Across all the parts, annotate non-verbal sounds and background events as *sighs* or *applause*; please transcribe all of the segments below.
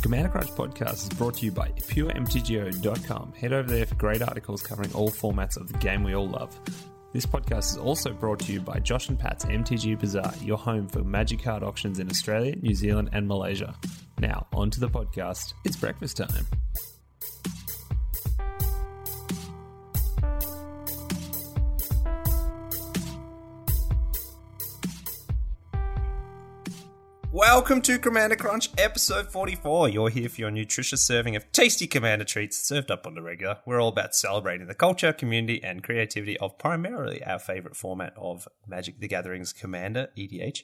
The Commander Crunch podcast is brought to you by puremtgo.com. Head over there for great articles covering all formats of the game we all love. This podcast is also brought to you by Josh and Pat's MTG Bazaar, your home for magic card auctions in Australia, New Zealand, and Malaysia. Now, on to the podcast. It's breakfast time. Welcome to Commander Crunch, episode 44. You're here for your nutritious serving of tasty Commander treats served up on the regular. We're all about celebrating the culture, community, and creativity of primarily our favorite format of Magic the Gathering's Commander, EDH,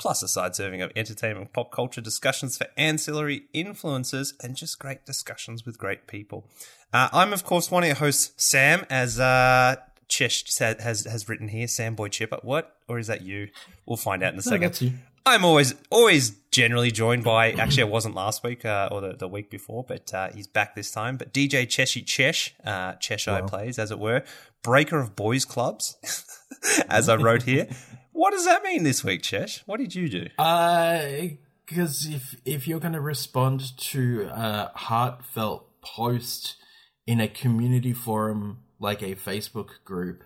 plus a side serving of entertainment, pop culture discussions for ancillary influences, and just great discussions with great people. Uh, I'm, of course, one of your hosts, Sam, as uh, Chesh has, has written here, Sam Boy Chipper. What? Or is that you? We'll find out in a second. That's you. I'm always always generally joined by. Actually, I wasn't last week uh, or the, the week before, but uh, he's back this time. But DJ Cheshy Chesh, uh, Cheshire plays as it were, breaker of boys clubs, *laughs* as I wrote here. What does that mean this week, Chesh? What did you do? Because if if you're going to respond to a heartfelt post in a community forum like a Facebook group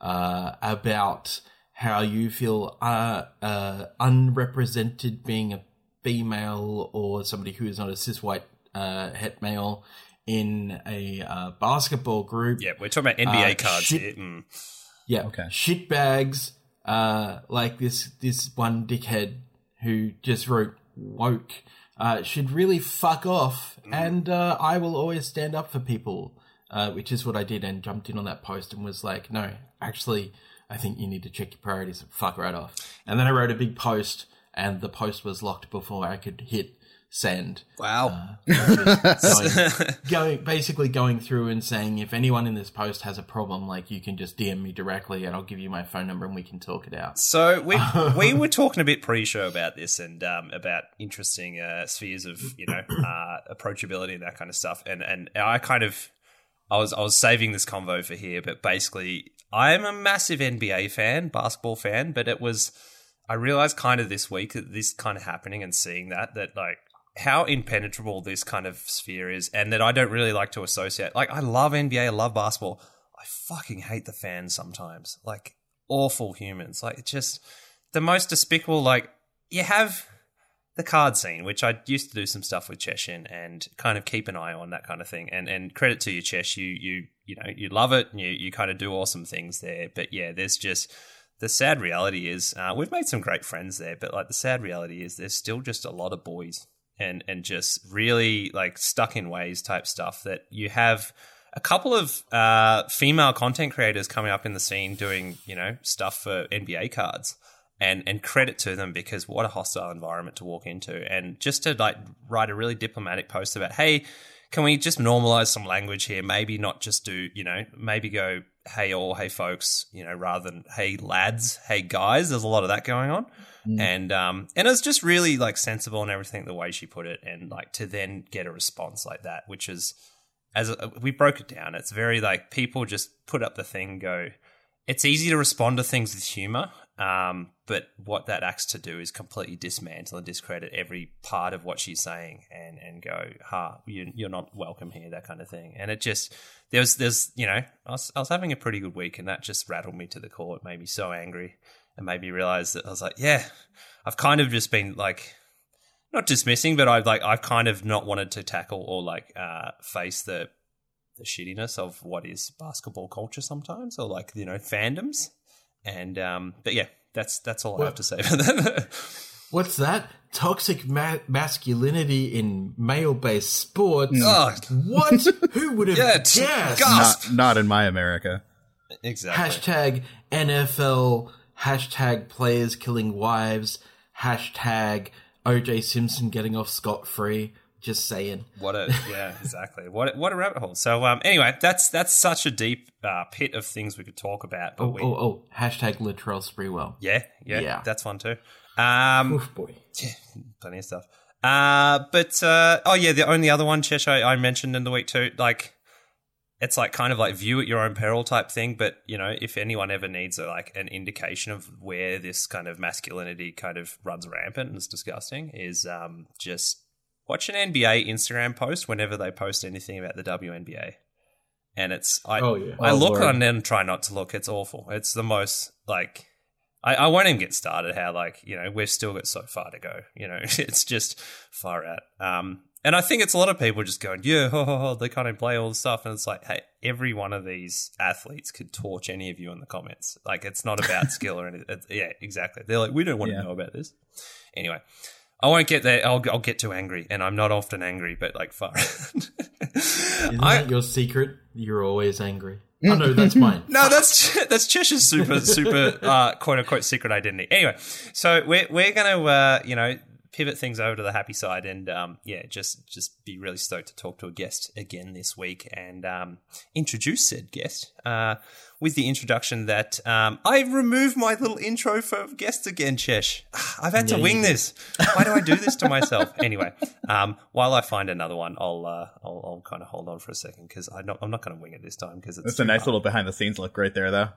uh, about how you feel uh, uh, unrepresented being a female or somebody who is not a cis white uh, het male in a uh, basketball group. yeah, we're talking about NBA uh, cards shit- here. Mm. Yeah. Okay. Shit bags, uh, like this this one dickhead who just wrote woke, uh, should really fuck off. And uh, I will always stand up for people, uh, which is what I did, and jumped in on that post and was like, no, actually, I think you need to check your priorities and fuck right off. And then I wrote a big post, and the post was locked before I could hit send Wow. going, *laughs* going basically going through and saying if anyone in this post has a problem, like you can just DM me directly and I'll give you my phone number and we can talk it out. So we *laughs* we were talking a bit pre-show about this and um, about interesting uh, spheres of you know uh, approachability and that kind of stuff. And and I kind of I was I was saving this convo for here, but basically I'm a massive NBA fan, basketball fan, but it was I realized kind of this week that this kind of happening and seeing that that like how impenetrable this kind of sphere is, and that I don't really like to associate. Like I love NBA, I love basketball. I fucking hate the fans sometimes. Like awful humans. Like it's just the most despicable. Like you have the card scene, which I used to do some stuff with Cheshin and kind of keep an eye on that kind of thing. And and credit to you, Chesh, you you you know you love it. And you you kind of do awesome things there. But yeah, there's just the sad reality is uh, we've made some great friends there, but like the sad reality is there's still just a lot of boys and and just really like stuck in ways type stuff that you have a couple of uh, female content creators coming up in the scene doing you know stuff for NBA cards and and credit to them because what a hostile environment to walk into. And just to like write a really diplomatic post about hey can we just normalize some language here? Maybe not just do you know maybe go hey all hey folks you know rather than hey lads hey guys. There's a lot of that going on. And um and it's just really like sensible and everything the way she put it and like to then get a response like that which is as a, we broke it down. It's very like people just put up the thing go it's easy to respond to things with humor um, but what that acts to do is completely dismantle and discredit every part of what she's saying and and go ha you, you're not welcome here that kind of thing. And it just there's there's you know I was, I was having a pretty good week and that just rattled me to the core. It made me so angry. And made me realize that I was like yeah I've kind of just been like not dismissing but I've like I've kind of not wanted to tackle or like uh, face the the shittiness of what is basketball culture sometimes or like you know fandoms and um but yeah that's that's all I have to say for that *laughs* What's that? Toxic ma- masculinity in male-based sports. oh What? *laughs* Who would have Yeah, guessed? Not, not in my America. exactly Hashtag NFL. Hashtag players killing wives. Hashtag OJ Simpson getting off scot free. Just saying. what a *laughs* yeah exactly what a, what a rabbit hole so um anyway that's that's such a deep uh, pit of things we could talk about but Oh, we oh, oh. Hashtag Latrell Sprewell. yeah, yeah Yeah. that's fun too um Oof, boy. plenty of stuff. Uh, but uh, oh yeah, the only other one, Chesh, I, I mentioned in the week too. Like, it's like kind of like view at your own peril type thing. But you know, if anyone ever needs a, like an indication of where this kind of masculinity kind of runs rampant and is disgusting, is um, just watch an NBA Instagram post whenever they post anything about the WNBA. And it's I Oh, yeah. I Oh, look Lord. on and try not to look. It's awful. It's the most like I, I won't even get started how like, you know, we've still got so far to go. You know, *laughs* it's just far out. Um and I think it's a lot of people just going, yeah, ho, ho, ho, they can't even play all the stuff. And it's like, hey, every one of these athletes could torch any of you in the comments. Like, it's not about *laughs* skill or anything. It's, yeah, exactly. They're like, we don't want Yeah. to know about this. Anyway, I won't get there. I'll, I'll get too angry. And I'm not often angry, but like, far. Isn't I- that your secret? You're always angry. Oh *laughs* no, that's mine. No, that's that's Cheshire's super super uh, quote unquote secret identity. Anyway, so we're we're gonna uh, you know pivot things over to the happy side and um, yeah, just just be really stoked to talk to a guest again this week and um, introduce said guest uh, with the introduction that um, I removed my little intro for guests again. Chesh, *sighs* I've had to Yeah, you wing this. Why do I do this to *laughs* myself? anyway, um, while I find another one, I'll uh, I'll, I'll kind of hold on for a second because I'm not, I'm not going to wing it this time because it's a nice hard. little behind the scenes look right there, though.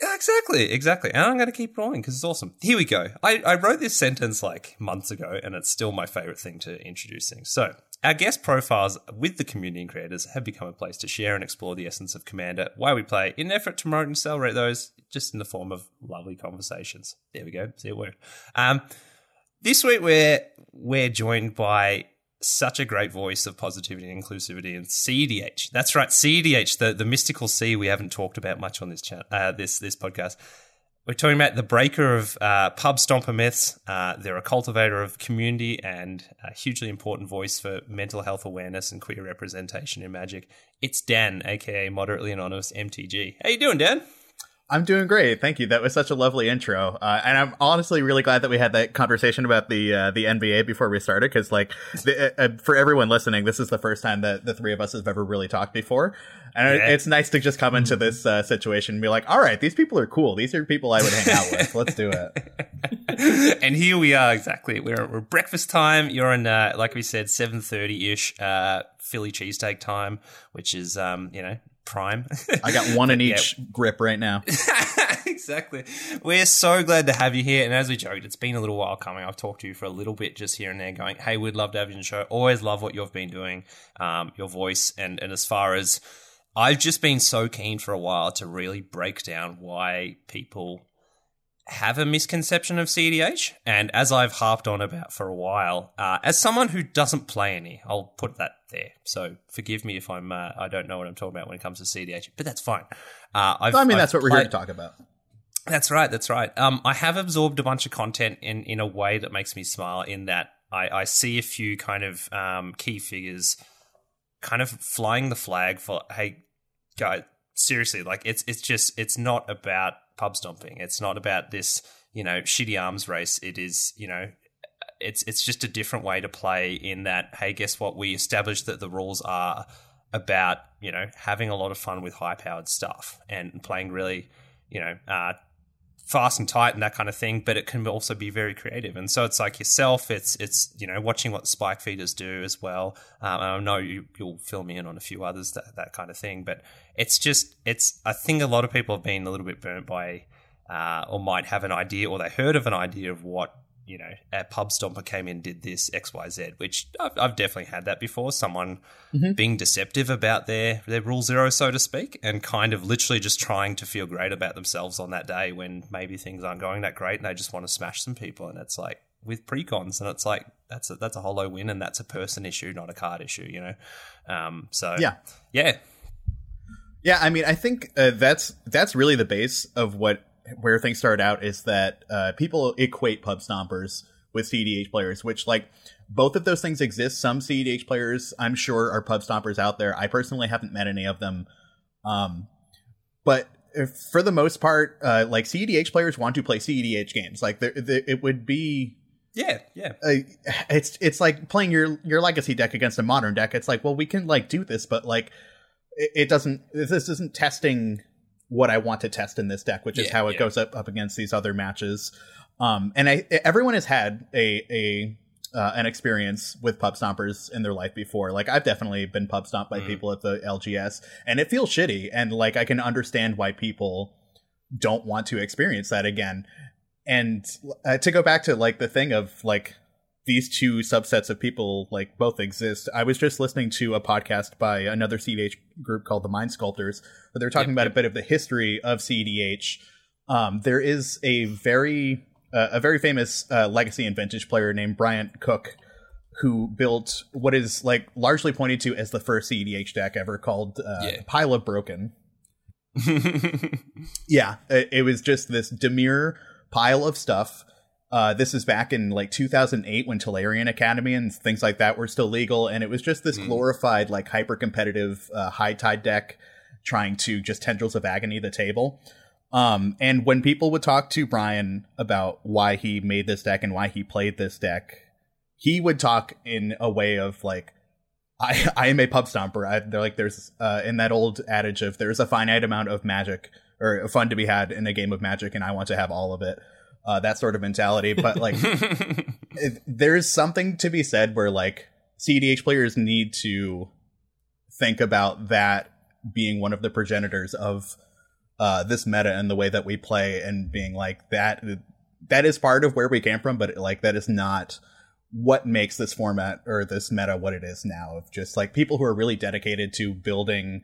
Yeah, exactly, exactly. And I'm going to keep rolling because it's awesome. Here we go. I, I wrote this sentence like months ago, and it's still my favorite thing to introduce things. So, our guest profiles with the community and creators have become a place to share and explore the essence of Commander, why we play, in an effort to promote and celebrate those, just in the form of lovely conversations. There we go. See it work. Um, this week we're we're joined by such a great voice of positivity and inclusivity and CDH. That's right, CDH, the, the mystical C we haven't talked about much on this chat, uh, this this podcast. We're talking about the breaker of uh, pub stomper myths. Uh, they're a cultivator of community and a hugely important voice for mental health awareness and queer representation in Magic. It's Dan, aka moderately anonymous MTG. How you doing, Dan? I'm doing great, thank you. That was such a lovely intro, uh, and I'm honestly really glad that we had that conversation about the uh, the NBA before we started. Because, like, the, uh, uh, for everyone listening, this is the first time that the three of us have ever really talked before, and Yeah. it's nice to just come into this uh, situation and be like, "All right, these people are cool. These are people I would hang out with. Let's do it." *laughs* and here we are exactly. We're, we're breakfast time. You're in, uh, like we said, seven thirty ish, uh, Philly cheesesteak time, which is, um, you know, prime. I got one in *laughs* Yeah. each grip right now. *laughs* exactly. We're so glad to have you here. And as we joked, it's been a little while coming. I've talked to you for a little bit just here and there, going, "Hey, we'd love to have you on the show. Always love what you've been doing, um, your voice, and and as far as I've just been so keen for a while to really break down why people have a misconception of CDH. And as I've harped on about for a while, uh, as someone who doesn't play any, I'll put that there. So forgive me if I'm uh, I don't know what I'm talking about when it comes to CDH, but that's fine. Uh, I've, I mean, I've that's what we're here to talk about. that's right. That's right. Um, I have absorbed a bunch of content in, in a way that makes me smile. In that I, I see a few kind of um, key figures, kind of flying the flag for hey, guys, seriously, like it's it's just it's not about pub stomping. It's not about this you know shitty arms race. It is you know. It's it's just a different way to play in that hey guess what we established that the rules are about you know having a lot of fun with high powered stuff and playing really you know uh, fast and tight and that kind of thing, but it can also be very creative. And so it's like yourself, it's it's you know watching what spike feeders do as well. Um, I know you, you'll fill me in on a few others that that kind of thing, but it's just it's I think a lot of people have been a little bit burnt by uh, or might have an idea or they heard of an idea of what you know a pub stomper came in did this X Y Z, which I've, I've definitely had that before. Someone being deceptive about their their rule zero, so to speak, and kind of literally just trying to feel great about themselves on that day when maybe things aren't going that great and they just want to smash some people. And it's like with precons, and it's like that's a that's a hollow win, and that's a person issue, not a card issue. You know, um, so Yeah. yeah, Yeah, I mean, I think uh, that's that's really the base of what where things start out is that uh, people equate pub stompers with CDH players, which like both of those things exist. Some CDH players, I'm sure, are pub stompers out there. I personally haven't met any of them, um, but if, for the most part, uh, like CDH players want to play CDH games. Like there there- it would be yeah, yeah. uh, it's it's like playing your your legacy deck against a modern deck. It's like, well, we can like do this, but like it, it doesn't. This isn't testing what I want to test in this deck, which is Yeah, how it yeah. goes up up against these other matches. Um, and I everyone has had a a uh, an experience with pub stompers in their life before. Like I've definitely been pub stomped by Mhm. people at the LGS, and it feels shitty. And like I can understand why people don't want to experience that again. And uh, to go back to like the thing of like these two subsets of people like both exist. I was just listening to a podcast by another CDH group called the Mind Sculptors, where they're talking Yep, about yep. a bit of the history of CDH. Um, there is a very uh, a very famous uh, legacy and vintage player named Bryant Cook who built what is like largely pointed to as the first CDH deck ever called uh, Yeah. Pile of Broken. *laughs* Yeah, it, it was just this demure pile of stuff. Uh, this is back in like 2008 when Tolarian Academy and things like that were still legal, and it was just this Mm. glorified, like hyper competitive uh, high tide deck trying to just tendrils of agony the table. Um, and when people would talk to Brian about why he made this deck and why he played this deck, he would talk in a way of like, I, I am a pub stomper. I, they're like, there's uh, in that old adage of there's a finite amount of magic or fun to be had in a game of magic, and I want to have all of it. Uh, that sort of mentality. But like, *laughs* it, there's something to be said where like CDH players need to think about that being one of the progenitors of uh, this meta and the way that we play, and being like that. That is part of where we came from, but like that is not what makes this format or this meta what it is now of just like people who are really dedicated to building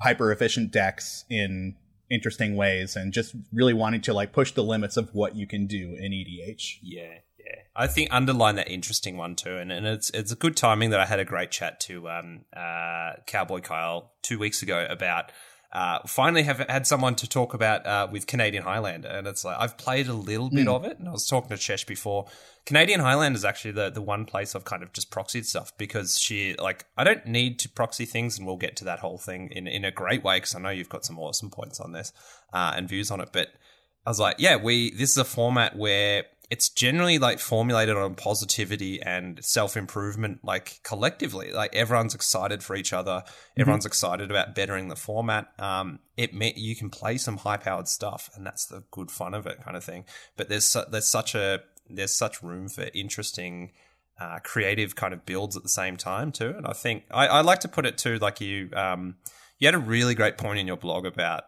hyper efficient decks in interesting ways and just really wanting to like push the limits of what you can do in EDH. Yeah, yeah. I think underline that interesting one too, and, and it's it's a good timing that I had a great chat to um, uh, Cowboy Kyle two weeks ago about. Uh, finally, have had someone to talk about uh, with Canadian Highlander, and it's like I've played a little bit of it, and I was talking to Chesh before. Canadian Highlander is actually the the one place I've kind of just proxied stuff because she like I don't need to proxy things, and we'll get to that whole thing in in a great way because I know you've got some awesome points on this uh, and views on it, but I was like, yeah, we this is a format where it's generally like formulated on positivity and self improvement, like collectively. Like everyone's excited for each other. Everyone's excited about bettering the format. Um, it may, you can play some high powered stuff, and that's the good fun of it, kind of thing. But there's su- there's such a there's such room for interesting. Uh, creative kind of builds at the same time too, and I think I, I like to put it too. Like you, um, you had a really great point in your blog about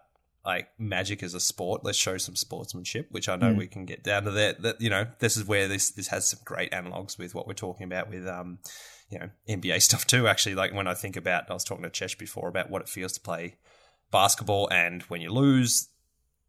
like magic as a sport. Let's show some sportsmanship, which I know we can get down to that. That you know, this is where this this has some great analogs with what we're talking about with um, you know, NBA *laughs* stuff too. Actually, like when I think about, I was talking to Chesh before about what it feels to play basketball, and when you lose,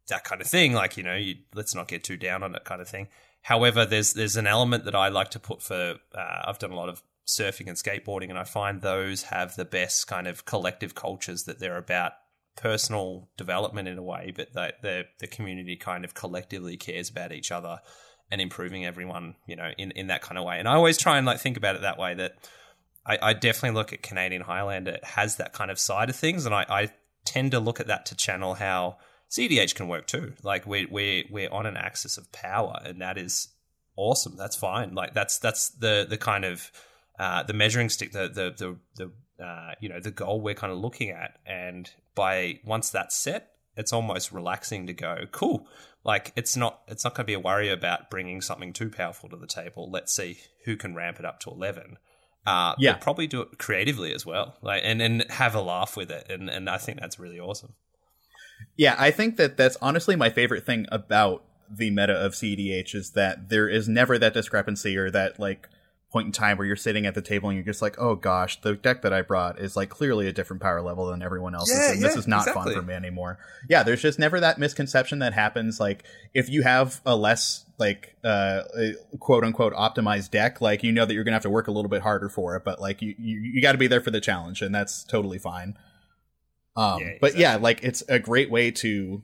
that kind of thing. Like you know, you, let's not get too down on it, kind of thing. However, there's there's an element that I like to put for. Uh, I've done a lot of surfing and skateboarding, and I find those have the best kind of collective cultures that they're about personal development in a way, but that the the community kind of collectively cares about each other and improving everyone, you know, in, in that kind of way. And I always try and like think about it that way. That I, I definitely look at Canadian Highlander. It has that kind of side of things, and I, I tend to look at that to channel how CDH can work too. Like we're we're we're on an axis of power, and that is awesome. That's fine. Like that's that's the the kind of uh, the measuring stick, the the the, the uh, you know the goal we're kind of looking at, and by once that's set, it's almost relaxing to go cool. Like it's not it's not going to be a worry about bringing something too powerful to the table. Let's see who can ramp it up to eleven. Uh, Yeah. probably do it creatively as well, like and and have a laugh with it, and and I think that's really awesome. Yeah, I think that that's honestly my favorite thing about the meta of CDH is that there is never that discrepancy or that like point in time where you're sitting at the table and you're just like, oh gosh, the deck that I brought is like clearly a different power level than everyone else's, Yeah, and this is not exactly. fun for me anymore. Yeah, there's just never that misconception that happens. Like if you have a less like uh quote unquote optimized deck, like you know that you're gonna have to work a little bit harder for it, but like you you, you got to be there for the challenge, and that's totally fine. Um, Yeah, but yeah, like it's a great way to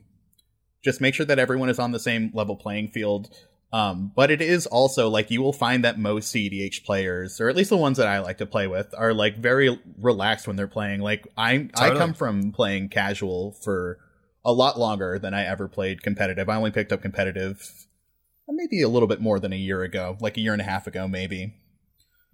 just make sure that everyone is on the same level playing field. Um, but it is also like you will find that most CDH players, or at least the ones that I like to play with, are like very relaxed when they're playing. Like I, I Totally. come from playing casual for a lot longer than I ever played competitive. I only picked up competitive maybe a little bit more than a year ago, like a year and a half ago, maybe.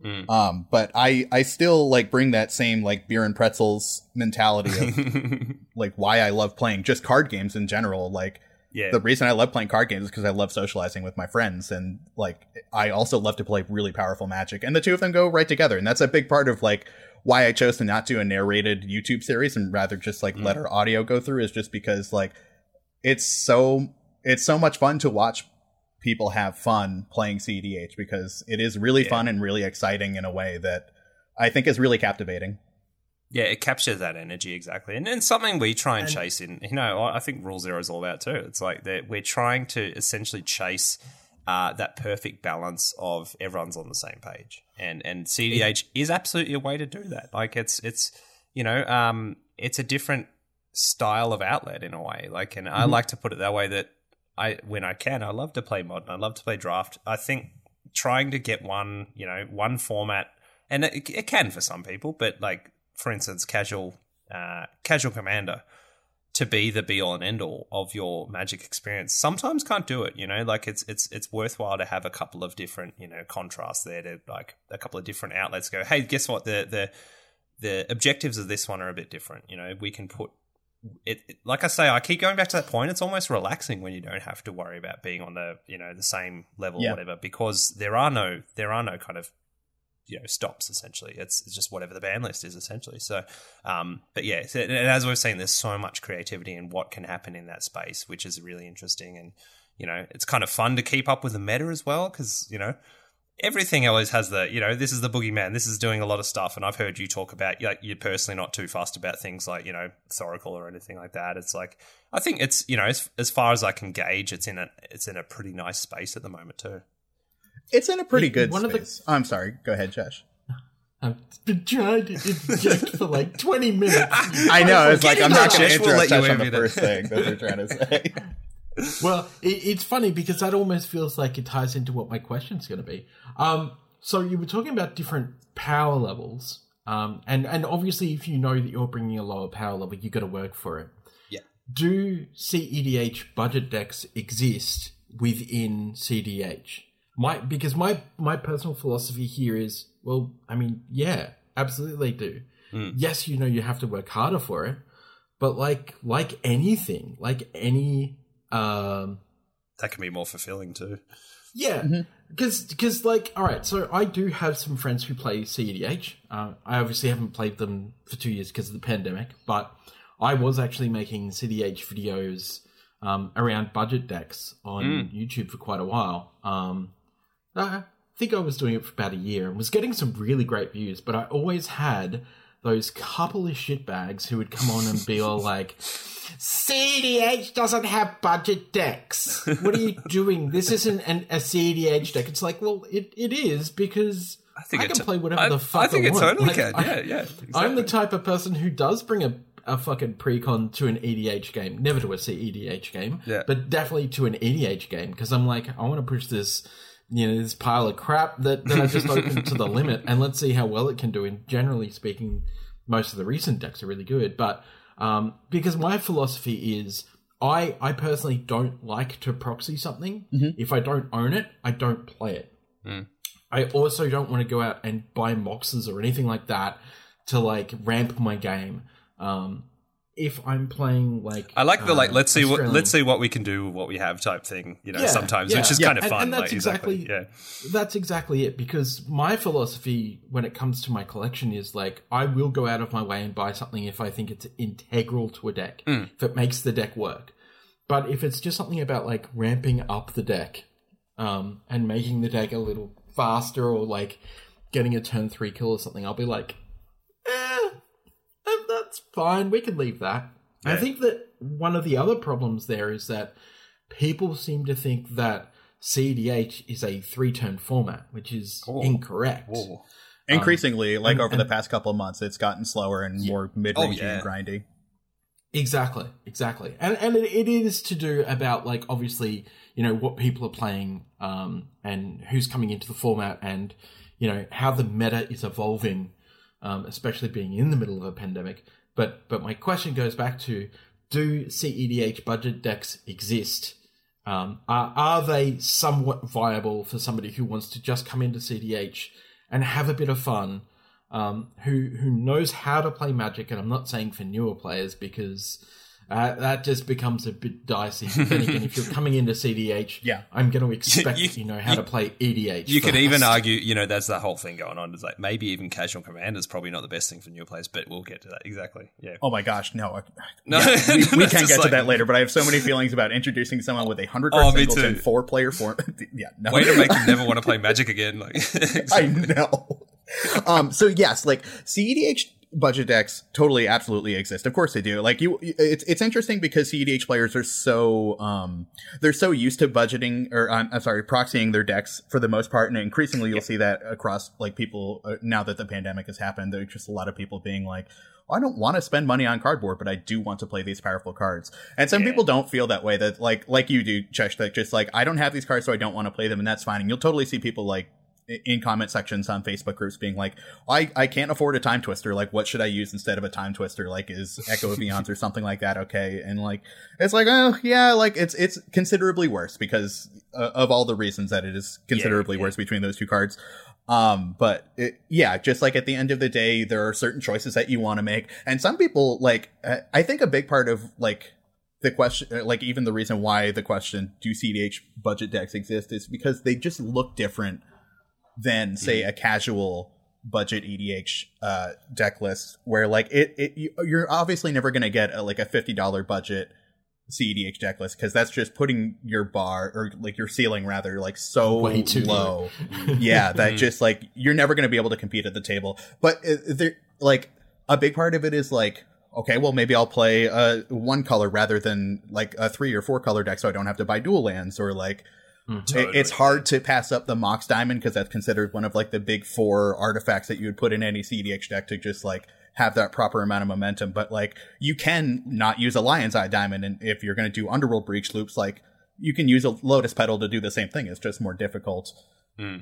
Mm. Um, but I, I still like bring that same like beer and pretzels mentality of *laughs* like why I love playing just card games in general. Like yeah, the reason I love playing card games is because I love socializing with my friends, and like I also love to play really powerful Magic, and the two of them go right together, and that's a big part of like why I chose to not do a narrated YouTube series and rather just like let mm. our audio go through is just because like it's so it's so much fun to watch people have fun playing CEDH because it is really fun and really exciting in a way that I think is really captivating. Yeah, it captures that energy exactly, and, and something we try and, and, chase in. You know, I think Rule Zero is all about too. It's like that we're trying to essentially chase uh, that perfect balance of everyone's on the same page, and and CDH is absolutely a way to do that. Like it's it's you know um, it's a different style of outlet in a way. Like, and mm-hmm. I like to put it that way that I when I can, I love to play modern. I love to play draft. I think trying to get one you know one format, and it, it can for some people, but like for instance, casual uh, casual commander to be the be all and end all of your magic experience sometimes can't do it you know? Like it's it's it's worthwhile to have a couple of different you know contrasts there to like a couple of different outlets go hey guess what? The the the objectives of this one are a bit different. You know we can put it, it, like i say i keep going back to that point it's almost relaxing when you don't have to worry about being on the you know the same level yeah. or whatever because there are no there are no kind of you know stops essentially. It's, it's just whatever the ban list is essentially. So, um, but yeah, and as we've seen, there's so much creativity in what can happen in that space, which is really interesting. And you know, it's kind of fun to keep up with the meta as well because you know everything always has the you know this is the boogeyman this is doing a lot of stuff and i've heard you talk about like you're personally not too fussed about things like you know thoracle or anything like that it's like i think it's you know as, as far as i can gauge it's in a it's in a pretty nice space at the moment too it's in a pretty good one space. Of the... oh, I'm sorry. Go ahead, Josh. *laughs* I've been trying to inject for like 20 minutes. I know. It's like, I'm not going to interrupt we'll on the first thing that they're trying to say. *laughs* well, it, it's funny because that almost feels like it ties into what my question's going to be. Um, so you were talking about different power levels. Um, and, and obviously, if you know that you're bringing a lower power level, you got to work for it. Yeah. Do CEDH budget decks exist within CDH? My because my my personal philosophy here is well i mean yeah absolutely do mm. yes you know you have to work harder for it but like like anything like any um that can be more fulfilling too yeah because mm-hmm. because like all right so i do have some friends who play cedh uh, i obviously haven't played them for two years because of the pandemic but i was actually making cedh videos um, around budget decks on mm. youtube for quite a while um, I think I was doing it for about a year and was getting some really great views, but I always had those couple of shitbags who would come on and be all like, CDH doesn't have budget decks. What are you *laughs* doing? This isn't an, a CDH deck. It's like, well, it, it is because I, think I can t- play whatever I, the fuck I think I it want. totally like, can. Yeah, yeah. Exactly. I'm the type of person who does bring a a fucking precon to an EDH game, never to a CEDH game, yeah. but definitely to an EDH game because I'm like, I want to push this you know this pile of crap that, that I've just opened to the *laughs* limit, and let's see how well it can do. And generally speaking, most of the recent decks are really good, but um, because my philosophy is. I, I personally don't like to proxy something. Mm-hmm. If I don't own it, I don't play it. Mm. I also don't want to go out and buy moxes or anything like that to like ramp my game. Um, if I'm playing like I like the uh, like let's see Australian. what let's see what we can do with what we have type thing, you know, yeah, sometimes, yeah, which is yeah. kind of fun. And, and that's like, exactly, exactly, yeah. That's exactly it because my philosophy when it comes to my collection is like I will go out of my way and buy something if I think it's integral to a deck, mm. if it makes the deck work. But if it's just something about like ramping up the deck um, and making the deck a little faster or like getting a turn three kill or something, I'll be like, that's fine. We can leave that. Yeah. I think that one of the other problems there is that people seem to think that CDH is a three turn format, which is incorrect. Oh. Increasingly, um, like and, over and, the past couple of months, it's gotten slower and yeah. more mid range oh, yeah. and grindy. Exactly, exactly, and and it, it is to do about like obviously you know what people are playing, um, and who's coming into the format, and you know how the meta is evolving um, especially being in the middle of a pandemic. But but my question goes back to: Do CEDH budget decks exist? Um, are are they somewhat viable for somebody who wants to just come into CDH and have a bit of fun? Um, who who knows how to play Magic? And I'm not saying for newer players because Uh, that just becomes a bit dicey. But then again, if you're *laughs* coming into CDH, Yeah. I'm going to expect You- you, know how you- to play EDH. You could even argue, you know, that's the whole thing going on. It's like maybe even casual command is probably not the best thing for new players, but we'll get to that exactly. Yeah. Oh my gosh, no. I- No, we, *laughs* we can just get to that later, but I have so many feelings about introducing someone with a hundred Oh, card me singleton, too. four player form. *laughs* yeah, no. Way to make them never want to play Magic again. Like, I know. Um, so yes, like CEDH budget decks totally absolutely exist. Of course they do. Like you it's it's interesting because CEDH players are so um they're so used to budgeting or I'm, I'm sorry, proxying their decks for the most part and increasingly you'll see that across like people uh, now that the pandemic has happened there's just a lot of people being like I don't want to spend money on cardboard, but I do want to play these powerful cards. And some Yeah. people don't feel that way. That like like you do, Chesh. That just like I don't have these cards, so I don't want to play them, and that's fine. And you'll totally see people like in comment sections on Facebook groups being like, I, I can't afford a time twister. Like, what should I use instead of a time twister? Like, is Echo of Eons or something like that okay? And like, it's like, oh yeah, like it's it's considerably worse because uh, of all the reasons that it is considerably yeah. worse between those two cards. Um, but it, yeah, just like at the end of the day, there are certain choices that you want to make, and some people like. I think a big part of like the question, uh, like even the reason why the question do CDH budget decks exist is because they just look different than say a casual budget EDH uh, deck list, where like it, it you, you're obviously never going to get a, like a fifty dollar budget CEDH deck list because that's just putting your bar or like your ceiling rather like so Way too low. *laughs* yeah, that just like you're never going to be able to compete at the table. But uh, there, like a big part of it is like. Okay, well, maybe I'll play uh, one color rather than like a three or four color deck, so I don't have to buy dual lands. Or like, it- it's hard to pass up the Mox Diamond because that's considered one of like the big four artifacts that you would put in any CDH deck to just like have that proper amount of momentum. But like, you can not use a Lion's Eye Diamond, and if you're going to do Underworld Breach loops, like you can use a Lotus Petal to do the same thing. It's just more difficult.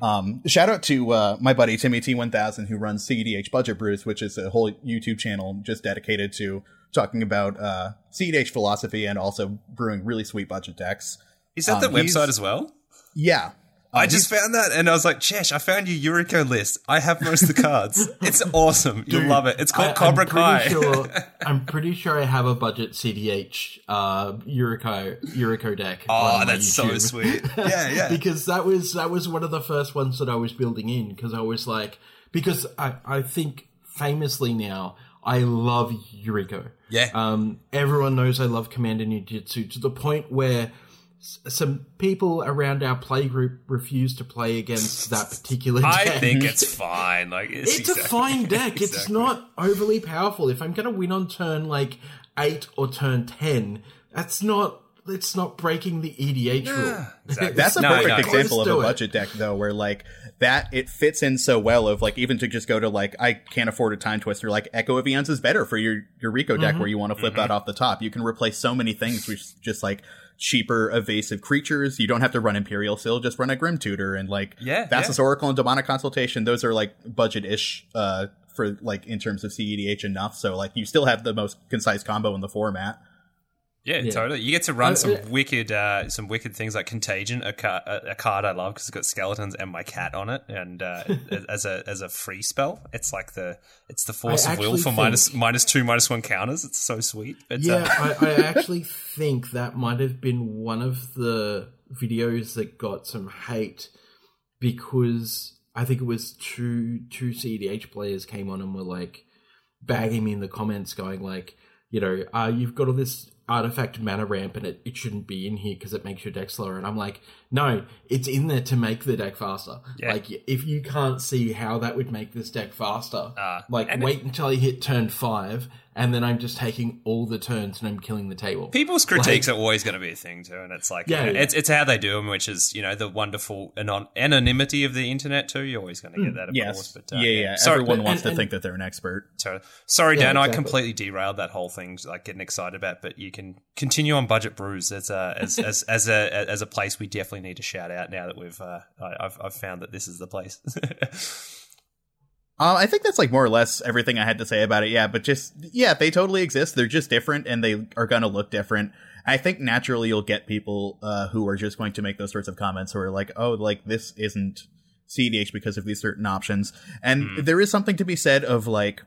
Um, shout out to uh, my buddy Timmy T1000 who runs CDH Budget Brews, which is a whole YouTube channel just dedicated to talking about uh, CDH philosophy and also brewing really sweet budget decks. is that the Um, he's- website as well? Yeah. I Um, just found that and I was like, Chesh, I found your Yuriko list. I have most of the cards. *laughs* it's awesome. You'll Dude, love it. It's called I- Cobra I'm Kai. pretty Sure, *laughs* I'm pretty sure I have a budget CDH uh, Yuriko Yuriko deck. oh, on my that's so sweet. Yeah, *laughs* yeah. because that was that was one of the first ones that I was building in because I was like because I I think famously now I love Yuriko. yeah. Um, everyone knows I love Commander Ninjutsu to the point where s- some people around our playgroup refuse to play against that *laughs* particular deck. I think it's *laughs* fine. Like it's, It's a fine *laughs* deck. It's not overly powerful. If I'm going to win on turn like eight or turn ten, that's not. It's not breaking the EDH rule. exactly. That's a No, perfect no. example of a do it. budget deck though, where like that it fits in so well of like even to just go to like I can't afford a time twister, like Echo of Eons is better for your your Rico deck Mm-hmm. where you want to flip that off the top. You can replace so many things with just like cheaper evasive creatures. You don't have to run Imperial Seal, just run a Grim Tutor and like Yeah, Thassa's yeah. Oracle and Demonic Consultation. Those are like budget ish uh for like in terms of CEDH enough. So like you still have the most concise combo in the format. Yeah, Yeah. totally. You get to run Uh, some uh, wicked, uh, some wicked things like Contagion, a, car- a, a card I love because it's got skeletons and my cat on it, and uh, *laughs* as a as a free spell, it's like the it's the force I of will for minus minus two minus one counters. It's so sweet. But, Yeah, uh, I, I *laughs* actually think that might have been one of the videos that got some hate because I think it was two two CDH players came on and were like bagging me in the comments, going like, you know, uh, you've got all this artifact mana ramp and it, it shouldn't be in here because it makes your deck slower. And I'm like, no, it's in there to make the deck faster. Yeah. Like, if you can't see how that would make this deck faster, Uh, like wait until you hit turn five and then I'm just taking all the turns and I'm killing the table. People's critiques are always going to be a thing too, and it's like Yeah, you know, yeah. it's it's how they do them, which is you know the wonderful anon- anonymity of the internet too. You're always going to get that, of Yes. course. But, uh, yeah, yeah. Sorry, Everyone but- wants and- to and- think that they're an expert. So, sorry, Yeah, Dan, I completely derailed that whole thing, like getting excited about. But you can continue on Budget Brews as a as *laughs* as, as a as a place we definitely need to shout out now that we've uh, I, I've I've found that this is the place. *laughs* Uh, I think that's like more or less everything I had to say about it. Yeah, but just yeah, they totally exist. They're just different, and they are going to look different. I think naturally you'll get people uh, who are just going to make those sorts of comments who are like, "Oh, like this isn't CDH because of these certain options." And there is something to be said of like,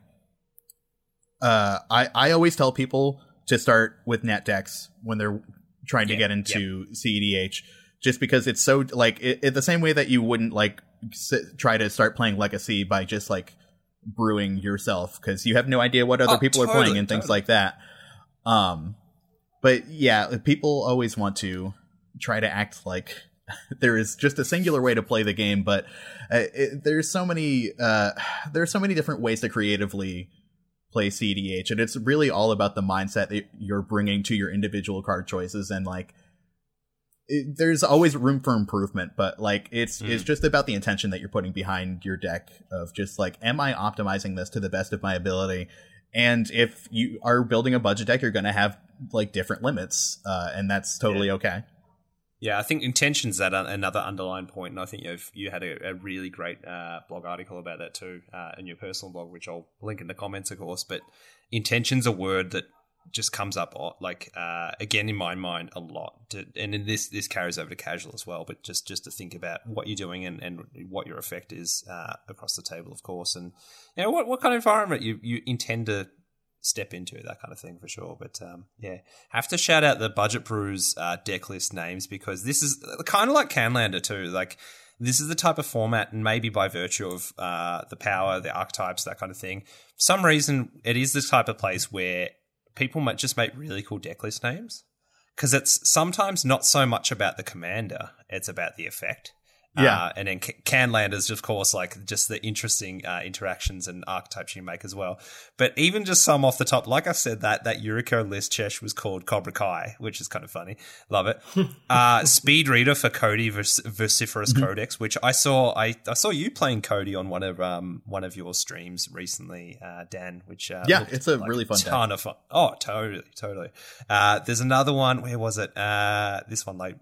uh, I I always tell people to start with net decks when they're trying to get into CEDH, just because it's so like it, it, the same way that you wouldn't like sit, try to start playing Legacy by just like brewing yourself because you have no idea what other Oh, people are playing and things totally. like that. Um, but yeah, people always want to try to act like *laughs* there is just a singular way to play the game, but uh, it, there's so many uh, there's so many different ways to creatively play CDH, and it's really all about the mindset that you're bringing to your individual card choices, and like. It, there's always room for improvement, but like it's Mm. it's just about the intention that you're putting behind your deck of just like, am I optimizing this to the best of my ability? And if you are building a budget deck, you're going to have like different limits, uh, and that's totally okay. Yeah, I think intention's that un- another underlying point, and I think you've you had a, a really great uh, blog article about that too uh, in your personal blog, which I'll link in the comments, of course. But intention's a word that just comes up uh, like uh, again in my mind a lot, to, and this this carries over to casual as well. But just just to think about what you're doing and, and what your effect is uh, across the table, of course, and you know what what kind of environment you you intend to step into that kind of thing for sure. But um, yeah, have to shout out the Budget Brews uh, deck list names because this is kind of like Canlander too. Like this is the type of format, and maybe by virtue of uh, the power, the archetypes, that kind of thing. For some reason, it is the type of place where people might just make really cool decklist names because it's sometimes not so much about the commander; it's about the effect. Yeah. Uh, and then Ca- Canlanders, of course, like just the interesting uh, interactions and archetypes you make as well. But even just some off the top, like I said, that that Yuriko list Chesh was called Cobra Kai, which is kind of funny. Love it. *laughs* uh, Speed Reader for Codie vers- Vociferous Codex, which I saw. I, I saw you playing Codie on one of um one of your streams recently, uh, Dan. Which uh, Yeah, it's a like really fun ton of fun. Oh, totally, totally. Uh, there's another one. Where was it? Uh, this one like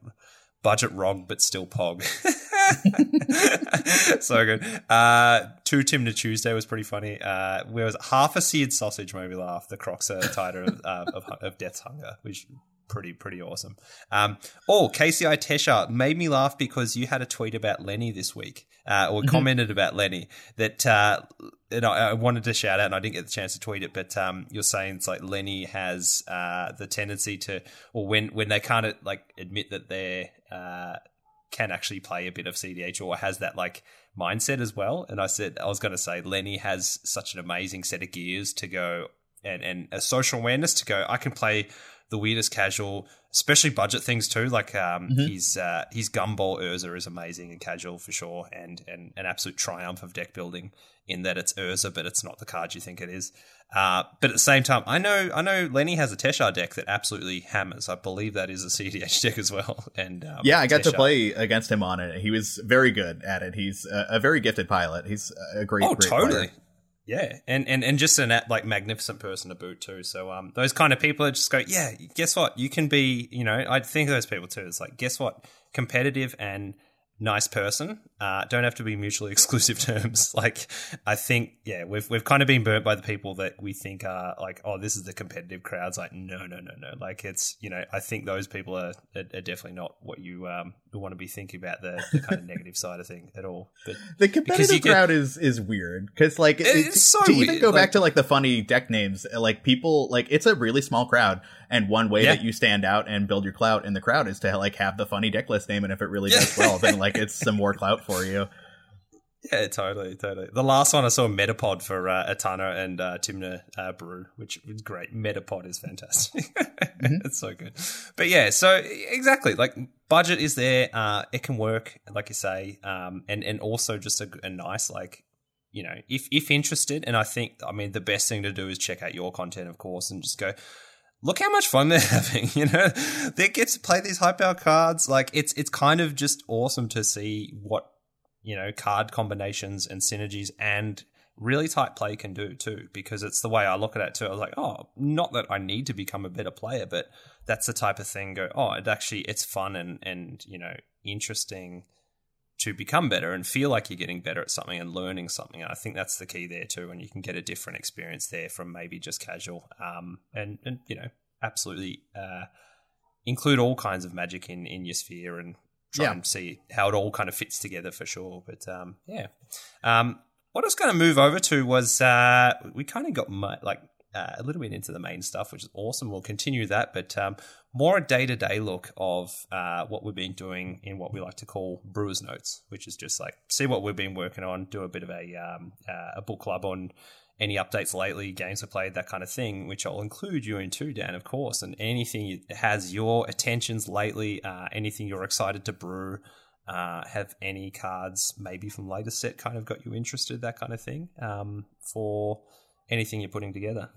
budget wrong but still pog. *laughs* so good. Uh, two Tymna Tuesday was pretty funny. Uh, where was half a seared sausage made me laugh. The Kroxa Titan of, uh, of of Death's Hunger, which pretty pretty awesome. Um, oh, KCI Teshar made me laugh because you had a tweet about Lenny this week, uh, or commented about Lenny that. Uh, and I, I wanted to shout out, and I didn't get the chance to tweet it, but um, you're saying it's like Lenny has uh, the tendency to, or when when they can't like admit that they're uh, can actually play a bit of CDH or has that like mindset as well. And I said I was going to say Lenny has such an amazing set of gears to go and and a social awareness to go. I can play the weirdest casual, especially budget things too. Like um, his uh, his Gumball Urza is amazing and casual for sure, and and an absolute triumph of deck building in that it's Urza, but it's not the card you think it is. Uh, but at the same time, I know I know Lenny has a Teshar deck that absolutely hammers. I believe that is a *laughs* CDH deck as well. And um, Yeah, I got to play against him on it. He was very good at it. He's a, a very gifted pilot. He's a great. Oh, great totally. player. Yeah, and, and and just an like magnificent person to boot too. So um, those kind of people that just go, yeah. Guess what? You can be, you know, I think of those people too. It's like, guess what? Competitive and nice person uh, don't have to be mutually *laughs* exclusive terms. *laughs* Like, I think, yeah, we've we've kind of been burnt by the people that we think are like, oh, this is the competitive crowd. It's like, no, no, no, no. Like, it's you know, I think those people are, are, are definitely not what you um want to be thinking about the, the kind of *laughs* negative side of thing at all. But The competitive you get- crowd is is weird because like It- it- it's so to even go like- back to like the funny deck names, like people like it's a really small crowd, and one way Yeah. that you stand out and build your clout in the crowd is to like have the funny deck list name, and if it really Yeah. does well, then like it's some more clout for you. Yeah, totally, totally. The last one I saw Metapod for uh, Atana and uh, Tymna uh, Brew, which was great. Metapod is fantastic. *laughs* it's so good. But yeah, so exactly, like budget is there. Uh, it can work, like you say, um, and and also just a, a nice like. You know, if if interested, and I think, I mean, the best thing to do is check out your content, of course, and just go, look how much fun they're *laughs* having. You know, they get to play these high power cards. Like it's it's kind of just awesome to see what you know card combinations and synergies and really tight play can do too. Because it's the way I look at it too. I was like, oh, not that I need to become a better player, but that's the type of thing. Go, oh, it actually it's fun and and you know interesting to become better and feel like you're getting better at something and learning something. And I think that's the key there too. And you can get a different experience there from maybe just casual. Um, and, and, you know, absolutely, uh, include all kinds of magic in, in your sphere and try Yeah. and see how it all kind of fits together for sure. But, um, yeah. Um, what I was going to move over to was, uh, we kind of got mu- like uh, a little bit into the main stuff, which is awesome. We'll continue that, but um, more a day to day look of uh, what we've been doing in what we like to call Brewers Notes, which is just like see what we've been working on, do a bit of a um, uh, a book club on any updates lately, games have played, that kind of thing, which I'll include you in too, Dan, of course, and anything that has your attentions lately, uh, anything you're excited to brew. Uh, have any cards maybe from later set kind of got you interested, that kind of thing, um, for anything you're putting together?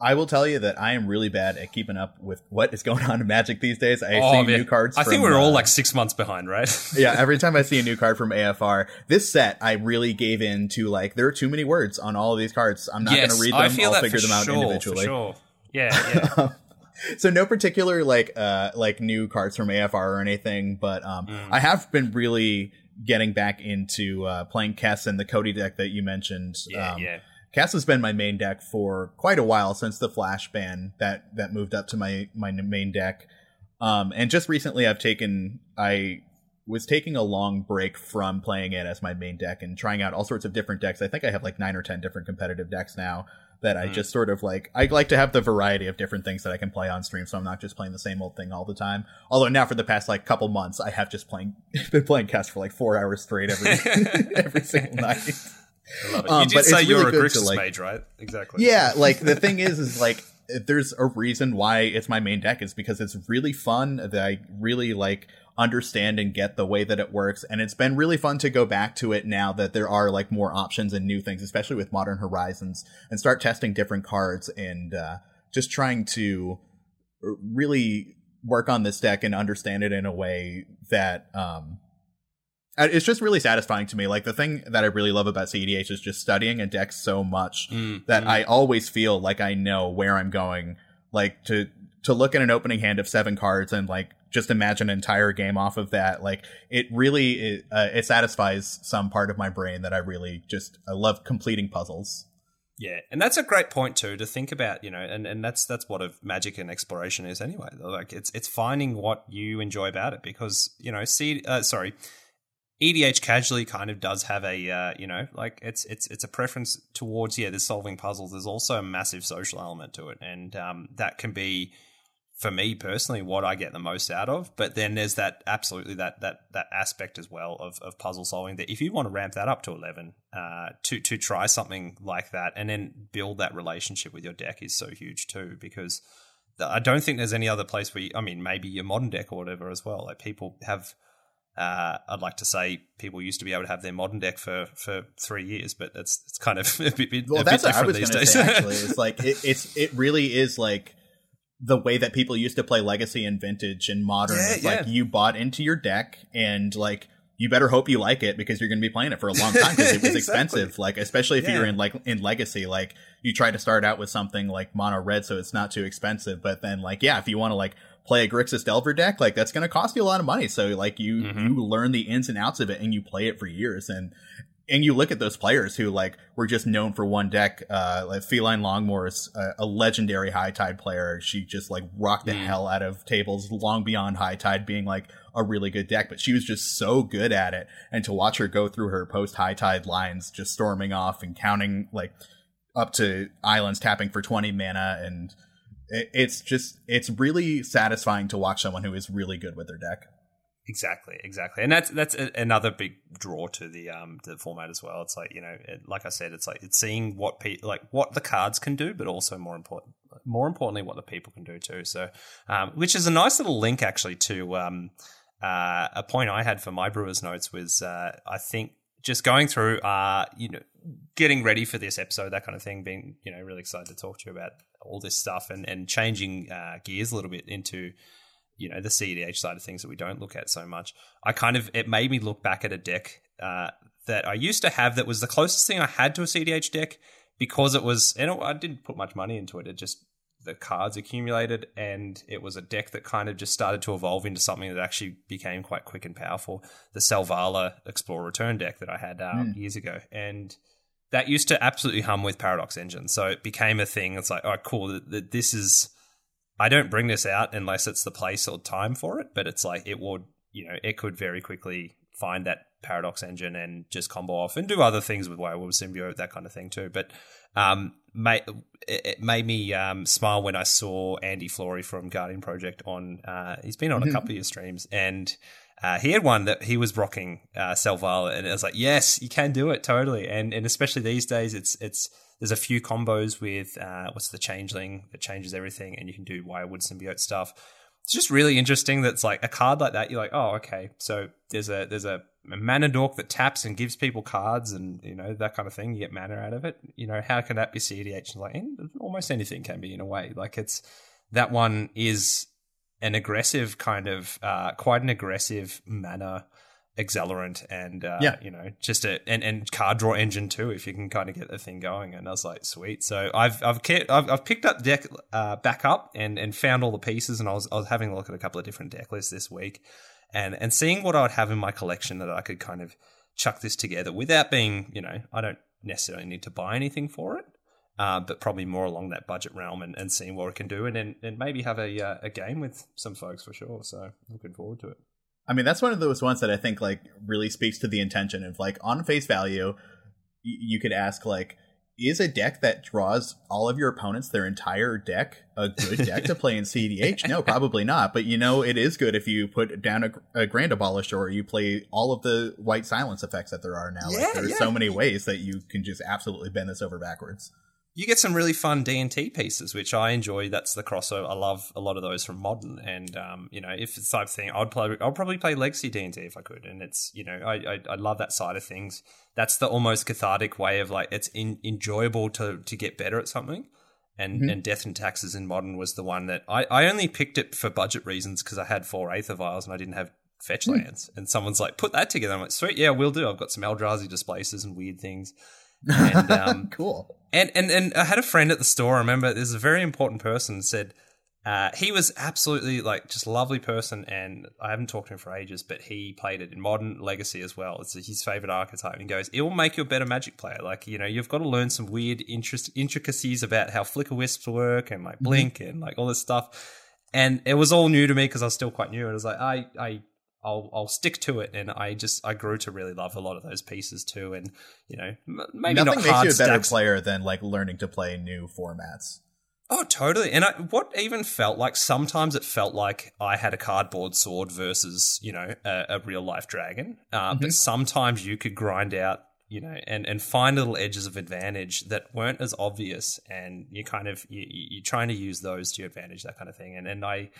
I will tell you that I am really bad at keeping up with what is going *laughs* on in Magic these days. I oh, see man. new cards. I think we're all uh, like six months behind, right? *laughs* yeah, every time I see a new card from AFR, this set I really gave in to like there are too many words on all of these cards. I'm not yes, going to read them. I feel I'll figure them out sure, individually. sure. Yeah, *laughs* yeah. so no particular like uh like new cards from AFR or anything, but um mm. I have been really getting back into uh playing Kess and the Codie deck that you mentioned. Yeah, um, yeah Kess has been my main deck for quite a while since the Flash ban that that moved up to my my main deck. Um, and just recently, I've taken I was taking a long break from playing it as my main deck and trying out all sorts of different decks. I think I have like nine or ten different competitive decks now that I mm. just sort of like. I like to have the variety of different things that I can play on stream, so I'm not just playing the same old thing all the time. Although now for the past like couple months, I have just playing *laughs* been playing Kess for like four hours straight every *laughs* every single night. I love it. Um, you did say you're really a Grixis like, mage, right? Exactly. Yeah, *laughs* like the thing is, is like there's a reason why it's my main deck is because it's really fun that I really like understand and get the way that it works and it's been really fun to go back to it now that there are like more options and new things especially with modern horizons and start testing different cards and uh, just trying to really work on this deck and understand it in a way that um, it's just really satisfying to me. Like the thing that I really love about CEDH is just studying a deck so much mm, that mm. I always feel like I know where I'm going. Like to to look at an opening hand of seven cards and like just imagine an entire game off of that. Like it really it, uh, it satisfies some part of my brain that I really just I love completing puzzles. Yeah, and that's a great point too to think about, you know, and, and that's that's what of magic and exploration is anyway. Like it's it's finding what you enjoy about it because you know, see, uh, sorry, EDH casually kind of does have a uh, you know like it's it's it's a preference towards yeah there's solving puzzles. There's also a massive social element to it. And um, that can be for me personally what I get the most out of. But then there's that absolutely that that that aspect as well of, of puzzle solving that if you want to ramp that up to 11 uh, to to try something like that and then build that relationship with your deck is so huge too because I don't think there's any other place where you, I mean maybe your modern deck or whatever as well. Like people have uh, I'd like to say people used to be able to have their modern deck for, for three years, but it's it's kind of *laughs* a bit, well, a that's bit what I was going to say. *laughs* Actually, it's like it, it's it really is like the way that people used to play Legacy and Vintage and Modern. Yeah, yeah. like you bought into your deck and like you better hope you like it because you're going to be playing it for a long time because it *laughs* was exactly. expensive. Like especially if yeah. you're in like in Legacy, like you try to start out with something like Mono Red so it's not too expensive, but then like yeah, if you want to like play a Grixis Delver deck, like that's going to cost you a lot of money. So like you mm-hmm. you learn the ins and outs of it and you play it for years and and you look at those players who like were just known for one deck. Uh, like Feline Longmore is a, a, legendary High Tide player. She just like rocked the mm. hell out of tables long beyond High Tide being like a really good deck, but she was just so good at it. And to watch her go through her post High Tide lines, just storming off and counting like up to islands tapping for 20 mana and it's just it's really satisfying to watch someone who is really good with their deck. Exactly, exactly, and that's that's a, another big draw to the um the format as well. It's like you know, it, like I said, it's like it's seeing what pe- like what the cards can do, but also more important, more importantly, what the people can do too. So, um, which is a nice little link actually to um uh, a point I had for my Brewers notes was uh, I think just going through uh you know getting ready for this episode, that kind of thing, being you know really excited to talk to you about all this stuff and and changing uh, gears a little bit into you know the CEDH side of things that we don't look at so much. I kind of it made me look back at a deck uh, that I used to have that was the closest thing I had to a CEDH deck because it was and I didn't put much money into it. It just the cards accumulated and it was a deck that kind of just started to evolve into something that actually became quite quick and powerful. The Selvala Explore Return deck that I had mm. years ago and that used to absolutely hum with Paradox Engine. So it became a thing. It's like, oh, cool. That this is. I don't bring this out unless it's the place or time for it, but it's like it would, you know, it could very quickly find that Paradox engine and just combo off and do other things with Wirewood Symbiote, that kind of thing too. But um, made, it made me um, smile when I saw Andy Flory from Guardian Project on. Uh, he's been on a couple of your streams and. Uh, he had one that he was rocking uh, Selvala, and it was like, yes, you can do it totally, and and especially these days, it's it's there's a few combos with uh, what's the changeling that changes everything, and you can do Wirewood symbiote stuff. It's just really interesting. That's like a card like that. You're like, oh, okay. So there's a there's a mana dork that taps and gives people cards, and you know that kind of thing. You get mana out of it. You know how can that be CDH? Like almost anything can be in a way. Like it's that one is an aggressive kind of uh, quite an aggressive mana accelerant and uh, yeah. you know just a and, and card draw engine too if you can kind of get the thing going and I was like sweet so I've I've kept, I've, I've picked up deck uh, back up and and found all the pieces and I was I was having a look at a couple of different deck lists this week and and seeing what I would have in my collection that I could kind of chuck this together without being you know I don't necessarily need to buy anything for it uh, but probably more along that budget realm and, and seeing what it can do and, and, and maybe have a uh, a game with some folks for sure. So looking forward to it. I mean, that's one of those ones that I think like really speaks to the intention of like on face value, y- you could ask like, is a deck that draws all of your opponents their entire deck a good deck to play in CDH? No, probably not. But you know, it is good if you put down a, a Grand Abolisher or you play all of the white silence effects that there are now. Yeah, like, there's yeah. so many ways that you can just absolutely bend this over backwards you get some really fun D and T pieces, which I enjoy. That's the crossover. I love a lot of those from modern, and um, you know, if it's the type of thing, I'd play. I'd probably play Legacy D and T if I could, and it's you know, I, I, I love that side of things. That's the almost cathartic way of like it's in, enjoyable to to get better at something. And mm-hmm. and Death and Taxes in modern was the one that I, I only picked it for budget reasons because I had four Aether Vials and I didn't have fetch mm. lands. And someone's like, put that together. I'm like, sweet, yeah, we'll do. I've got some Eldrazi displacers and weird things. And, *laughs* um, cool. And, and and I had a friend at the store. I remember there's a very important person said uh, he was absolutely like just lovely person, and I haven't talked to him for ages. But he played it in modern legacy as well. It's his favorite archetype. And he goes, "It will make you a better Magic player. Like you know, you've got to learn some weird interest intricacies about how flicker wisps work and like mm-hmm. blink mm-hmm. and like all this stuff." And it was all new to me because I was still quite new. And I was like, I I I'll I'll stick to it, and I just I grew to really love a lot of those pieces too, and you know maybe nothing not makes hard you a better stacks. player than like learning to play new formats. Oh, totally. And I, what even felt like sometimes it felt like I had a cardboard sword versus you know a, a real life dragon, uh, mm-hmm. but sometimes you could grind out you know and and find little edges of advantage that weren't as obvious, and you kind of you, you're trying to use those to your advantage, that kind of thing, and and I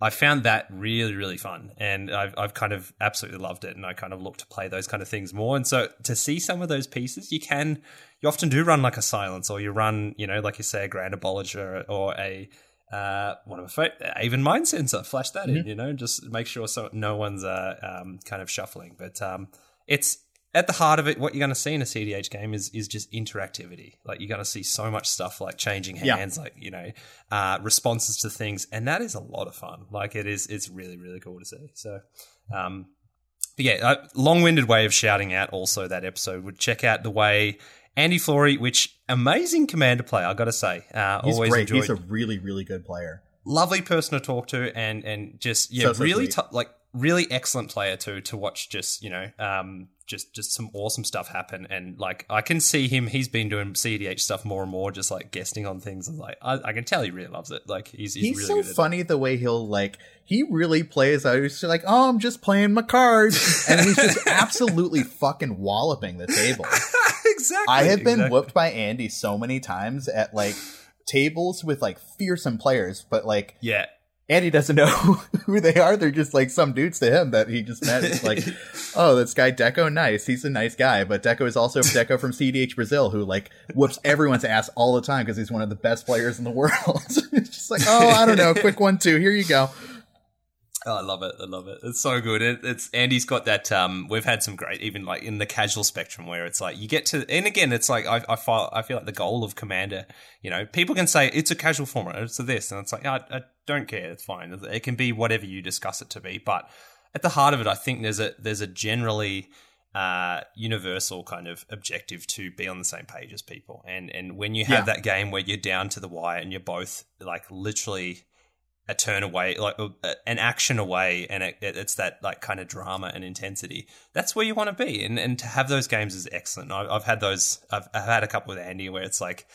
I found that really, really fun, and I've I've kind of absolutely loved it, and I kind of look to play those kind of things more. And so to see some of those pieces, you can you often do run like a silence, or you run, you know, like you say, a grand abolisher or a uh, one of my Aven Mindcensor. Flash that mm-hmm. in, you know, just make sure so no one's uh, um, kind of shuffling. But um, it's at the heart of it, what you're going to see in a CDH game is is just interactivity. Like you're going to see so much stuff like changing hands, yeah. like you know, uh, responses to things, and that is a lot of fun. Like it is, it's really really cool to see. So, um, but yeah, a long-winded way of shouting out also that episode would check out the way Andy Flory, which amazing commander player, I got to say, uh, he's always great. Enjoyed. He's a really really good player. Lovely person to talk to, and and just yeah, so, so really t- like really excellent player too to watch. Just you know, um, just just some awesome stuff happen. And like i can see him he's been doing cdh stuff more and more just like guesting on things. And like i, I can tell he really loves it. Like he's he's, he's really so funny the way he'll like he really plays out he's like oh i'm just playing my cards. *laughs* And he's just absolutely fucking walloping the table. *laughs* Exactly i have been exactly. whooped by andy so many times at like tables with like fearsome players but like yeah and he doesn't know *laughs* who they are. They're just like some dudes to him that he just met. It's like, *laughs* oh, this guy Deco, nice. He's a nice guy. But Deco is also *laughs* Deco from CDH Brazil, who like whoops everyone's ass all the time because he's one of the best players in the world. it's just like, oh, I don't know, quick one two. Here you go. Oh, I love it. I love it. It's so good. It, it's Andy's got that. Um, we've had some great, even like in the casual spectrum, where it's like you get to, and again, it's like I, I feel, I feel like the goal of Commander. You know, people can say it's a casual format, it's a this, and it's like I, I don't care. It's fine. It can be whatever you discuss it to be. But at the heart of it, I think there's a there's a generally uh, universal kind of objective to be on the same page as people. And and when you have yeah. that game where you're down to the wire and you're both like literally a turn away, like uh, an action away, and it, it's that like kind of drama and intensity. That's where you want to be, and and to have those games is excellent. I, have had those. I've, I've had a couple with Andy where it's like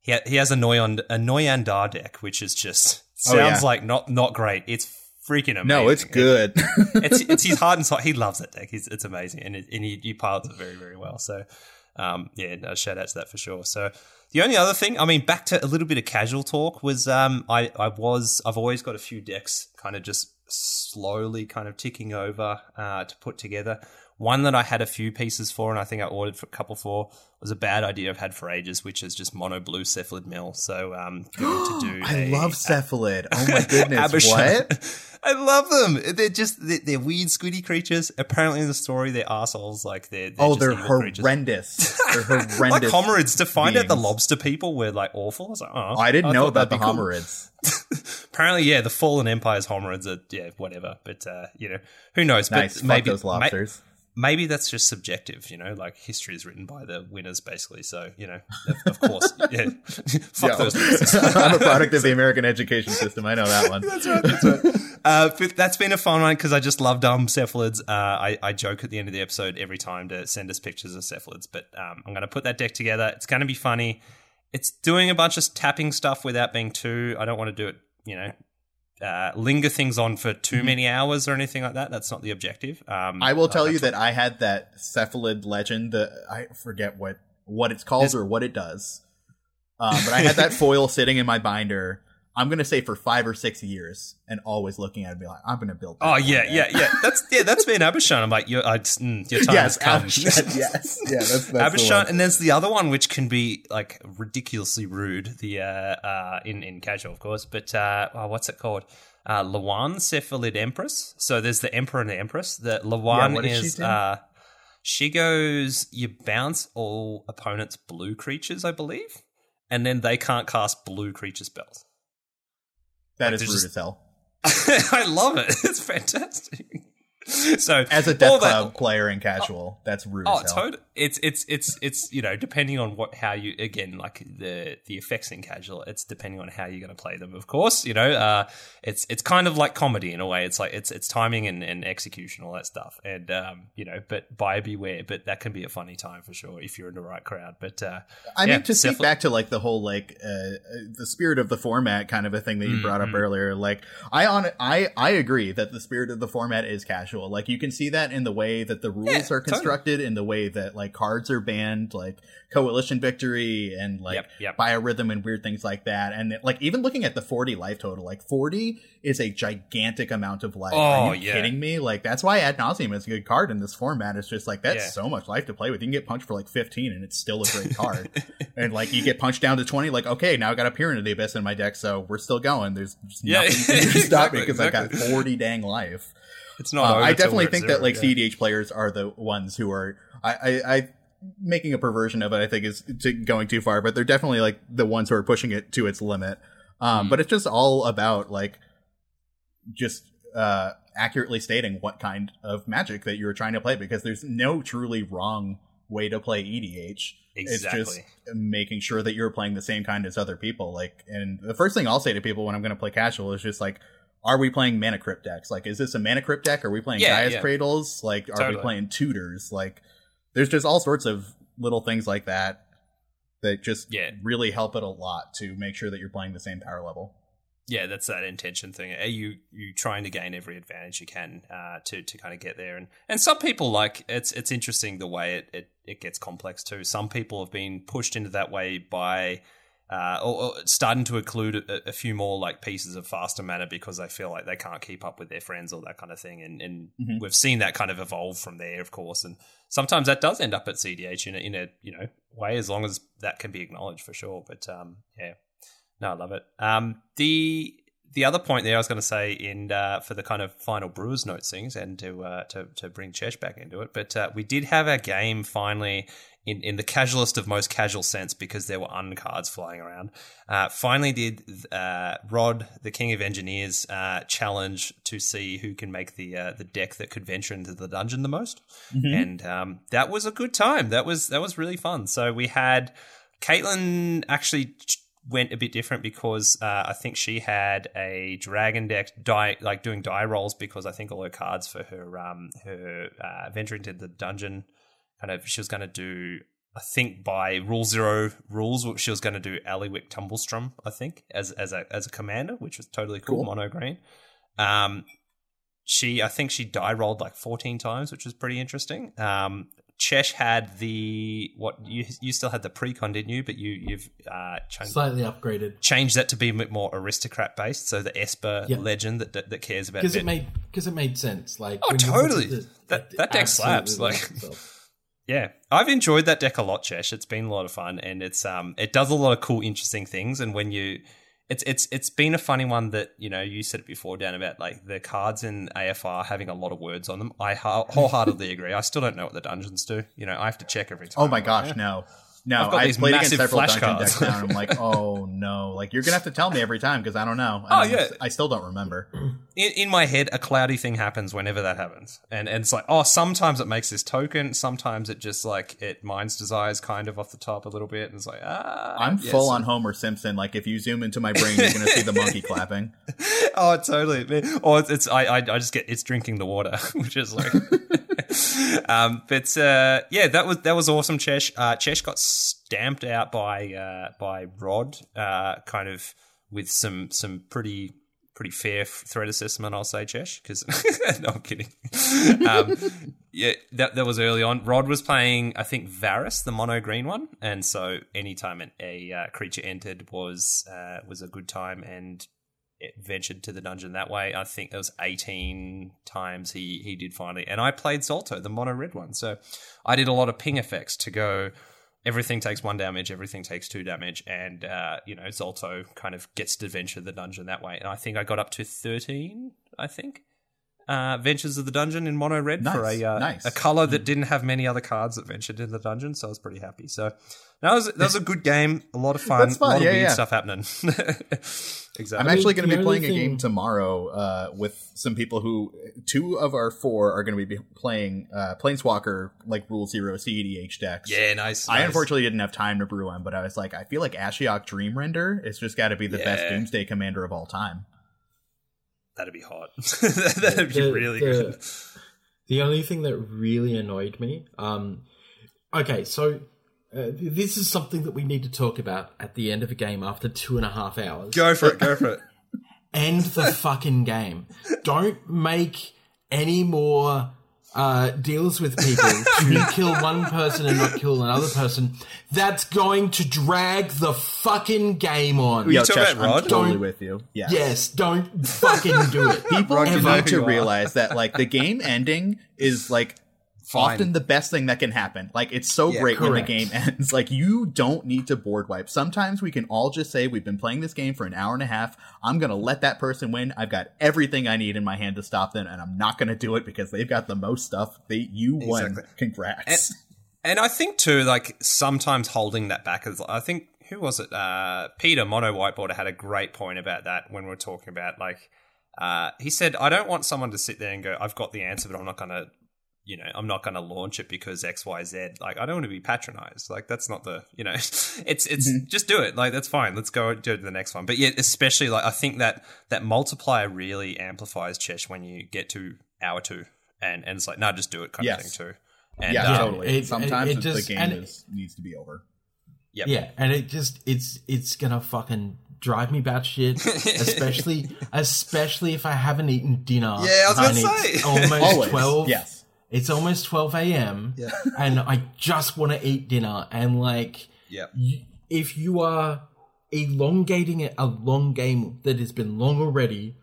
he ha- he has a Noyan a Noyan deck, which is just sounds Oh, yeah. like not not great. It's freaking amazing. No, it's good. *laughs* it's it's his *laughs* heart and soul. He loves that deck. He's, it's amazing, and it, and he, he pilots it very very well. So, um, yeah, no, shout out to that for sure. So, the only other thing, I mean, back to a little bit of casual talk was, um, I I was I've always got a few decks kind of just slowly kind of ticking over uh, to put together. One that I had a few pieces for, and I think I ordered for a couple for, was a bad idea I've had for ages, which is just mono blue cephalid mill. So, um, *gasps* going to do. I a- love cephalid. Oh my goodness, *laughs* what? *laughs* I love them. They're just they're, they're weird, squiddy creatures. Apparently, in the story, they're assholes. Like they're, they're Oh, they're horrendous. *laughs* They're horrendous. Like homarids. To find out the lobster people were like awful. I was like, oh, I didn't know thought about the cool. homarids. Apparently, yeah, the fallen empires homarids are yeah, whatever. But uh, you know, who knows? Nice. But Fuck maybe those ma- lobsters. Maybe that's just subjective. You know, like history is written by the winners, basically. So you know, of, of course, *laughs* yeah. Fuck Yo. those. *laughs* I'm a product of the American education system. I know that one. That's right. That's right. Uh, that's been a fun one because I just love dumb cephalids. Uh, I, I joke at the end of the episode every time to send us pictures of cephalids, but um, I'm going to put that deck together. It's going to be funny. It's doing a bunch of tapping stuff without being too. I don't want to do it, you know, uh, linger things on for too many hours or anything like that. That's not the objective. Um, Mm-hmm. I will tell you that I had that cephalid legend. The I forget what what it's called or what it does. Um, but I had that *laughs* foil sitting in my binder. I'm gonna say for five or six years, and always looking at it, and be like, I'm gonna build. Oh yeah, yeah, yeah. That's yeah. That's been Aboshan. I'm like, your, I, mm, your time Yes, has come. Aboshan, *laughs* yes, yeah. That's, that's Aboshan, one. and there's the other one which can be like ridiculously rude. The uh, uh, in in casual, of course, but uh, oh, what's it called? Uh, Llawan Cephalid Empress. So there's the Emperor and the Empress. The Llawan what does she is uh, she goes. You bounce all opponents' blue creatures, I believe, and then they can't cast blue creature spells. That is there's rude just- as hell. *laughs* I love it. *laughs* It's fantastic. *laughs* So As a Death that- player in casual, that's rude Oh, as hell. totally. It's it's it's it's you know depending on what how you again like the the effects in casual. It's depending on how you're going to play them. Of course, you know. Uh, it's it's kind of like comedy in a way. It's like it's it's timing and, and execution, all that stuff. And um, you know, but buyer beware. But that can be a funny time for sure if you're in the right crowd. But uh, I yeah, mean, to speak back to like the whole like uh, uh, the spirit of the format kind of a thing that you brought up Mhm. earlier. Like, I on I I agree that the spirit of the format is casual. Like, you can see that in the way that the rules Yeah, are totally. constructed, in the way that like cards are banned, like coalition victory and like Yep, yep. biorhythm and weird things like that. And like even looking at the forty life total, like forty is a gigantic amount of life. Oh, are you yeah. kidding me? Like that's why ad nauseam is a good card in this format. It's just like that's Yeah. so much life to play with. You can get punched for like fifteen, and it's still a great *laughs* card. and like you get punched down to 20 like okay now i got a peer into the abyss in my deck so we're still going there's just *laughs* Yeah, nothing that *laughs* can stop exactly, me because i got 40 dang life it's not. Uh, i definitely think zero, that like yeah. cdh players are the ones who are i i, I making a perversion of it i think is to going too far but they're definitely like the ones who are pushing it to its limit um Mm. but it's just all about like just uh accurately stating what kind of magic that you're trying to play because there's no truly wrong way to play edh Exactly. it's just making sure that you're playing the same kind as other people. Like, and the first thing I'll say to people when I'm going to play casual is just like, are we playing mana crypt decks? Like, is this a mana crypt deck? Are we playing Yeah, Gaia's yeah. Cradles? Like, are Totally. we playing tutors? Like, there's just all sorts of little things like that that just Yeah. really help it a lot to make sure that you're playing the same power level. yeah, that's that intention thing. Are you you trying to gain every advantage you can uh, to to kind of get there? And and some people like it's it's interesting the way it it, it gets complex too. Some people have been pushed into that way by. Uh, or, or starting to include a, a few more like pieces of faster mana because they feel like they can't keep up with their friends or that kind of thing, and, and Mhm. we've seen that kind of evolve from there, of course. And sometimes that does end up at CDH in a, in a you know way, as long as that can be acknowledged for sure. But um, yeah, no, I love it. Um, the the other point there I was going to say in uh, for the kind of final Brewers notes things and to uh, to to bring Chesh back into it, but uh, we did have our game finally. In, in the casualest of most casual sense, because there were uncards flying around, uh, finally did uh, Rod, the King of Engineers, uh, challenge to see who can make the uh, the deck that could venture into the dungeon the most, and um, that was a good time. That was that was really fun. So we had Caitlin actually went a bit different because uh, I think she had a dragon deck die like doing die rolls because I think all her cards for her um her uh, venture into the dungeon kind of she was going to do I think by rule zero rules she was going to do Ellywick Tumblestrum I think as as a as a commander which was totally cool, Cool. mono green. Um, she I think she die rolled like 14 times, which was pretty interesting. Um, Chesh had the what you you still had the precon, didn't you? But you you've uh, changed Slightly upgraded changed that to be a bit more aristocrat based. So the Esper Yeah. legend that, that that cares about because it made because it made sense. Like Oh, when you look at totally. the- That- that deck slaps, like-. Yeah, I've enjoyed that deck a lot, Chesh. It's been a lot of fun, and it's um, it does a lot of cool, interesting things. And when you, it's it's it's been a funny one that you know you said it before, Dan, about like the cards in AFR having a lot of words on them. I wholeheartedly *laughs* agree. I still don't know what the dungeons do. You know, I have to check every time. Oh my gosh, no. No, I've got I've these played against massive several dungeon decks now, and I'm like, *laughs* oh no, like you're gonna have to tell me every time because I don't know. Oh, And yeah. I still don't remember. in, in my head, a cloudy thing happens whenever that happens, and and it's like, oh, sometimes it makes this token, sometimes it just like it minds desires kind of off the top a little bit, and it's like, ah, I'm yes. full on Homer Simpson. Like if you zoom into my brain, you're gonna see the monkey *laughs* clapping. *laughs* oh, totally. Or it's, it's I, I I just get it's drinking the water, which is like. um, but uh, yeah, that was that was awesome. Chesh uh, Chesh got stamped out by uh, by Rod, uh, kind of with some some pretty pretty fair threat assessment. I'll say Chesh because *laughs* no, I'm kidding. um, yeah, that that was early on. Rod was playing, I think, Varis, the mono green one, and so anytime an, a uh, creature entered was uh, was a good time, and it ventured to the dungeon that way. I think it was 18 times he he did finally. And I played Zalto, the mono red one. So I did a lot of ping effects to go everything takes one damage, everything takes two damage, and uh, you know, Zalto kind of gets to venture the dungeon that way. And I think I got up to 13, I think. Uh, ventures of the dungeon in mono red for a uh, nice. a color that didn't have many other cards that ventured in the dungeon, so I was pretty happy. So that was that was a good game, a lot of fun, That's fun, a lot yeah, of weird yeah. stuff happening. *laughs* exactly. I'm actually going to be only playing a game tomorrow uh, with some people who two of our four are going to be playing uh, Planeswalker like Rule Zero CEDH decks. Yeah, nice. I nice. unfortunately didn't have time to brew one, but I was like, I feel like Ashiok Dream Render is just got to be the best Doomsday commander of all time. That'd be hot. *laughs* That'd be The- really the- good. The only thing that really annoyed me, um, okay, so uh, this is something that we need to talk about at the end of a game after two and a half hours. Go for it. Go for it. *laughs* End the fucking game. Don't make any more uh, deals with people *laughs* to kill one person and not kill another person. That's going to drag the fucking game on. you Yo, talking Chesh, about Rod? I'm totally Don't- with you. Yes. Yes, don't fucking do it. People Rod, you need to realize that like the game ending is like Often the best thing that can happen. Like it's so Yeah, great when the game *laughs* ends. Like you don't need to board wipe. Sometimes we can all just say we've been playing this game for an hour and a half. I'm gonna let that person win. I've got everything I need in my hand to stop them, and I'm not gonna do it because they've got the most stuff. They you won. Exactly. Congrats. And I think too, like sometimes holding that back is. I think who was it? Uh, Peter Mono Whiteboarder had a great point about that when we are talking about like. Uh, he said, "I don't want someone to sit there and go, I've got the answer, but I'm not going to, you know, I'm not going to launch it because X, Y, Z. Like, I don't want to be patronized. Like, that's not the, you know, *laughs* it's it's just do it. Like, that's fine. Let's go do the next one. But yeah, especially like I think that that multiplier really amplifies Chesh when you get to hour two, and and it's like, no, just do it kind of thing too. And, yeah, um, totally. it- Sometimes it it's just- the game is, needs to be over. Yeah. Yeah, and it just it's it's gonna fucking drive me batshit, *laughs* especially especially if I haven't eaten dinner. Yeah, I was gonna say. almost Always. twelve. Yes. It's almost twelve a.m. *laughs* and I just want to eat dinner. And like, you, if you are elongating a long game that has been long already,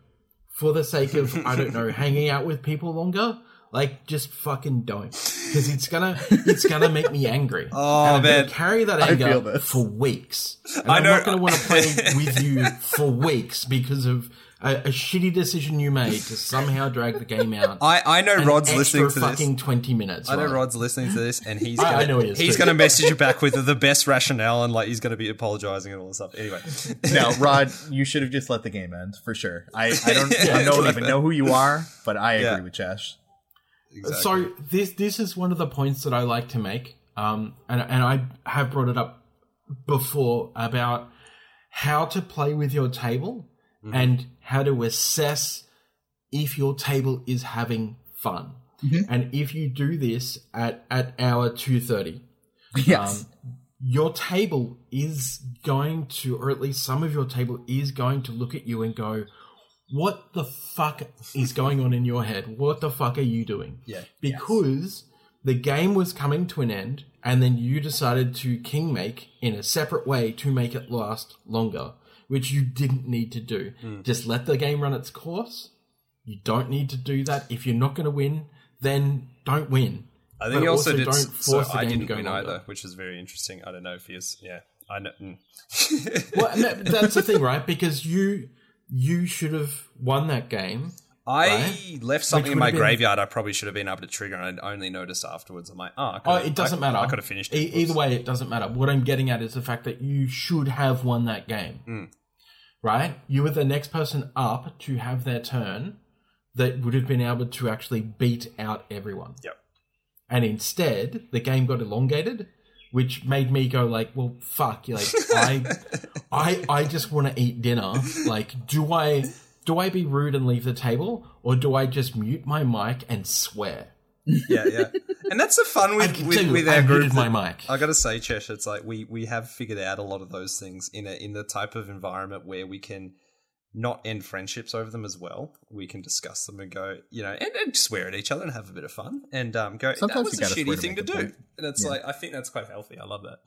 for the sake of I don't know, *laughs* hanging out with people longer. Like, just fucking don't, because it's gonna it's gonna make me angry. *laughs* Oh, and man. carry that anger for weeks. And I I'm know- not gonna want to play with you for weeks because of a, a shitty decision you made to somehow drag the game out. *laughs* I, I know Rod's listening to fucking this. twenty minutes. I know right? Rod's listening to this, and he's I- gonna, I know he is he's going to message you back with the best rationale, and like he's going to be apologizing and all this stuff. Anyway, *laughs* now Rod, you should have just let the game end for sure. I, I *laughs* don't I don't even know who you are, but I agree Yeah. with Chesh. exactly. So this this is one of the points that I like to make, um, and and I have brought it up before about how to play with your table and how to assess if your table is having fun. And if you do this at, at hour 2.30, Yes. um, your table is going to, or at least some of your table is going to look at you and go, what the fuck is going on in your head? What the fuck are you doing? Yeah. Because the game was coming to an end and then you decided to king make in a separate way to make it last longer, which you didn't need to do. Just let the game run its course. You don't need to do that. If you're not going to win, then don't win. I think But he also, also did. don't So I game to didn't go win longer. either, which is very interesting. I don't know if he is. Yeah, I know. mm. Well, no, *laughs* that's the thing, right? Because you you should have won that game. I Right? left something in my been- graveyard. I probably should have been able to trigger, and I only noticed afterwards. I'm like, oh, Oh, it doesn't I, matter. I could have finished it. E- either way, it doesn't matter. What I'm getting at is the fact that you should have won that game. Hmm. Right? You were the next person up to have their turn that would have been able to actually beat out everyone. Yep. And instead, the game got elongated, which made me go like, "Well, fuck! Like, I, *laughs* I, I just want to eat dinner. Like, do I, do I be rude and leave the table, or do I just mute my mic and swear?" *laughs* yeah, yeah. And that's the fun I with with, you, with I our group. muted my mic. I gotta say, Chesh, it's like we we have figured out a lot of those things in a in the type of environment where we can not end friendships over them as well. We can discuss them and go, you know, and, and swear at each other and have a bit of fun and um, go. Sometimes that was a shitty thing to a do, point. and it's Yeah. like I think that's quite healthy. I love that.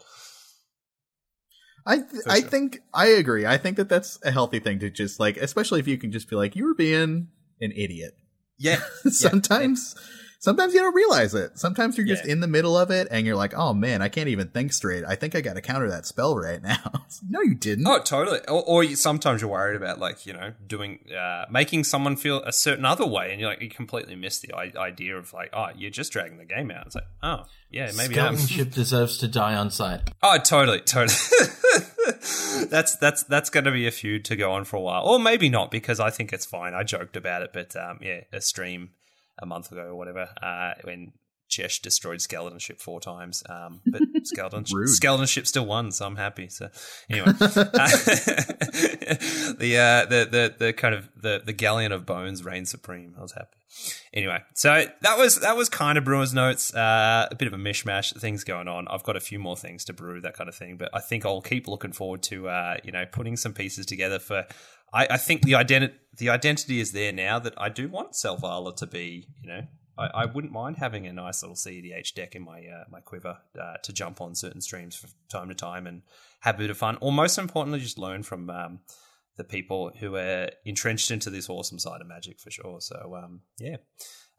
I th- I sure. think I agree. I think that that's a healthy thing to just like, especially if you can just be like, you were being an idiot. Yeah, *laughs* sometimes, sometimes you don't realize it. Sometimes you're just Yeah. in the middle of it and you're like, oh man, I can't even think straight. I think I got to counter that spell right now. *laughs* no, you didn't. Oh, totally. Or, or you, sometimes you're worried about like you know doing uh, making someone feel a certain other way, and you're like you completely miss the I- idea of like oh you're just dragging the game out. It's like oh yeah maybe I'm. Skeleton ship deserves to die on sight. *laughs* Oh, totally, totally. *laughs* that's that's that's going to be a feud to go on for a while, or maybe not because I think it's fine. I joked about it, but um, yeah, a stream a month ago or whatever uh, when Chesh destroyed Skeleton Ship four times, um, *laughs* but Skeleton. Skeleton Ship still won, so I'm happy. So anyway, uh, *laughs* *laughs* the uh, the the the kind of the the galleon of bones reigned supreme. I was happy. Anyway, so that was that was kind of Brewers notes. Uh, a bit of a mishmash, things going on. I've got a few more things to brew, that kind of thing. But I think I'll keep looking forward to uh, you know putting some pieces together for. I, I think the identity the identity is there now that I do want Selvala to be. You know, I, I wouldn't mind having a nice little CDH deck in my uh, my quiver uh, to jump on certain streams from time to time and have a bit of fun. Or most importantly, just learn from. Um, the people who are entrenched into this awesome side of magic for sure. So um, yeah,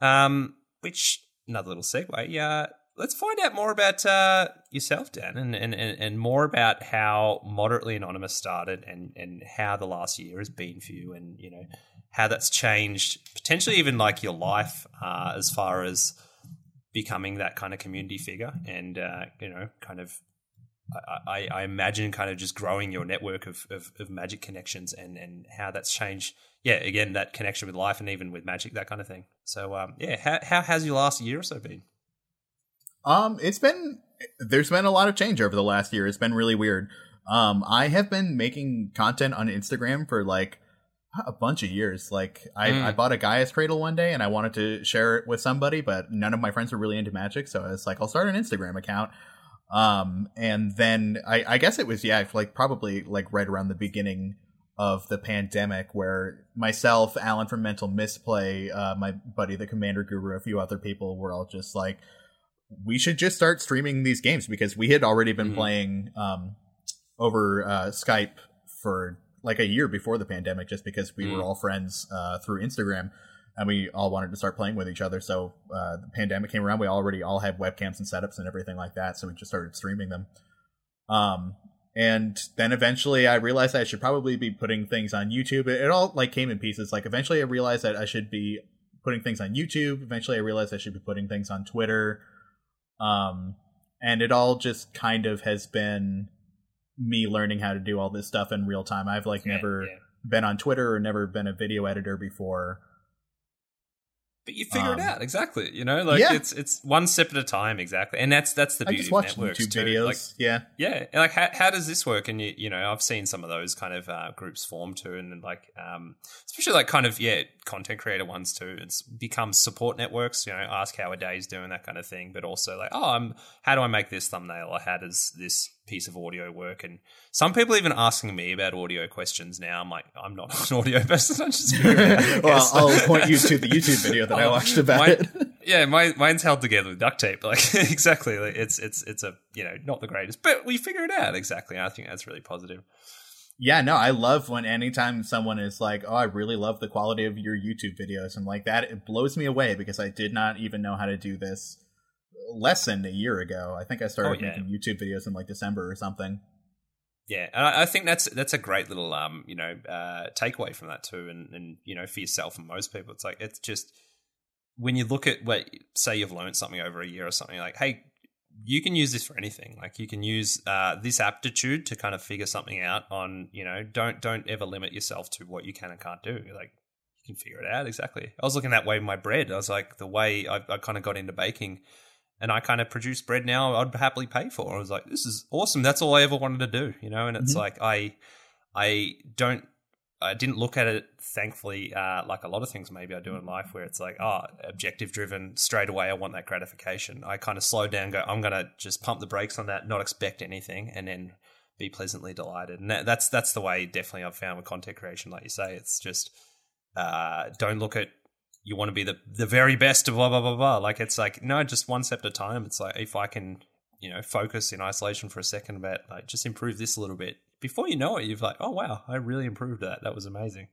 um, which another little segue. Yeah, let's find out more about uh, yourself, Dan, and, and and more about how moderately anonymous started and and how the last year has been for you, and you know how that's changed potentially even like your life uh, as far as becoming that kind of community figure and uh, you know kind of I, I, I imagine kind of just growing your network of, of, of magic connections and, and how that's changed. Yeah, again, that connection with life and even with magic, that kind of thing. So, um, yeah, how, how has your last year or so been? Um, it's been there's been a lot of change over the last year. It's been really weird. Um, I have been making content on Instagram for like a bunch of years. Like I, Mm. I bought a Gaea's Cradle one day and I wanted to share it with somebody, but none of my friends were really into magic, so I was like, I'll start an Instagram account. Um, and then I, I guess it was yeah, like probably like right around the beginning of the pandemic where myself, Alan from Mental Misplay, uh, my buddy the Commander Guru, a few other people were all just like, we should just start streaming these games because we had already been Mhm. playing um, over uh, Skype for like a year before the pandemic, just because we Mm. were all friends uh, through Instagram, and we all wanted to start playing with each other. So uh, the pandemic came around, we already all had webcams and setups and everything like that, so we just started streaming them. Um, and then eventually, I realized I should probably be putting things on YouTube. It, it all like came in pieces. Like eventually, I realized that I should be putting things on YouTube. Eventually, I realized I should be putting things on Twitter. Um, and it all just kind of has been me learning how to do all this stuff in real time. I've like Yeah, never yeah. been on Twitter or never been a video editor before. But you figure Um, it out exactly, you know, like Yeah. it's it's one step at a time, exactly, and that's that's the I beauty of networks YouTube too. videos. Like, yeah. yeah, and like how, how does this work? And you you know, I've seen some of those kind of uh, groups form too, and like um, especially like kind of yeah, content creator ones too. It's become support networks. You know, ask how a day's doing that kind of thing, but also like oh, I'm how do I make this thumbnail or how does this piece of audio work? And some people even asking me about audio questions now. I'm like, I'm not *laughs* an audio person. I just out, Well. I'll point you to the YouTube *laughs* video that I Oh, watched about mine- it. yeah, mine, mine's held together with duct tape. *laughs* Like exactly, like, it's it's it's a you know not the greatest, but we figure it out exactly. I think that's really positive. Yeah, no, I love when anytime someone is like, "Oh, I really love the quality of your YouTube videos," I'm like that, it blows me away because I did not even know how to do this less than a year ago. I think I started Oh, yeah. making YouTube videos in like December or something. Yeah, and I, think that's that's a great little um you know uh, takeaway from that too, and and you know for yourself and most people, it's like it's just when you look at what say you've learned something over a year or something, like hey, you can use this for anything. Like you can use uh, this aptitude to kind of figure something out on you know don't don't ever limit yourself to what you can and can't do. Like you can figure it out exactly. I was looking that way with my bread. I was like the way I, I kind of got into baking. And I kind of produce bread now. I'd happily pay for. I was like, "This is awesome. That's all I ever wanted to do," you know. And it's Mhm. like I, I don't I didn't look at it, thankfully, uh, like a lot of things maybe I do in life where it's like, oh, objective driven, straight away, I want that gratification. I kind of slow down, go, I'm going to just pump the brakes on that, not expect anything, and then be pleasantly delighted. And that, that's that's the way definitely I've found with content creation, like you say. It's just uh, don't look at you want to be the the very best of blah blah blah blah. Like it's like no, just one step at a time. It's like if I can, you know, focus in isolation for a second about like just improve this a little bit. Before you know it, you've like, oh wow, I really improved that. That was amazing.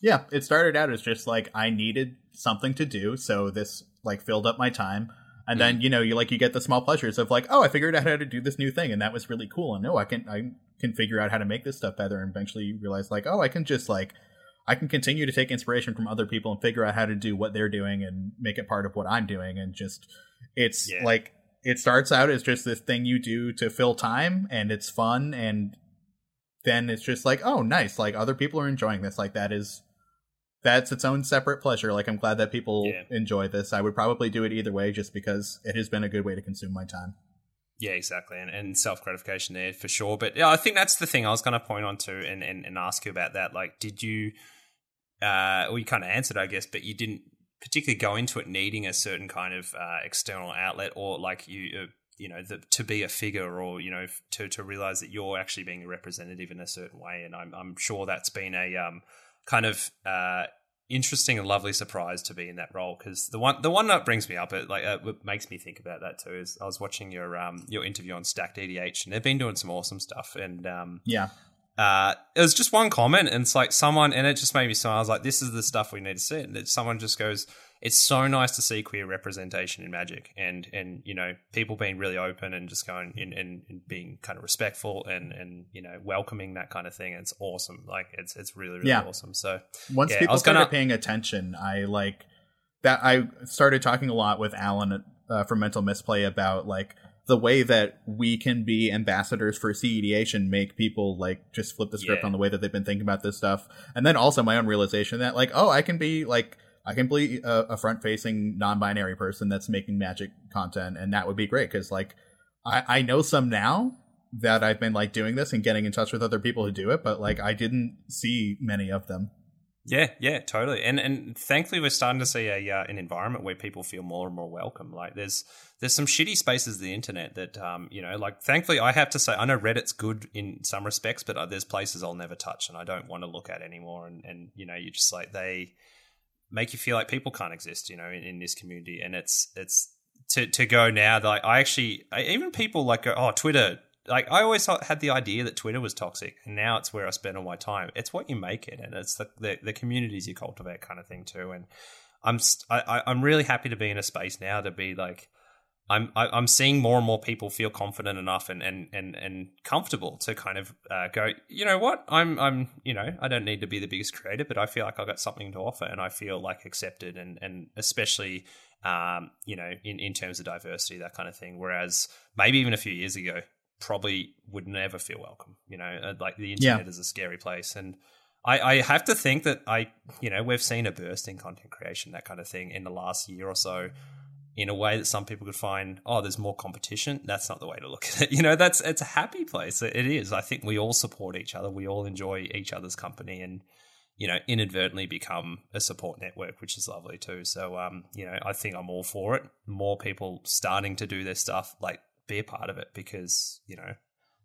Yeah, it started out as just like I needed something to do, so this like filled up my time. And then mm-hmm. you know you like you get the small pleasures of like oh I figured out how to do this new thing and that was really cool and no I can I can figure out how to make this stuff better and eventually you realize like oh I can just like I can continue to take inspiration from other people and figure out how to do what they're doing and make it part of what I'm doing and just it's Yeah. like it starts out as just this thing you do to fill time and it's fun and then it's just like oh nice like other people are enjoying this like that is that's its own separate pleasure like i'm glad that people Yeah. enjoy this i would probably do it either way just because it has been a good way to consume my time Yeah, exactly, and, and self gratification there for sure. But yeah, I think that's the thing I was going to point on to and, and, and ask you about that. Like, did you? Uh, well, you kind of answered, I guess, but you didn't particularly go into it needing a certain kind of uh, external outlet, or like you, uh, you know, the, to be a figure, or you know, to to realize that you're actually being a representative in a certain way. And I'm I'm sure that's been a um, kind of uh, interesting and lovely surprise to be in that role. Because the one the one that brings me up it like uh, makes me think about that too is I was watching your um your interview on Stacked EDH and they've been doing some awesome stuff. And um yeah uh it was just one comment and it's like someone and it just made me smile. I was like this is the stuff we need to see. And someone just goes it's so nice to see queer representation in magic and and you know people being really open and just going in and, and being kind of respectful and and you know welcoming that kind of thing. It's awesome. Like it's it's really really Yeah. awesome. So once Yeah, people started gonna- paying attention i like that i started talking a lot with alan uh, from mental misplay about like the way that we can be ambassadors for CEDH and make people like just flip the script Yeah. on the way that they've been thinking about this stuff. And then also my own realization that like, oh, I can be like, I can be a, a front facing non binary person that's making magic content. And that would be great because like, I, I know some now that I've been like doing this and getting in touch with other people who do it, but like I didn't see many of them. Yeah, yeah, totally. And and thankfully we're starting to see a uh, an environment where people feel more and more welcome. Like there's there's some shitty spaces of the internet that um you know like thankfully I have to say I know Reddit's good in some respects, but uh, there's places I'll never touch and I don't want to look at anymore. And and you know you just like they make you feel like people can't exist. You know in, in this community, and it's it's to to go now. Like I actually I, even people like go, oh Twitter. Like I always had the idea that Twitter was toxic, and now it's where I spend all my time. It's what you make it, and it's the the, the communities you cultivate, kind of thing too. And I'm st- I, I- I'm really happy to be in a space now to be like I'm I, I'm seeing more and more people feel confident enough and and and, and comfortable to kind of uh, go. You know what? I'm I'm you know I don't need to be the biggest creator, but I feel like I've got something to offer, and I feel like accepted, and and especially um you know in in terms of diversity that kind of thing. Whereas maybe even a few years ago, probably would never feel welcome. You know, Uh, like the internet is a scary place, and I, I have to think that I, you know, we've seen a burst in content creation, that kind of thing, in the last year or so, in a way that some people could find, oh, there's more competition. That's not the way to look at it. *laughs* You know, that's it's a happy place. It is. I think we all support each other. We all enjoy each other's company, and you know, inadvertently become a support network, which is lovely too. So, um, you know, I think I'm all for it. More people starting to do their stuff, like be a part of it, because you know,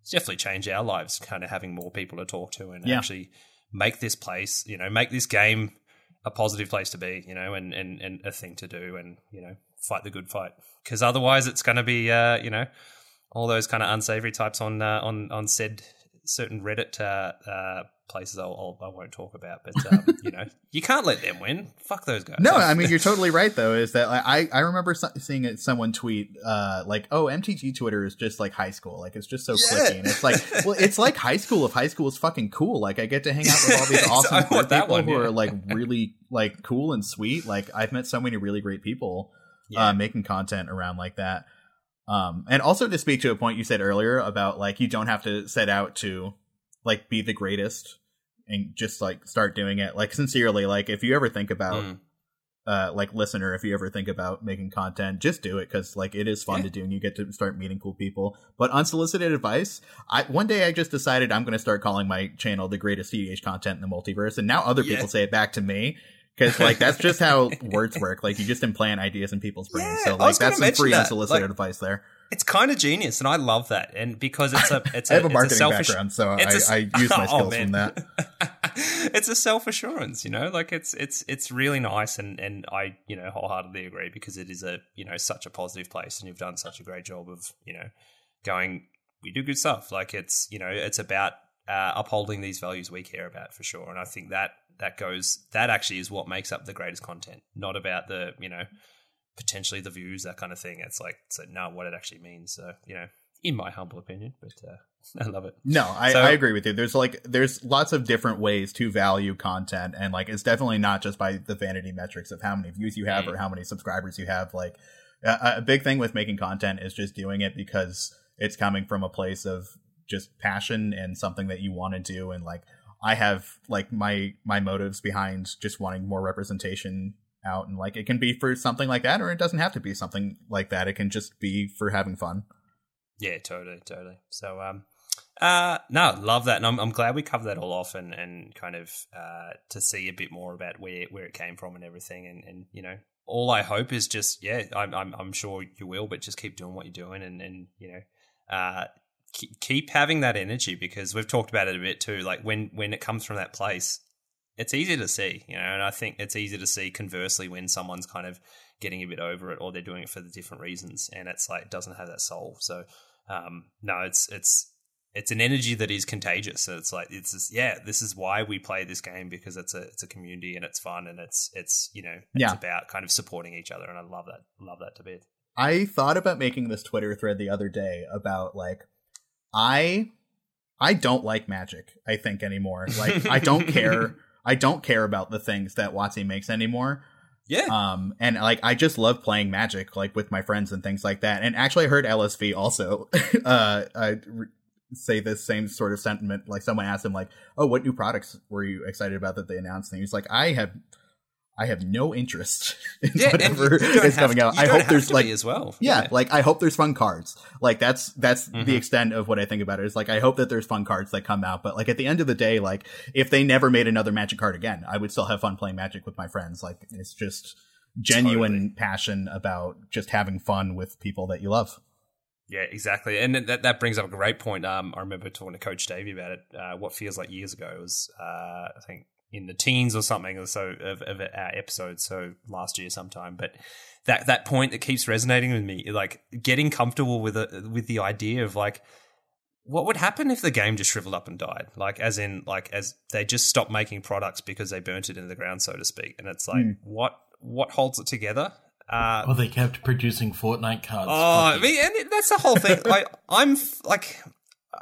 it's definitely changed our lives. Kind of having more people to talk to and Yeah. actually make this place, you know, make this game a positive place to be, you know, and and and a thing to do, and you know, fight the good fight. Because otherwise, it's going to be, uh, you know, all those kind of unsavory types on uh, on on said certain Reddit uh, uh, places. I'll, I'll I won't talk about, but um, you know, *laughs* you can't let them win. Fuck those guys. No, I mean you're totally right though. Is that I I remember so- seeing someone tweet uh like oh MTG Twitter is just like high school like it's just so Yeah. clicky and it's like well it's like high school if high school is fucking cool like I get to hang out with all these *laughs* awesome want cool that people one, who yeah. are like *laughs* really like cool and sweet like I've met so many really great people Yeah. uh, making content around like that. Um, and also to speak to a point you said earlier about like you don't have to set out to like be the greatest and just like start doing it. Like sincerely, like if you ever think about Mm. uh like listener, if you ever think about making content, just do it because like it is fun Yeah. to do and you get to start meeting cool people. But unsolicited advice, I one day I just decided I'm going to start calling my channel the greatest CDH content in the multiverse, and now other Yeah. people say it back to me. Because like that's just how words work. Like you just implant ideas in people's brains. Yeah, so like that's some free that. unsolicited Like- advice there. It's kind of genius, and I love that. And because it's a, it's a, *laughs* I have a marketing selfish, background, so I, a- I use my *laughs* Oh, skills man. from that. *laughs* it's a self assurance, you know, like it's it's it's really nice, and and I you know wholeheartedly agree because it is a you know such a positive place, and you've done such a great job of you know going. We do good stuff. Like it's you know it's about uh, upholding these values we care about for sure, and I think that that goes that actually is what makes up the greatest content, not about the you know potentially the views that kind of thing. It's like so like no, what it actually means. So you know, in my humble opinion, but uh, *laughs* I love it. No, I, So- I agree with you. There's like there's lots of different ways to value content, and like it's definitely not just by the vanity metrics of how many views you have Mm. or how many subscribers you have. Like a, a big thing with making content is just doing it because it's coming from a place of just passion and something that you want to do, and like I have like my my motives behind just wanting more representation out, and like it can be for something like that, or it doesn't have to be something like that. It can just be for having fun. Yeah, totally, totally. So, um, uh, no, love that, and I'm, I'm glad we covered that all off, and, and kind of uh, to see a bit more about where where it came from and everything, and, and you know, all I hope is just yeah, I'm I'm, I'm sure you will, but just keep doing what you're doing, and and you know, uh, keep, keep having that energy because we've talked about it a bit too. Like when when it comes from that place, it's easy to see, you know, and I think it's easy to see conversely when someone's kind of getting a bit over it or they're doing it for the different reasons and it's like it doesn't have that soul. So um no, it's it's it's an energy that is contagious. So it's like it's just, yeah, this is why we play this game because it's a it's a community and it's fun and it's it's you know it's Yeah. about kind of supporting each other and I love that love that to bits. I thought about making this Twitter thread the other day about like I I don't like magic, I think anymore. Like I don't *laughs* care I don't care about the things that WotC makes anymore. Yeah, Um and like I just love playing magic like with my friends and things like that. And actually I heard LSV also *laughs* uh, uh re- say this same sort of sentiment like someone asked him like, "Oh, what new products were you excited about that they announced?" And he was like, "I have I have no interest *laughs* in yeah, whatever is coming out. I hope there's like as well. yeah, like I hope there's fun cards. Like that's that's Mhm. the extent of what I think about it. Is like I hope that there's fun cards that come out, but like at the end of the day, like if they never made another Magic card again, I would still have fun playing Magic with my friends. Like it's just genuine passion about just having fun with people that you love. Yeah, exactly, and that that brings up a great point. Um, I remember talking to Coach Davey about it. Uh, what feels like years ago it was, uh, I think, in the teens or something, or so of, of our episode. So last year sometime, but that that point that keeps resonating with me, like getting comfortable with it, with the idea of like. What would happen if the game just shriveled up and died? Like, as in, like, as they just stopped making products because they burnt it into the ground, so to speak. And it's like, Hmm. what what holds it together? Uh, Or they kept producing Fortnite cards. Oh, I mean, and it- that's the whole thing. *laughs* like, I'm like,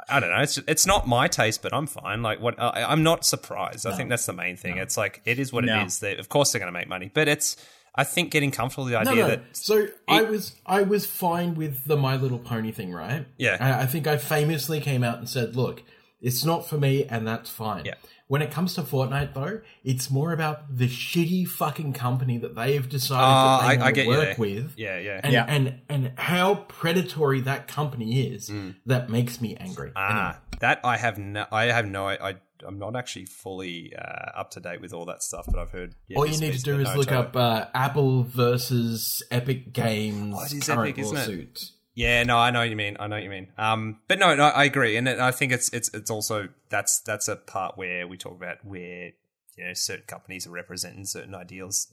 I don't know. It's it's not my taste, but I'm fine. Like, what I, I'm not surprised. I think that's the main thing. It's like it is what No. it is. They, of course, they're going to make money, but it's. I think getting comfortable with the idea no. that So I was I was fine with the My Little Pony thing, right? Yeah. I, I think I famously came out and said, "Look, It's not for me, and that's fine. Yeah. When it comes to Fortnite, though, it's more about the shitty fucking company that they have decided Ah, that they I- I get to work with. Yeah, yeah. And, Yeah. and and how predatory that company is that makes me angry. Mm. Ah, that I have no. I have no. I. I'm not actually fully uh, up to date with all that stuff, but I've heard. Yeah, All you need to do is look up uh, Apple versus Epic Games Oh, it is current Epic, isn't it? lawsuit. Yeah, no, I know what you mean. I know what you mean. Um, but no, no, I agree, and I think it's it's it's also that's that's a part where we talk about where you know certain companies are representing certain ideals,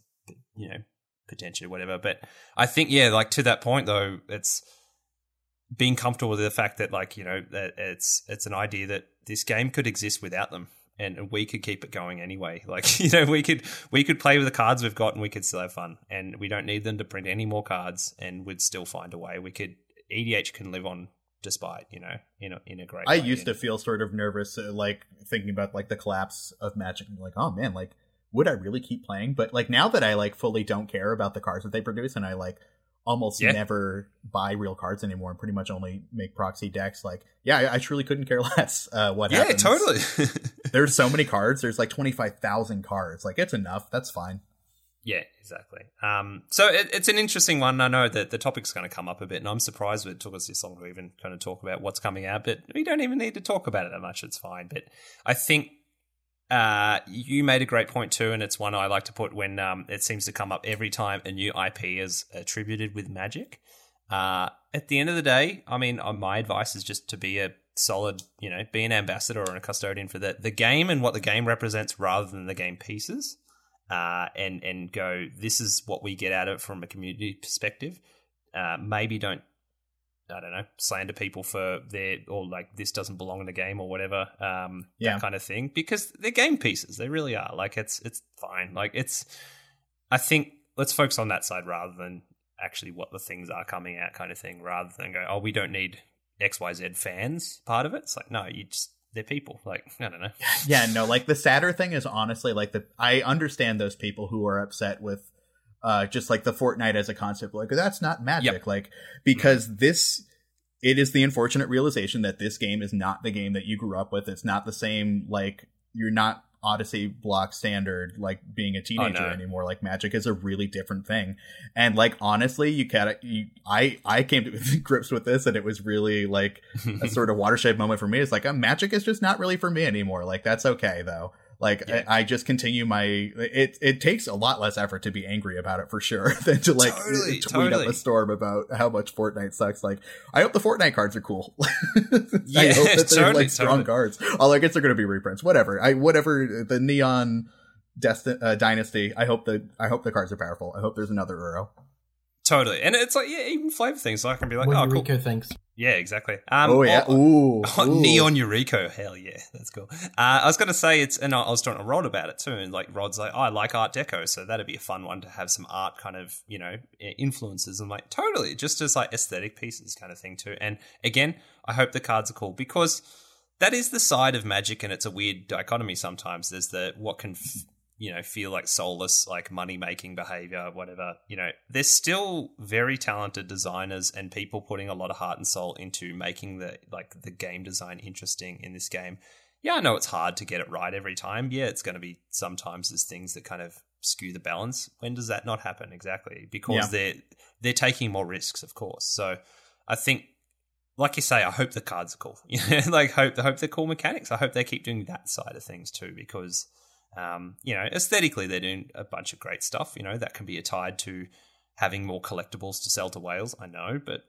you know, potentially whatever. But I think yeah, like to that point though, it's being comfortable with the fact that like you know that it's it's an idea that this game could exist without them. And we could keep it going anyway. *laughs* Like you know, we could we could play with the cards we've got, and we could still have fun. And we don't need them to print any more cards, and we'd still find a way. We could EDH can live on despite you know in a in a great. I way. used to feel sort of nervous, uh, like thinking about like the collapse of Magic, and like, oh man, like would I really keep playing? But like now that I like fully don't care about the cards that they produce, and I like almost Yeah. never buy real cards anymore, and pretty much only make proxy decks. Like, yeah, I, I truly couldn't care *laughs* less. Uh, what? Yeah, happens. totally. *laughs* There's so many cards. There's like twenty five thousand cards. Like it's enough. That's fine. Yeah, exactly. Um, so it, it's an interesting one. I know that the topic's going to come up a bit, and I'm surprised it took us this long to even kind of talk about what's coming out. But we don't even need to talk about it that much. It's fine. But I think uh, you made a great point too, and it's one I like to put when um, it seems to come up every time a new IP is attributed with Magic. Uh, at the end of the day, I mean, uh, my advice is just to be a solid, you know, be an ambassador or a custodian for the the game and what the game represents, rather than the game pieces uh, and and go. This is what we get out of it from a community perspective. Uh, maybe don't I don't know slander people for their or like this doesn't belong in the game or whatever. Um, Yeah. that kind of thing because they're game pieces. They really are. Like it's it's fine. Like it's. I think let's focus on that side rather than actually what the things are coming out kind of thing rather than go oh we don't need xyz fans part of it it's like no you just they're people like i don't know *laughs* yeah no like the sadder thing is honestly like the i understand those people who are upset with uh just like the fortnite as a concept like that's not magic Yep. like because this it is the unfortunate realization that this game is not the game that you grew up with it's not the same like you're not odyssey block standard like being a teenager no. anymore like magic is a really different thing and like honestly you gotta you i i came to *laughs* grips with this and it was really like a *laughs* sort of watershed moment for me. It's like uh, magic is just not really for me anymore. Like that's okay though. Like Yeah. I, I just continue my. It it takes a lot less effort to be angry about it for sure *laughs* than to like Totally, tweet totally. up a storm about how much Fortnite sucks. Like I hope the Fortnite cards are cool. *laughs* yeah, I hope that *laughs* they're totally, like strong cards. Although I guess they're going to be reprints. Whatever. I whatever the neon. Desti- uh, Dynasty. I hope the I hope the cards are powerful. I hope there's another Uro. Totally and it's like yeah even flavor things so i can be like What oh cool Eureka thinks. yeah exactly um oh yeah. Ooh. Oh, Ooh. *laughs* Neon Eureka, hell yeah, *laughs* that's cool. Uh, I was going to say it's, and I I was talking to Rod about it too, and like Rod's like, oh, I like Art Deco, so that'd be a fun one to have some art kind of, you know, influences. I'm like, totally, just as like aesthetic pieces kind of thing too. And again, I hope the cards are cool because that is the side of Magic, and it's a weird dichotomy sometimes. There's the what can. F- you know, feel like soulless, like money making behavior, whatever. You know, there's still very talented designers and people putting a lot of heart and soul into making the like the game design interesting in this game. Yeah, I know it's hard to get it right every time. Yeah, it's going to be sometimes there's things that kind of skew the balance. When does that not happen exactly? Because Yeah. they're they're taking more risks, of course. So I think like you say, I hope the cards are cool. *laughs* Like hope hope they're cool mechanics. I hope they keep doing that side of things too, because um, you know, aesthetically they're doing a bunch of great stuff. You know, that can be tied to having more collectibles to sell to whales. I know, but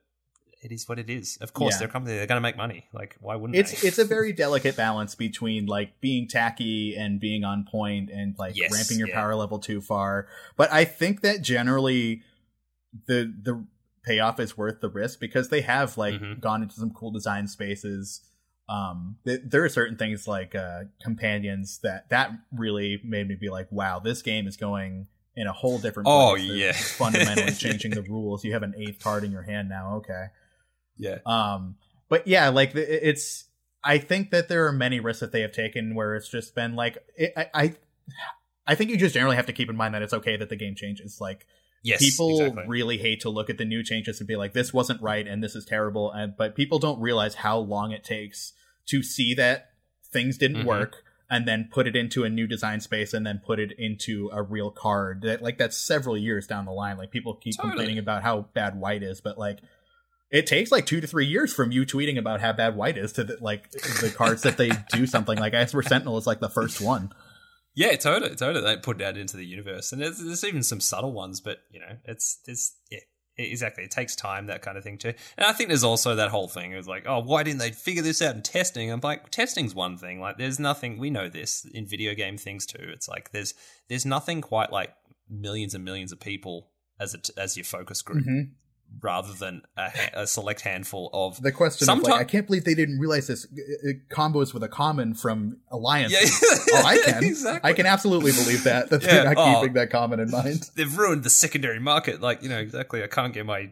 it is what it is. Of course, Yeah. they're a company; they're going to make money. Like, why wouldn't it's they? it's a very *laughs* delicate balance between like being tacky and being on point and like Yes, ramping your yeah. power level too far. But I think that generally the the payoff is worth the risk because they have like Mhm. gone into some cool design spaces. Um, th- there are certain things like uh, companions that that really made me be like, wow, this game is going in a whole different. Oh, yeah. fundamentally *laughs* changing the rules. You have an eighth card in your hand now. Okay. yeah, Um, but yeah, like it's. I think that there are many risks that they have taken where it's just been like it, I, I. I think you just generally have to keep in mind that it's okay that the game changes. Like yes, people exactly. really hate to look at the new changes and be like, "This wasn't right," and "This is terrible," and but people don't realize how long it takes to see that things didn't Mhm. work and then put it into a new design space and then put it into a real card that like that's several years down the line like people keep Totally. complaining about how bad white is but like it takes like two to three years from you tweeting about how bad white is to the, like the cards that they *laughs* do something like Esper Sentinel is like the first one. Yeah, it's totally, totally. They put it out into the universe, and there's, there's even some subtle ones, but you know, it's it's yeah, exactly. It takes time, that kind of thing too. And I think there's also that whole thing. It was like, oh, why didn't they figure this out in testing? I'm like, testing's one thing. Like, there's nothing. We know this in video game things too. It's like there's there's nothing quite like millions and millions of people as a as your focus group, mm-hmm. Rather than a, ha- a select handful of The question of like, I can't believe they didn't realize this uh, uh, combos with a common from Alliance. Yeah, oh, I can. *laughs* exactly. I can absolutely believe that that Yeah, they're not oh. keeping that common in mind. *laughs* they've ruined the secondary market. Like, you know, exactly. I can't get my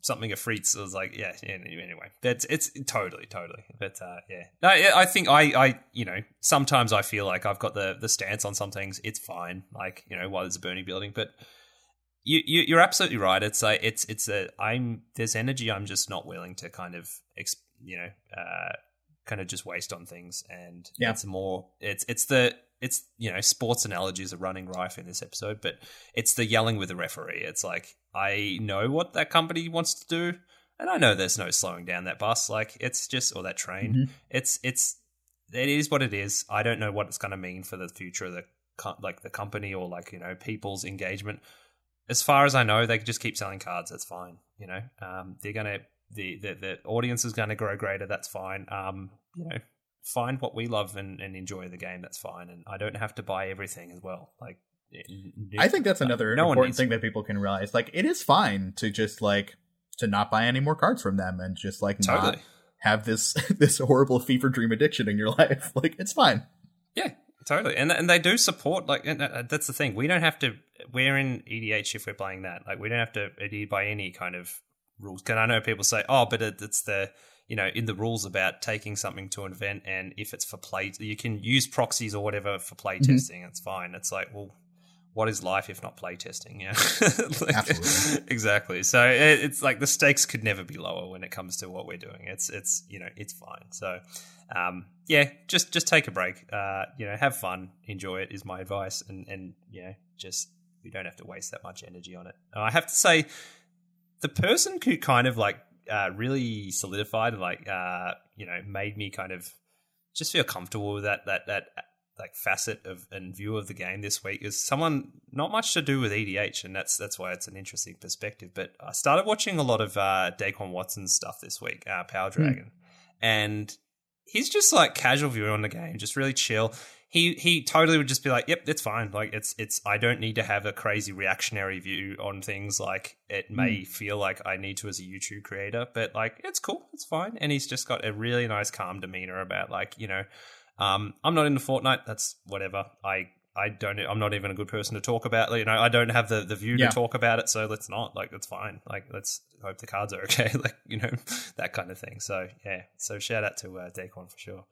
something of frites. I was like, yeah, yeah, anyway, that's it's totally, totally. But uh, yeah, no, I think I, I, you know, sometimes I feel like I've got the the stance on some things. It's fine, like you know, while there's a burning building, but. You, you, you're absolutely right. It's like it's it's a I'm there's energy I'm just not willing to kind of you know uh, kind of just waste on things, and Yeah. it's more it's it's the it's you know sports analogies are running rife in this episode, but it's the yelling with the referee. It's like I know what that company wants to do, and I know there's no slowing down that bus. Like it's just or that train. It's it's it is what it is. I don't know what it's going to mean for the future of the co- like the company or like you know people's engagement. As far as I know, they can just keep selling cards. That's fine. You know, um, they're gonna the, the the audience is going to grow greater. That's fine. Um, you know, find what we love and, and enjoy the game. That's fine. And I don't have to buy everything as well. Like, I think that's another no important thing that people can realize. Like, it is fine to just like to not buy any more cards from them and just like not have this *laughs* this horrible fever dream addiction in your *laughs* life. Like, it's fine. Yeah, totally. And and they do support like and uh, that's the thing. We don't have to. We're in EDH if we're playing that. Like we don't have to adhere by any kind of rules. Can I know people say, oh, but it, it's the you know in the rules about taking something to an event, and if it's for play, you can use proxies or whatever for play testing. It's fine. It's like well. What is life if not play testing? Yeah, *laughs* Like, Absolutely. exactly. So it, it's like the stakes could never be lower when it comes to what we're doing. It's it's you know it's fine. So um, yeah, just just take a break. Uh, you know, have fun, enjoy it is my advice, and and you know, just we don't have to waste that much energy on it. Uh, I have to say, the person who kind of like uh, really solidified, like uh, you know, made me kind of just feel comfortable with that that that like facet of and view of the game this week is someone not much to do with EDH, and that's that's why it's an interesting perspective. But I started watching a lot of uh, Daquan Watson's stuff this week, uh, Power Dragon, and he's just like casual view on the game, just really chill. He he totally would just be like, "Yep, it's fine. Like it's it's I don't need to have a crazy reactionary view on things. Like it may feel like I need to as a YouTube creator, but like it's cool, it's fine." And he's just got a really nice, calm demeanor about like you know, um, I'm not into Fortnite. That's whatever. I I don't. I'm not even a good person to talk about. You know, I don't have the the view Yeah. to talk about it. So let's not. Like that's fine. Like let's hope the cards are *laughs* okay. like you know *laughs* that kind of thing. So yeah. So shout out to uh, Daquan for sure.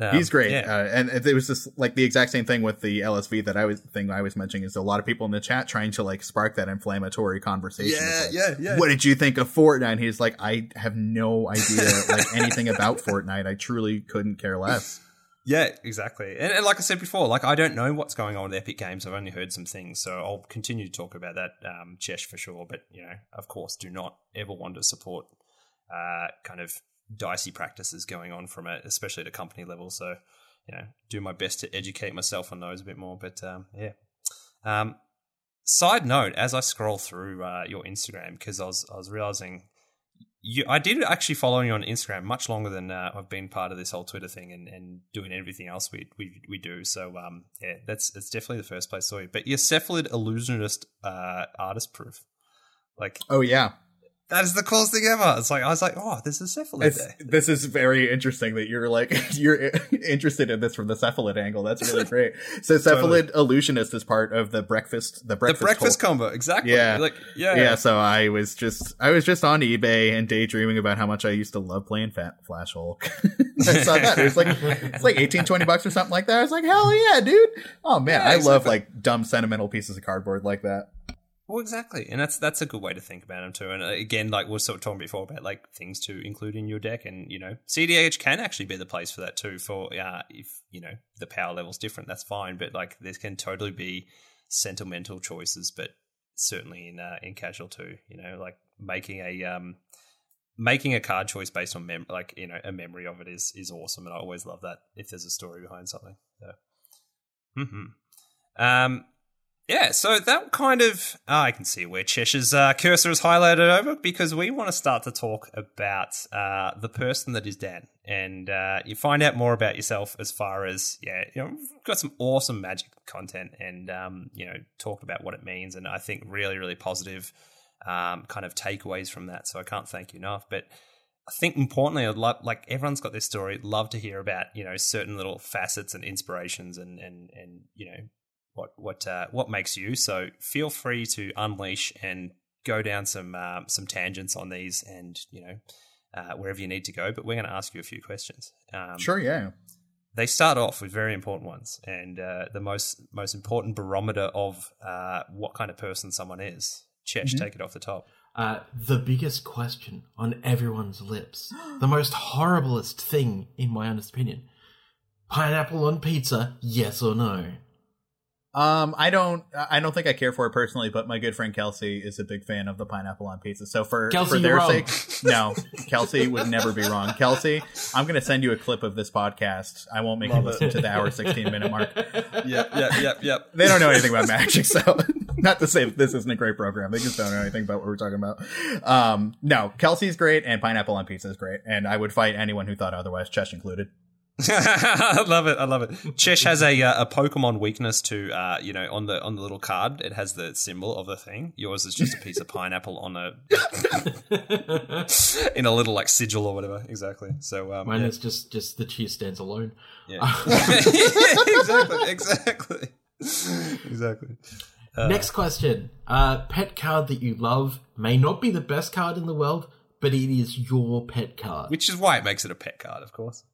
Um, He's great, Yeah. uh, and it was just like the exact same thing with the LSV that I was thing I was mentioning is a lot of people in the chat trying to like spark that inflammatory conversation. Yeah, like, yeah, yeah. What did you think of Fortnite? And he's like, I have no idea like *laughs* anything about Fortnite. I truly couldn't care less. *laughs* Yeah, exactly. And, and like I said before, like I don't know what's going on with Epic Games. I've only heard some things, so I'll continue to talk about that, um, Chesh for sure. But you know, of course, do not ever want to support uh, kind of dicey practices going on from it, especially at a company level. So you know, do my best to educate myself on those a bit more. But um, yeah. Um, side note, as I scroll through uh, your Instagram, because I was I was realizing you, I did actually follow you on Instagram much longer than uh, I've been part of this whole Twitter thing and, and doing everything else we we, we do. So um, yeah, that's it's definitely the first place I saw you. But your Cephalid illusionist uh, artist proof, like Oh yeah, that is the coolest thing ever. It's like I was like, oh, there's a Cephalid it's, this is very interesting that you're like *laughs* you're interested in this from the cephalid angle. That's really *laughs* great. So cephalid illusionist is part of the breakfast the breakfast The breakfast combo, exactly. Yeah. like yeah, yeah. so I was just I was just on eBay and daydreaming about how much I used to love playing Fat Flash Hulk. *laughs* I saw that. It was like it's like 18, 20 bucks or something like that. I was like, hell yeah, dude. Oh man, Yeah, I love like dumb sentimental pieces of cardboard like that. Well, exactly, and that's that's a good way to think about them too. And uh, again, like we are sort of talking before about like things to include in your deck, and you know, CDH can actually be the place for that too. For uh, if you know the power level's different, that's fine. But like, there can totally be sentimental choices, but certainly in uh, in casual too. You know, like making a um making a card choice based on mem- like you know a memory of it is is awesome, and I always love that if there's a story behind something. So. Hmm. Um yeah, so that kind of oh, I can see where Chesh's uh, cursor is highlighted over because we want to start to talk about uh, the person that is Dan, and uh, you find out more about yourself as far as yeah, you know, got some awesome magic content, and um, you know, talked about what it means, and I think really, really positive um, kind of takeaways from that. So I can't thank you enough, but. I think importantly, I'd love like everyone's got this story. Love to hear about you know certain little facets and inspirations and and and you know what what uh, what makes you. So feel free to unleash and go down some um, some tangents on these, and you know uh, wherever you need to go. But we're going to ask you a few questions. Um, sure, yeah. They start off with very important ones, and uh, the most most important barometer of uh, what kind of person someone is. Chesh, mm-hmm. take it off the top. Uh, the biggest question on everyone's lips, *gasps* the most horriblest thing, in my honest opinion: pineapple on pizza, yes or no? Um, I don't, I don't think I care for it personally, but my good friend Kelsey is a big fan of the pineapple on pizza. So for Kelsey, for their sake, no, Kelsey would never be wrong. Kelsey, I'm going to send you a clip of this podcast. I won't make Love you listen it. to the hour 16 minute mark. Yep, yep, yep, yep. They don't know anything about magic, so *laughs* not to say this isn't a great program. They just don't know anything about what we're talking about. Um, no, Kelsey's great, and pineapple on pizza is great, and I would fight anyone who thought otherwise, Chesh included. I *laughs* love it. I love it. Chesh has a uh, a Pokemon weakness to uh, you know on the on the little card. It has the symbol of the thing. Yours is just a piece of pineapple on a *laughs* in a little like sigil or whatever. Exactly. So um, mine yeah. is just just the cheese stands alone. Yeah. *laughs* exactly. Exactly. Exactly. Uh, Next question. Uh, pet card that you love may not be the best card in the world, but it is your pet card. Which is why it makes it a pet card, of course.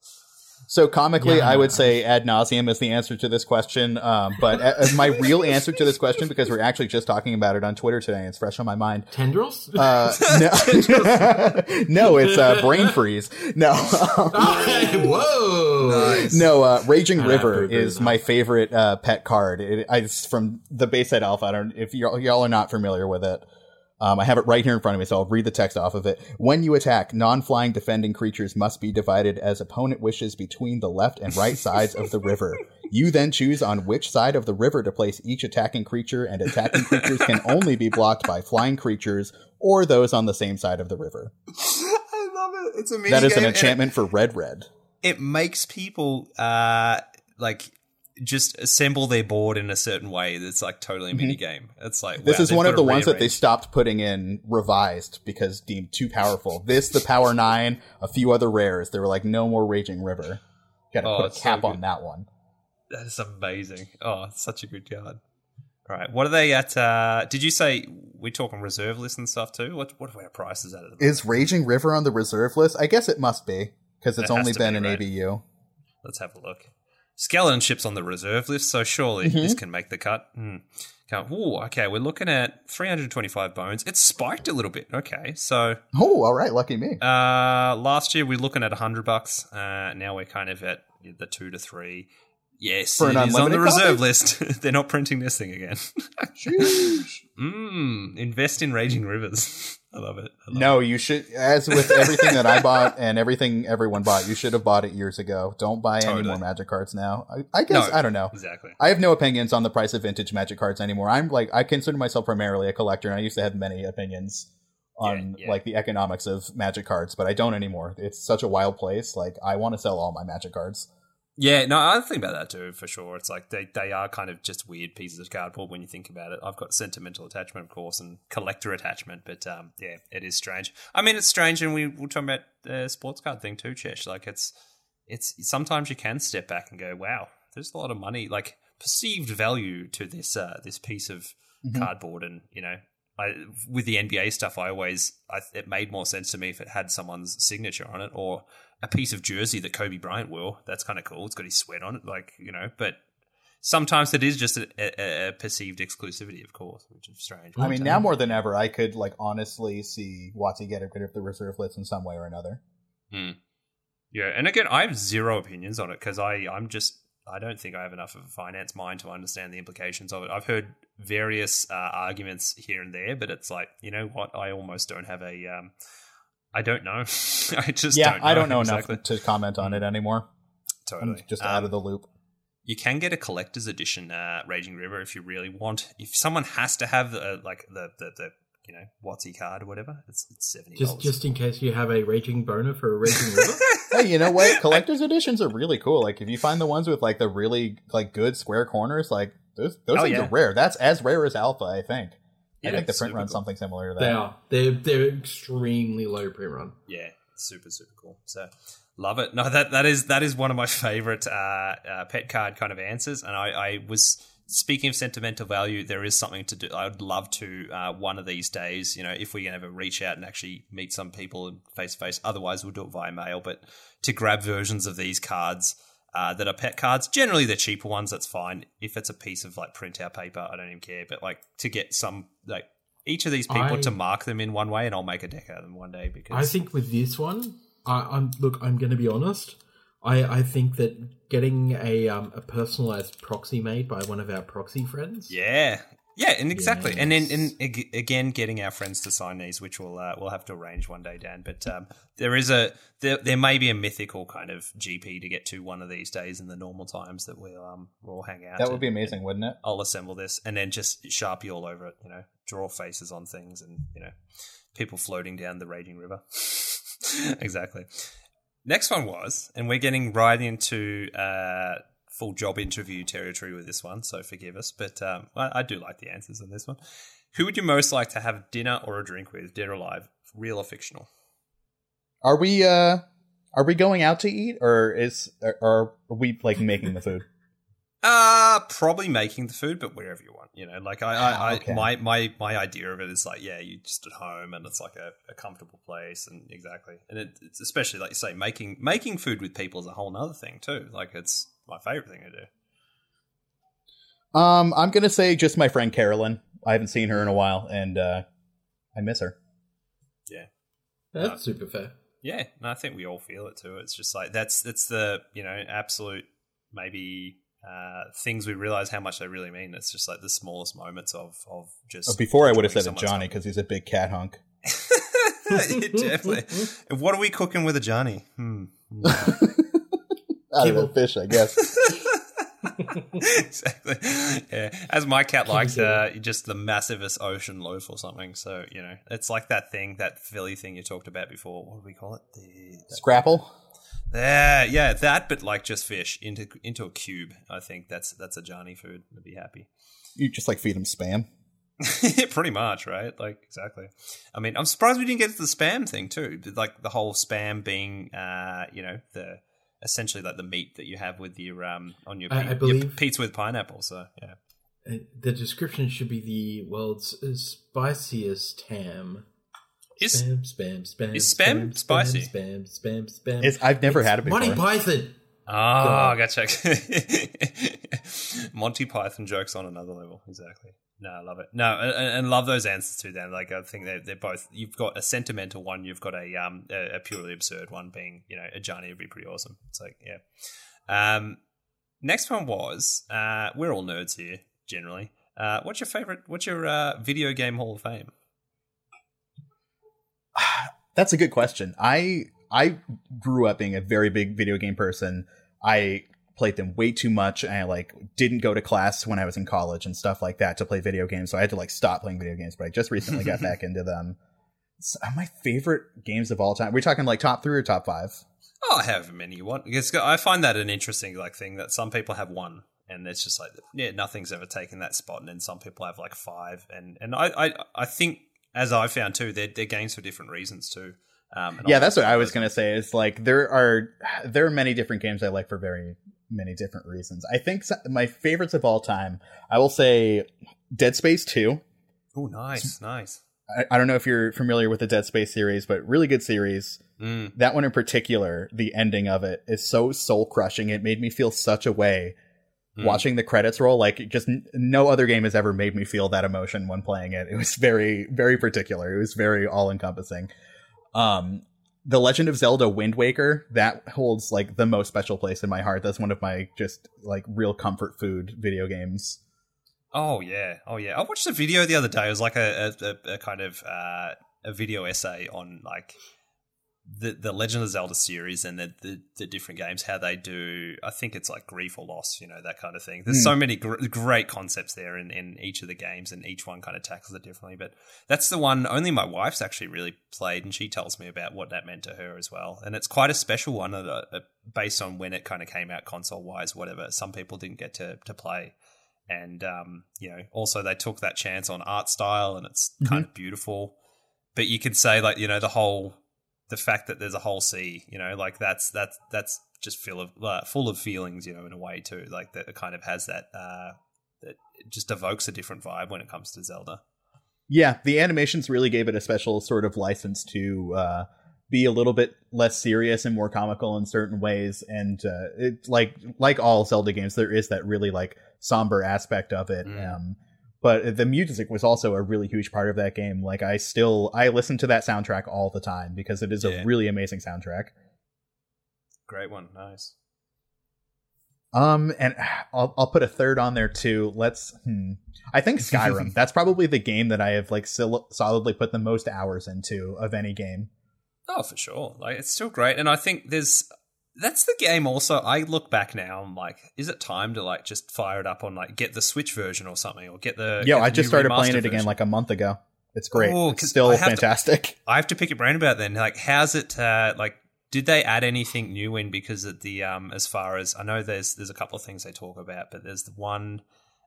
So comically, yeah. I would say ad nauseam is the answer to this question. Um, but as my real answer to this question, because we're actually just talking about it on Twitter today, it's fresh on my mind. Tendrils? Uh, no, *laughs* *laughs* no, it's uh, brain freeze. No. *laughs* Whoa. Nice. No, uh, Raging River is my favorite uh, pet card. It, it's from the base set alpha. I don't if y'all, y'all are not familiar with it. Um, I have it right here in front of me, so I'll read the text off of it. When you attack, non-flying defending creatures must be divided as opponent wishes between the left and right sides of the river. You then choose on which side of the river to place each attacking creature, and attacking creatures can only be blocked by flying creatures or those on the same side of the river. *laughs* I love it. It's amazing. That is an enchantment for red red. It makes people uh like just assemble their board in a certain way that's like totally a mm-hmm. mini game. It's like this wow, is one of the ones that they stopped putting in revised because deemed too powerful. This, the Power Nine, a few other rares. They were like, no more Raging River. Got to oh, put a cap so on that one. That is amazing. Oh, such a good card. All right, what are they at? Uh, did you say we're talking reserve list and stuff too? What what are our prices at? at is Raging River on the reserve list? I guess it must be because it's it only been be, an right? ABU. Let's have a look. Skeleton ship's on the reserve list, so surely mm-hmm. this can make the cut. Mm. Ooh, okay, we're looking at 325 bones. It's spiked a little bit. Okay, so oh, all right, lucky me. Uh, last year we are looking at 100 bucks. Uh, now we're kind of at the two to three. Yes, For it is on the reserve list. *laughs* They're not printing this thing again. *laughs* mm, invest in Raging Rivers. I love it. I love no, it. you should. As with everything that I bought *laughs* and everything everyone bought, you should have bought it years ago. Don't buy totally. any more Magic cards now. I, I guess no, I don't know. Exactly. I have no opinions on the price of vintage Magic cards anymore. I'm like I consider myself primarily a collector, and I used to have many opinions on yeah, yeah. like the economics of Magic cards, but I don't anymore. It's such a wild place. Like I want to sell all my Magic cards. Yeah, no, I think about that too for sure. It's like they, they are kind of just weird pieces of cardboard when you think about it. I've got sentimental attachment, of course, and collector attachment, but um, yeah, it is strange. I mean, it's strange, and we we're talking about the sports card thing too, Chesh. Like it's it's sometimes you can step back and go, wow, there's a lot of money, like perceived value to this uh, this piece of mm-hmm. cardboard, and you know, I, with the NBA stuff, I always I, it made more sense to me if it had someone's signature on it or a piece of jersey that Kobe Bryant wore. That's kind of cool. It's got his sweat on it, like you know. But sometimes it is just a, a, a perceived exclusivity, of course, which is strange. I mean, now more than ever, I could like honestly see WotC get rid of the reserve list in some way or another. Hmm. Yeah, and again, I have zero opinions on it because I I'm just I don't think I have enough of a finance mind to understand the implications of it. I've heard various uh, arguments here and there, but it's like you know what? I almost don't have a. Um, I don't know. *laughs* I just yeah, don't know I don't know exactly. enough to comment on it anymore. Totally, I'm just Um, out of the loop. You can get a collector's edition uh, Raging River if you really want. If someone has to have the, like the, the the you know WotC card or whatever, it's it's seventy Just just in case you have a raging boner for a raging river. *laughs* hey, you know what? Collector's editions are really cool. Like if you find the ones with like the really like good square corners, like those those Oh, things yeah. are rare. That's as rare as alpha, I think. Yeah, I think the print super runs cool. something similar to they that. are. They're they're extremely low print run. yeah, super super cool. So love it. No, that that is that is one of my *laughs* favorite uh, uh, pet card kind of answers. And I, I was speaking of sentimental value. There is something to do. I would love to uh, one of these days. You know, if we can ever reach out and actually meet some people face to face. Otherwise, we'll do it via mail. But to grab versions of these cards. Uh, that are pet cards. Generally, they're cheaper ones. That's fine. If it's a piece of like printout paper, I don't even care. But like to get some like each of these people I- to mark them in one way, and I'll make a deck out of them one day because I think with this one, I, I'm look. I'm going to be honest. I, I think that getting a um, a personalized proxy made by one of our proxy friends. Yeah, yeah, and exactly, and then and again, getting our friends to sign these, which we'll uh, we'll have to arrange one day, Dan. But um, there is a there, there may be a mythical kind of GP to get to one of these days in the normal times that we'll um we'll hang out. That would be amazing, wouldn't it? I'll assemble this and then just sharpie all over it. You know, draw faces on things, and you know, people floating down the raging river. *laughs* exactly. Next one was, and we're getting right into uh, full job interview territory with this one, so forgive us. But um, I, I do like the answers on this one. Who would you most like to have dinner or a drink with, dead or alive, real or fictional? Are we uh are we going out to eat or is or are we like making the food? *laughs* Uh probably making the food, but wherever you want. You know, like I, I, I Okay. my my my idea of it is like, yeah, you just at home and it's like a, a comfortable place and exactly. And it, it's especially like you say, making making food with people is a whole other thing too. Like it's my favorite thing to do. Um, I'm gonna say just my friend Carolyn. I haven't seen her in a while, and uh, I miss her. Yeah, that's super fair. Yeah, and I think we all feel it too. It's just like that's that's the you know absolute maybe uh, things we realize how much they really mean. It's just like the smallest moments of of just. Uh, Before I would have said it Johnny because he's a big cat hunk. company. *laughs* Definitely. What are we cooking with a Johnny? Hmm. *laughs* Out of a fish, I guess. *laughs* exactly. Yeah. As my cat likes, uh, just the massivest ocean loaf or something. So you know, it's like that thing, that Philly thing you talked about before. What do we call it? The, the Scrapple. Yeah, yeah, that, but like just fish into into a cube. I think that's that's a Johnny food. I'd be happy. You just like feed him spam. *laughs* Pretty much, right? Like exactly. I mean, I'm surprised we didn't get to the spam thing too. Like the whole spam being, uh, you know, the essentially like the meat that you have with your um on your, I- pi- I your pizza with pineapple. So yeah, Uh, The description should be the world's spiciest ham. is spam, spam, spam. is spam spicy? Spam, spam, spam. It's, I've never It's had it before. Monty Python. oh, God. gotcha. *laughs* Monty Python jokes on another level. Exactly. No, I love it. No, and, and love those answers too. Then, like I think they're they're both. You've got a sentimental one. You've got a um a, a purely absurd one. Being you know a Johnny would be pretty awesome. It's like yeah. Um, next one was uh we're all nerds here generally. Uh, what's your favorite? What's your uh, video game Hall of Fame? *sighs* That's a good question. I I grew up being a very big video game person. I played them way too much and I like didn't go to class when I was in college and stuff like that to play video games. So I had to like stop playing video games, but I just recently got *laughs* back into them. So, my favorite games of all time. We're talking like top 3 or top 5. Oh, however many you want. Because I find that an interesting like thing that some people have one, and it's just like yeah, nothing's ever taken that spot, and then some people have like five, and and I I, I think as I found too, they're they're games for different reasons too. Um, Yeah, that's what I was going to say. It's like there are there are many different games I like for very many different reasons. I think my favorites of all time, I will say Dead Space 2. Oh, nice, nice. I, I don't know if you're familiar with the Dead Space series, but really good series. Mm. That one in particular, the ending of it is so soul crushing. It made me feel such a way mm. watching the credits roll. Like just n- no other game has ever made me feel that emotion when playing it. It was very, very particular. It was very all encompassing. Um, the Legend of Zelda Wind Waker that holds like the most special place in my heart. That's one of my just like real comfort food video games. Oh yeah, oh yeah. I watched a video the other day. It was like a, a, a kind of uh, a video essay on like the the Legend of Zelda series and the, the, the different games, how they do. I think it's like grief or loss, you know, that kind of thing. There's mm. so many gr- great concepts there in, in each of the games, and each one kind of tackles it differently. But that's the one only my wife's actually really played, and she tells me about what that meant to her as well. And it's quite a special one, uh, uh, based on when it kind of came out, console wise, whatever. Some people didn't get to to play. And um, you know, also they took that chance on art style, and it's mm-hmm. kind of beautiful. But you could say, like, you know, the whole the fact that there's a whole sea, you know, like that's that's that's just full of uh, full of feelings, you know, in a way too. Like that kind of has that uh, that just evokes a different vibe when it comes to Zelda. Yeah, the animations really gave it a special sort of license to uh, be a little bit less serious and more comical in certain ways. And uh, it like like all Zelda games, there is that really like somber aspect of it. Mm. Um, but the music was also a really huge part of that game. Like I still I listen to that soundtrack all the time because it is yeah. a really amazing soundtrack. Great one, nice. Um, and *sighs* I'll I'll put a third on there too. Let's. Hmm. I think *laughs* Skyrim. that's probably the game that I have like sol- solidly put the most hours into of any game. Oh, for sure. Like it's still great, and I think there's that's the game also i look back now i'm like is it time to like just fire it up on like get the switch version or something or get the yeah i just started playing it again like a month ago. It's great. Oh, it's still I fantastic to, *laughs* i have to pick your brain about then like how's it uh, like did they add anything new in because of the um as far as i know there's there's a couple of things they talk about but there's the one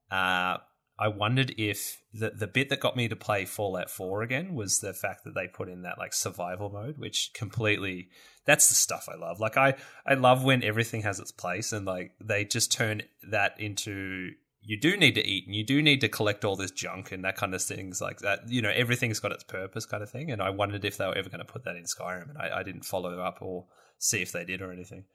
uh I wondered if the the bit that got me to play Fallout 4 again was the fact that they put in that like survival mode, which completely that's the stuff I love. Like I I love when everything has its place and like they just turn that into you do need to eat and you do need to collect all this junk and that kind of things like that. You know, everything's got its purpose kind of thing. And I wondered if they were ever going to put that in Skyrim and I, I didn't follow up or see if they did or anything.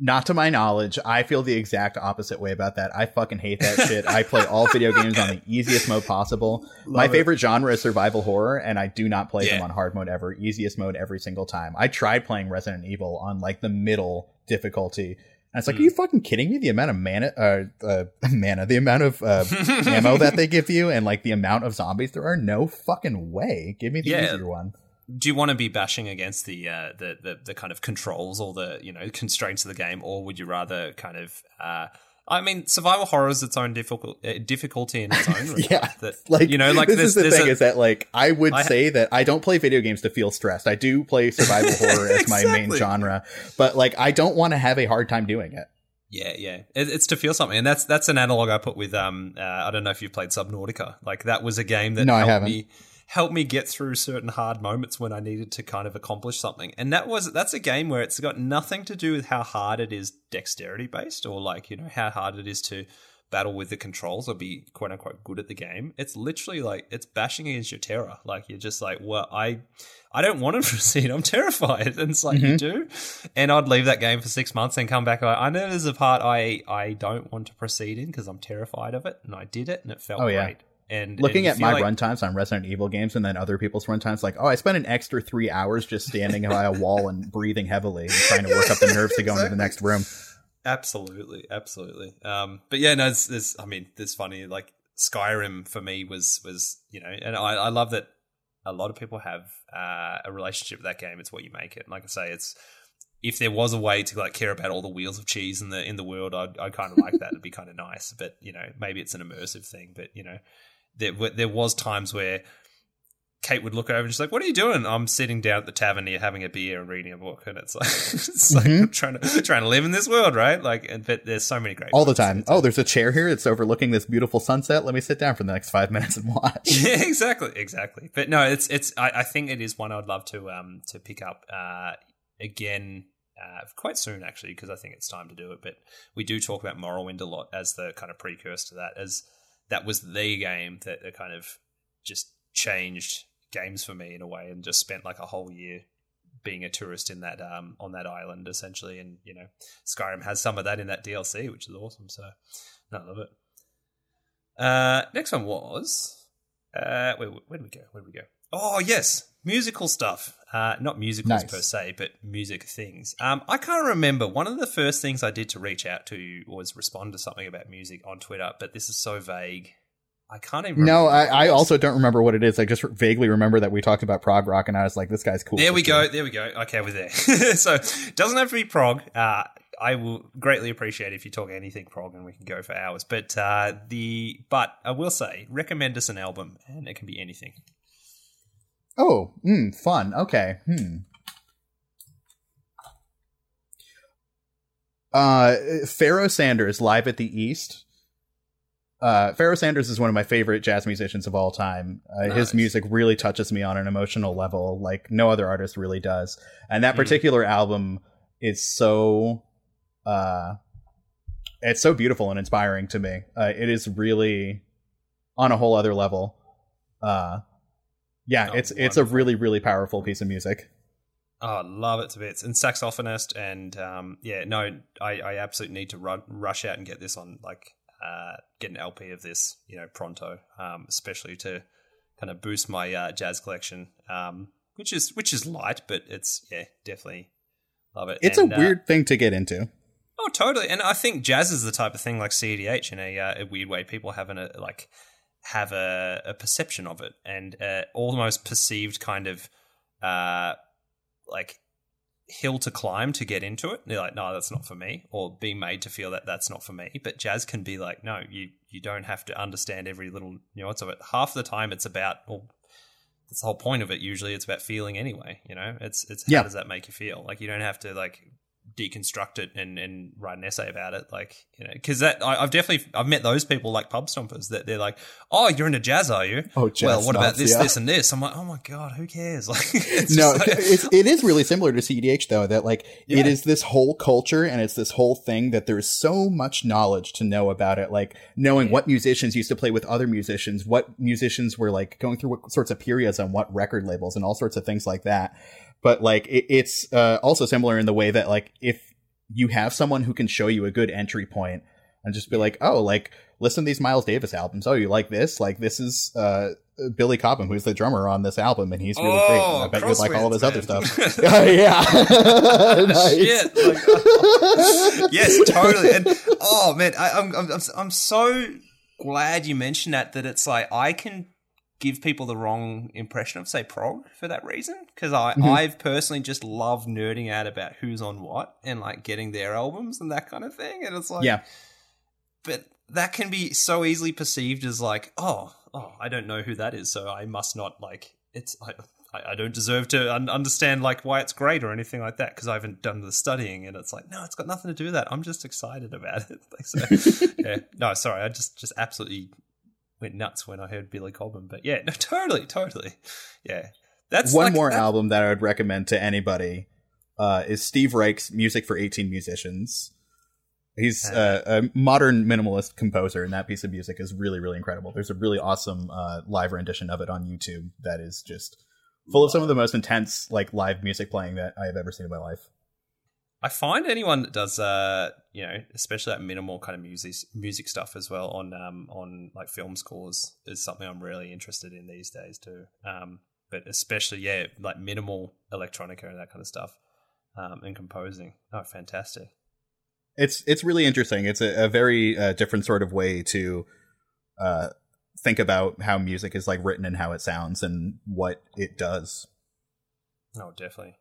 Not to my knowledge, I feel the exact opposite way about that. I fucking hate that shit. I play all *laughs* video games on the easiest mode possible. Love my favorite genre is survival horror, and I do not play yeah. them on hard mode ever. Easiest mode every single time. I tried playing Resident Evil on like the middle difficulty. And it's like, mm. are you fucking kidding me? The amount of mana, uh, uh *laughs* mana, the amount of uh, ammo that they *laughs* give you, and like the amount of zombies there are. No fucking way. Give me the yeah. easier one do you want to be bashing against the, uh, the, the the kind of controls or the you know constraints of the game, or would you rather kind of uh, I mean, survival horror is its own difficult uh, difficulty in its own. *laughs* yeah, that, *laughs* like you know, like this is the thing a, is that like I would I say that I don't play video games to feel stressed. I do play survival *laughs* horror as exactly. my main genre, but like I don't want to have a hard time doing it. Yeah, yeah, it, it's to feel something, and that's that's an analog I put with um. Uh, I don't know if you've played Subnautica. Like that was a game that no, I haven't. me helped me get through certain hard moments when I needed to kind of accomplish something. And that was that's a game where it's got nothing to do with how hard it is dexterity based or like, you know, how hard it is to battle with the controls or be quote unquote good at the game. It's literally like it's bashing against your terror. Like you're just like, well, I I don't want to *laughs* proceed. I'm terrified. And it's like mm-hmm. you do. And I'd leave that game for six months and come back. Like, I know there's a part I I don't want to proceed in because I'm terrified of it. And I did it and it felt oh, yeah. great. And looking and at my like, runtimes on Resident Evil games and then other people's runtimes, like, oh, I spent an extra three hours just standing by a wall and *laughs* breathing heavily and trying to work up the nerves to go into the next room. Absolutely, absolutely. Um, but yeah, no, it's, it's, I mean, it's funny. Like Skyrim for me was was you know, and I, I love that a lot of people have uh, a relationship with that game. It's what you make it. And like I say, it's if there was a way to like care about all the wheels of cheese in the in the world, I'd, I'd kind of like that. It'd be kind of nice. But you know, maybe it's an immersive thing. But you know, there there was times where Kate would look over and she's like, "What are you doing?" I'm sitting down at the tavern here having a beer and reading a book, and it's like *laughs* it's like mm-hmm. trying to trying to live in this world, right? Like, and, but there's so many great all the time. Oh, there's a chair here. It's overlooking this beautiful sunset. Let me sit down for the next five minutes and watch. *laughs* Yeah, exactly, exactly. But no, it's it's. I, I think it is one I'd love to um to pick up uh again uh, quite soon actually because I think it's time to do it. But we do talk about Morrowind a lot as the kind of precursor to that as that was the game that, kind of just changed games for me in a way and just spent like a whole year being a tourist in that um on that island essentially, and you know Skyrim has some of that in that DLC, which is awesome. So no, I love it. Uh, next one was uh, where where did we go? Where did we go? Oh yes, musical stuff. Uh, not musicals Nice. per se, but music things. Um, I can't remember. One of the first things I did to reach out to you was respond to something about music on Twitter, but this is so vague. I can't even. No, I, I also don't remember what it is. I just vaguely remember that we talked about prog rock, and I was like, "This guy's cool." There we sure. go. There we go. Okay, we're there. *laughs* so doesn't have to be prog. Uh, I will greatly appreciate if you talk anything prog, and we can go for hours. But uh, the but I will say, recommend us an album, and it can be anything. Oh, mm, fun. Okay. Hmm. Uh, Pharoah Sanders live at the East. Uh, Pharoah Sanders is one of my favorite jazz musicians of all time. Uh, Nice. His music really touches me on an emotional level, like no other artist really does. And that Mm. particular album is so, uh, it's so beautiful and inspiring to me. Uh, it is really on a whole other level. Uh, yeah, Oh, it's it's a really really powerful piece of music. Oh, I love it to bits. And saxophonist, and um, yeah, no, I, I absolutely need to run, rush out and get this on, like, uh, get an LP of this, you know, pronto, um, especially to kind of boost my uh, jazz collection, um, which is which is light, but it's yeah, definitely love it. It's And, a uh, weird thing to get into. Oh, totally. And I think jazz is the type of thing like CDH in a, uh, a weird way. People have an, a, like have a, a perception of it and uh, almost perceived kind of uh, like hill to climb to get into it. And They're like, no, that's not for me, or being made to feel that that's not for me. But jazz can be like, no, you you don't have to understand every little nuance of it. Half the time, it's about well. That's the whole point of it. Usually, it's about feeling anyway. You know, it's it's how Yeah. does that make you feel? Like you don't have to like deconstruct it and, and write an essay about it like you know because that I, i've definitely i've met those people like pub stompers that they're like oh you're into jazz are you Oh, jazz well what about this yeah. this and this i'm like oh my god who cares *laughs* like it's no, like- it's, it is really similar to CDH though. That like Yeah. it is this whole culture and it's this whole thing that there's so much knowledge to know about it. Like knowing Yeah. what musicians used to play with other musicians, what musicians were like going through what sorts of periods on what record labels, and all sorts of things like that. But like it, it's uh, also similar in the way that like if you have someone who can show you a good entry point and just be like, oh, like listen to these Miles Davis albums. Oh, you like this? Like this is uh Billy Cobham, who's the drummer on this album, and he's really great. And I Oh, bet you'd like all of his other stuff. man. *laughs* Oh, *laughs* yeah. *laughs* nice. Shit, like, yes, totally. And oh man, I, I'm I'm I'm so glad you mentioned that. That it's like I can give people the wrong impression of say prog for that reason because I Mhm. I've personally just love nerding out about who's on what and like getting their albums and that kind of thing. And it's like yeah. but that can be so easily perceived as like, oh, oh, I don't know who that is, so I must not like it's. I, I I don't deserve to un- understand like why it's great or anything like that because I haven't done the studying, and it's like, no, it's got nothing to do with that. I'm just excited about it. *laughs* Like, so, *laughs* yeah, no, sorry, I just just absolutely went nuts when I heard Billy Cobham, but yeah, *laughs* no, totally, totally, yeah. That's One like- more that- album that I would recommend to anybody uh, is Steve Reich's Music for 18 Musicians. He's uh, a modern minimalist composer, and that piece of music is really, really incredible. There's a really awesome uh, live rendition of it on YouTube that is just full of some of the most intense, like live music playing that I have ever seen in my life. I find anyone that does, uh, you know, especially that minimal kind of music music stuff as well on um on like film scores is something I'm really interested in these days too. Um, but especially yeah, like minimal electronica and that kind of stuff, um, and composing. Oh, fantastic! It's it's really interesting. It's a, a very uh, different sort of way to uh, think about how music is like written and how it sounds and what it does. Oh, definitely.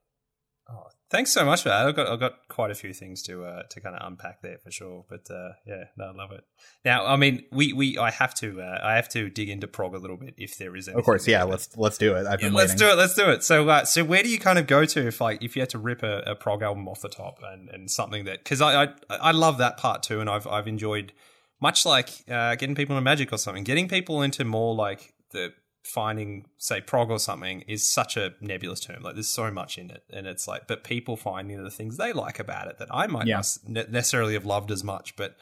Oh, thanks so much for that. I've got I've got quite a few things to uh, to kind of unpack there for sure. But uh, yeah, no, I love it. Now, I mean, we, we I have to uh, I have to dig into prog a little bit if there is. Of course, yeah. Let's let's do it. I've Yeah, been let's waiting. do it. Let's do it. So, uh, so where do you kind of go to if like if you had to rip a, a prog album off the top and, and something that because I, I I love that part too, and I've I've enjoyed much like uh, getting people into magic or something, getting people into more like the finding say prog or something is such a nebulous term. Like there's so much in it, and it's like but people finding the things they like about it that I might Yeah. not necessarily have loved as much, but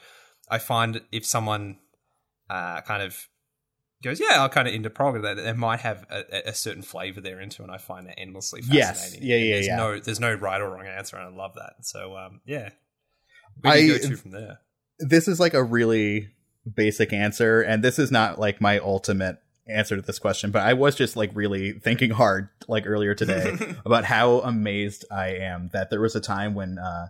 I find if someone uh, kind of goes, yeah, I'm kind of into prog. They, they might have a, a certain flavor they're into, and I find that endlessly Yes. fascinating. Yeah, yeah, there's yeah. No, there's no right or wrong answer, and I love that. So, um, yeah, where do you I- go to from there? this is like a really basic answer and this is not like my ultimate answer to this question but i was just like really thinking hard like earlier today *laughs* about how amazed i am that there was a time when uh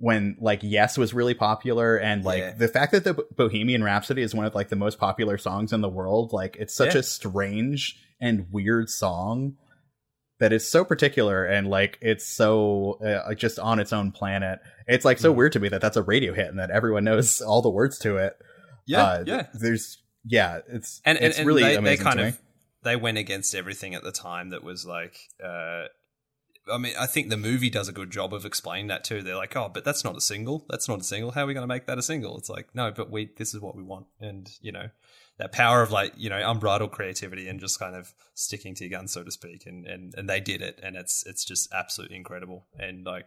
when like yes was really popular and like Yeah. the fact that the bohemian rhapsody is one of like the most popular songs in the world like it's such Yeah. a strange and weird song that is so particular and like it's so uh, just on its own planet it's like so Mhm. weird to me that that's a radio hit and that everyone knows all the words to it Yeah, Uh, yeah. there's yeah it's and, and, it's and really they, they amazing kind of they went against everything at the time that was like uh I mean, I think the movie does a good job of explaining that too. They're like, "Oh, but that's not a single. That's not a single. How are we going to make that a single?" It's like, no, but we. This is what we want, and you know, that power of like you know unbridled creativity and just kind of sticking to your guns, so to speak. And and and they did it, and it's it's just absolutely incredible. And like,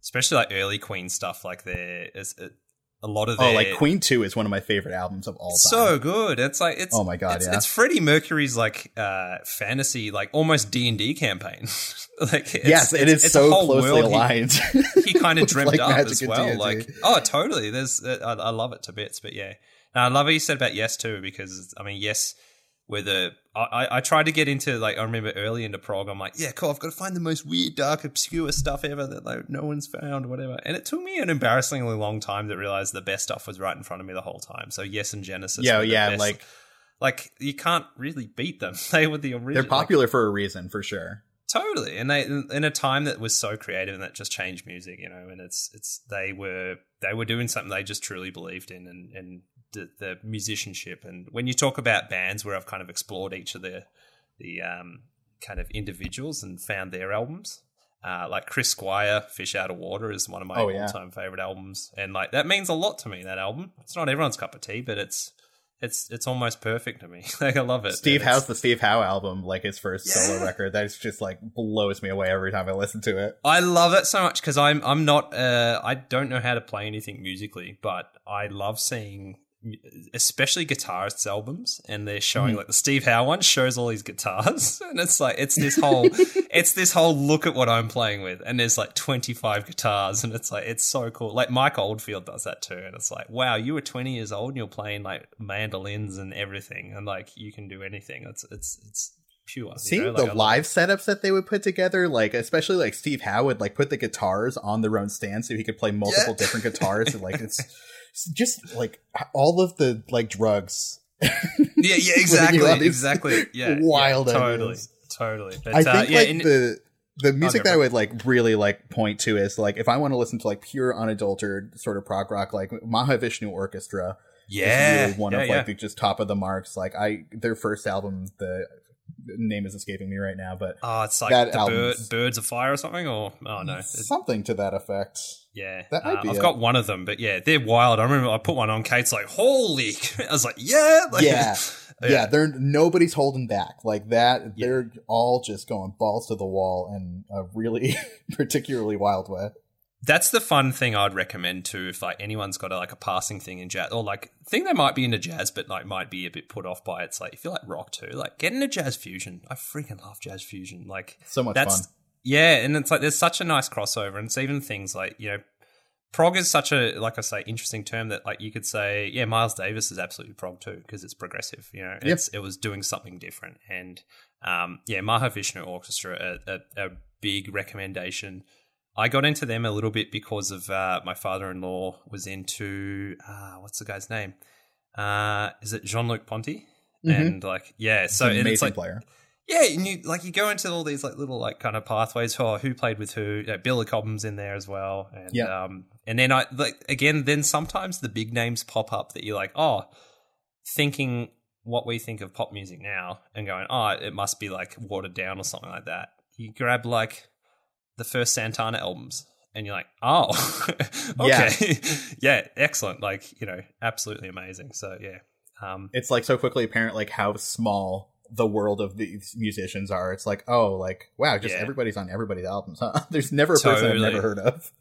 especially like early Queen stuff, like there is a, lot of oh like queen 2 is one of my favorite albums of all time so good. It's like it's Oh my God, It's, yeah. it's Freddie Mercury's like uh fantasy, like almost D and D campaign. *laughs* like it's, yes it is it's a so whole closely world he- *laughs* He, kind of *laughs* dreamt like, up Magic as well. D&D. Like oh, totally. There's uh, I, I love it to bits. But yeah, now I love what you said about Yes too because I mean Yes. Where the I, I- tried to get into like I remember early into prog I'm like yeah cool I've got to find the most weird dark obscure stuff ever that like no one's found or whatever and it took me an embarrassingly long time to realize the best stuff was right in front of me the whole time so yes and Genesis yeah yeah best. like like you can't really beat them. *laughs* They were the original. they're popular for a reason for sure totally, and they in a time that was so creative and that just changed music, you know. And it's it's they were they were doing something they just truly believed in, and and the, the musicianship. And when you talk about bands where I've kind of explored each of the the um, kind of individuals and found their albums. Uh, like Chris Squire, Fish Out of Water is one of my Oh, all-time favorite albums, and like that means a lot to me. That album, it's not everyone's cup of tea, but it's it's it's almost perfect to me. *laughs* like I love it. Steve And Howe's the Steve Howe album, like his first solo record, that is just like blows me away every time I listen to it. I love it so much because I'm I'm not uh I don't know how to play anything musically, but I love seeing especially guitarists albums and they're showing mm. like the Steve Howe one shows all these guitars *laughs* and it's like it's this whole *laughs* it's this whole look at what I'm playing with and there's like 25 guitars and it's like it's so cool like Mike Oldfield does that too and it's like wow you were 20 years old and you're playing like mandolins and everything and like you can do anything it's it's it's pure you Seeing know? Like, the live setups that they would put together, like especially like Steve Howe would like put the guitars on their own stand so he could play multiple Yeah. different guitars. and like *laughs* it's just like all of the like drugs. yeah, yeah, *laughs* exactly, you on these exactly. *laughs* Yeah, wild yeah, totally, ideas. totally. But, I uh, think yeah, like in- the the music that I would like really like point to is like if I want to listen to like pure unadulterated sort of prog rock, like Mahavishnu Orchestra yeah, is really one yeah, of yeah. like the just top of the marks. Like I their first album, the name is escaping me right now, but Oh, it's like that the bird, birds of fire or something, or oh no, something to that effect. yeah, that might Uh, be I've it. got one of them, but yeah, they're wild. I remember I put one on. Kate's like, "Holy!" *laughs* I was like, "Yeah, *laughs* like, *laughs* Yeah. yeah, they're nobody's holding back like that. Yeah. They're all just going balls to the wall in a really particularly wild way. That's the fun thing I'd recommend too. If like anyone's got a, like a passing thing in jazz, or like thing they might be into jazz, but like might be a bit put off by it. It's like if you like rock too, like get into jazz fusion. I freaking love jazz fusion. Like So much that's fun. yeah, and it's like there's such a nice crossover, and it's even things like you know, prog is such a like I say interesting term that like you could say yeah, Miles Davis is absolutely prog too because it's progressive. You know, it's it was doing something different, and um, yeah, Mahavishnu Orchestra a, a, a big recommendation. I got into them a little bit because of uh, my father-in-law was into uh, what's the guy's name? Uh, is it Jean Luc Ponty? Mhm. And like yeah, so an amazing it's like player. yeah, and you like you go into all these like little like kind of pathways. Oh, who played with who? You know, Billy Cobham's in there as well, and Yeah. um, and then I like again. Then sometimes the big names pop up that you're like, oh, thinking what we think of pop music now, and going, oh, it must be like watered down or something like that. You grab like the first Santana albums, and you're like, oh, *laughs* okay, *laughs* yeah. excellent. Like you know, absolutely amazing. So yeah, um, It's like so quickly apparent like how small the world of these musicians are. It's like, oh, like wow, just Yeah. everybody's on everybody's albums, huh? *laughs* There's never a person I've Totally. never heard of.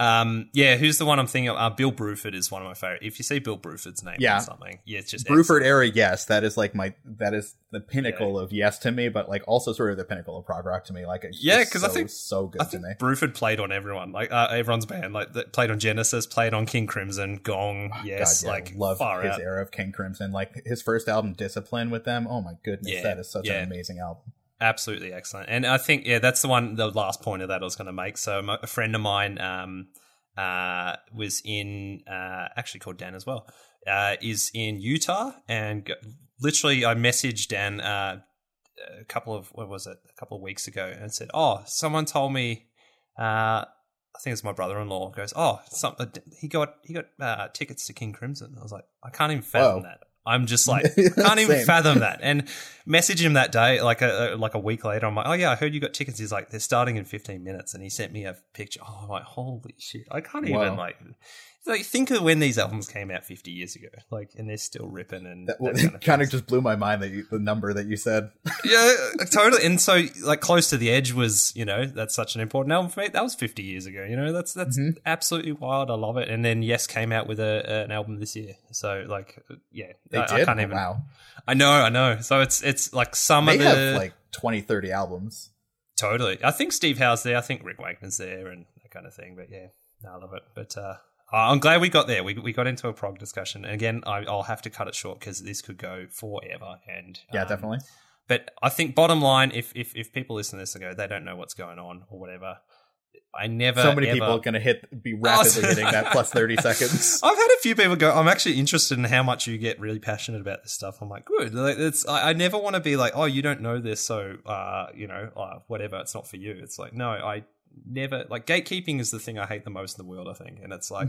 Um, yeah, who's the one I'm thinking of? Uh, Bill Bruford is one of my favorite. If you see Bill Bruford's name Yeah. on something, yeah, it's just Bruford era, yes, that is like my that is the pinnacle of yes to me, but like also sort of the pinnacle of prog rock to me. Like Yeah, just 'cause I so, think- so good I to think me. Bruford played on everyone, like uh, everyone's band, like that played on Genesis, played on King Crimson, Gong, yes, God, yeah, like love his out. era of King Crimson. Like his first album, Discipline, with them. Oh my goodness, Yeah, that is such yeah. an amazing album. Absolutely excellent. And I think, yeah, that's the one, the last point of that I was going to make. So my, a friend of mine um, uh, was in, uh, actually called Dan as well, uh, is in Utah. And go, literally, I messaged Dan uh, a couple of, what was it, a couple of weeks ago and said, oh, someone told me, uh, I think it's my brother-in-law goes, oh, some, uh, he got he got uh, tickets to King Crimson. I was like, I can't even fathom Whoa. that. I'm just like, *laughs* can't even fathom that. And message him that day, like a, a like a week later. I'm like, oh yeah, I heard you got tickets. He's like, they're starting in 15 minutes, and he sent me a picture. Oh, I'm like, holy shit! I can't Wow. even like, like think of when these albums came out 50 years ago, like, and they're still ripping and That, that kind, kind of *laughs* just blew my mind that you, the number that you said. *laughs* yeah, totally. And so, like, close to the edge was, you know, that's such an important album for me. That was 50 years ago. You know, that's that's Mm-hmm. absolutely wild. I love it. And then Yes came out with a, an album this year. So, like, yeah, They I, did. I can't even. wow, I know, I know. So it's it's like some they of the have like 20, 30 albums. totally. I think Steve Howe's there. I think Rick Wakeman's there, and that kind of thing. But yeah, no, I love it. But uh, I'm glad we got there. We we got into a prog discussion. And again, I, I'll have to cut it short because this could go forever. And Yeah, um, definitely. But I think bottom line, if if if people listen to this and go, they don't know what's going on or whatever. I never. So many ever- people are going to hit be rapidly *laughs* hitting that plus thirty seconds. *laughs* I've had a few people go. I'm actually interested in how much you get really passionate about this stuff. I'm like, good. Like, it's I, I never want to be like, oh, you don't know this, so uh, you know, uh, whatever. It's not for you. It's like, no, I never like gatekeeping is the thing I hate the most in the world. I think, and it's like,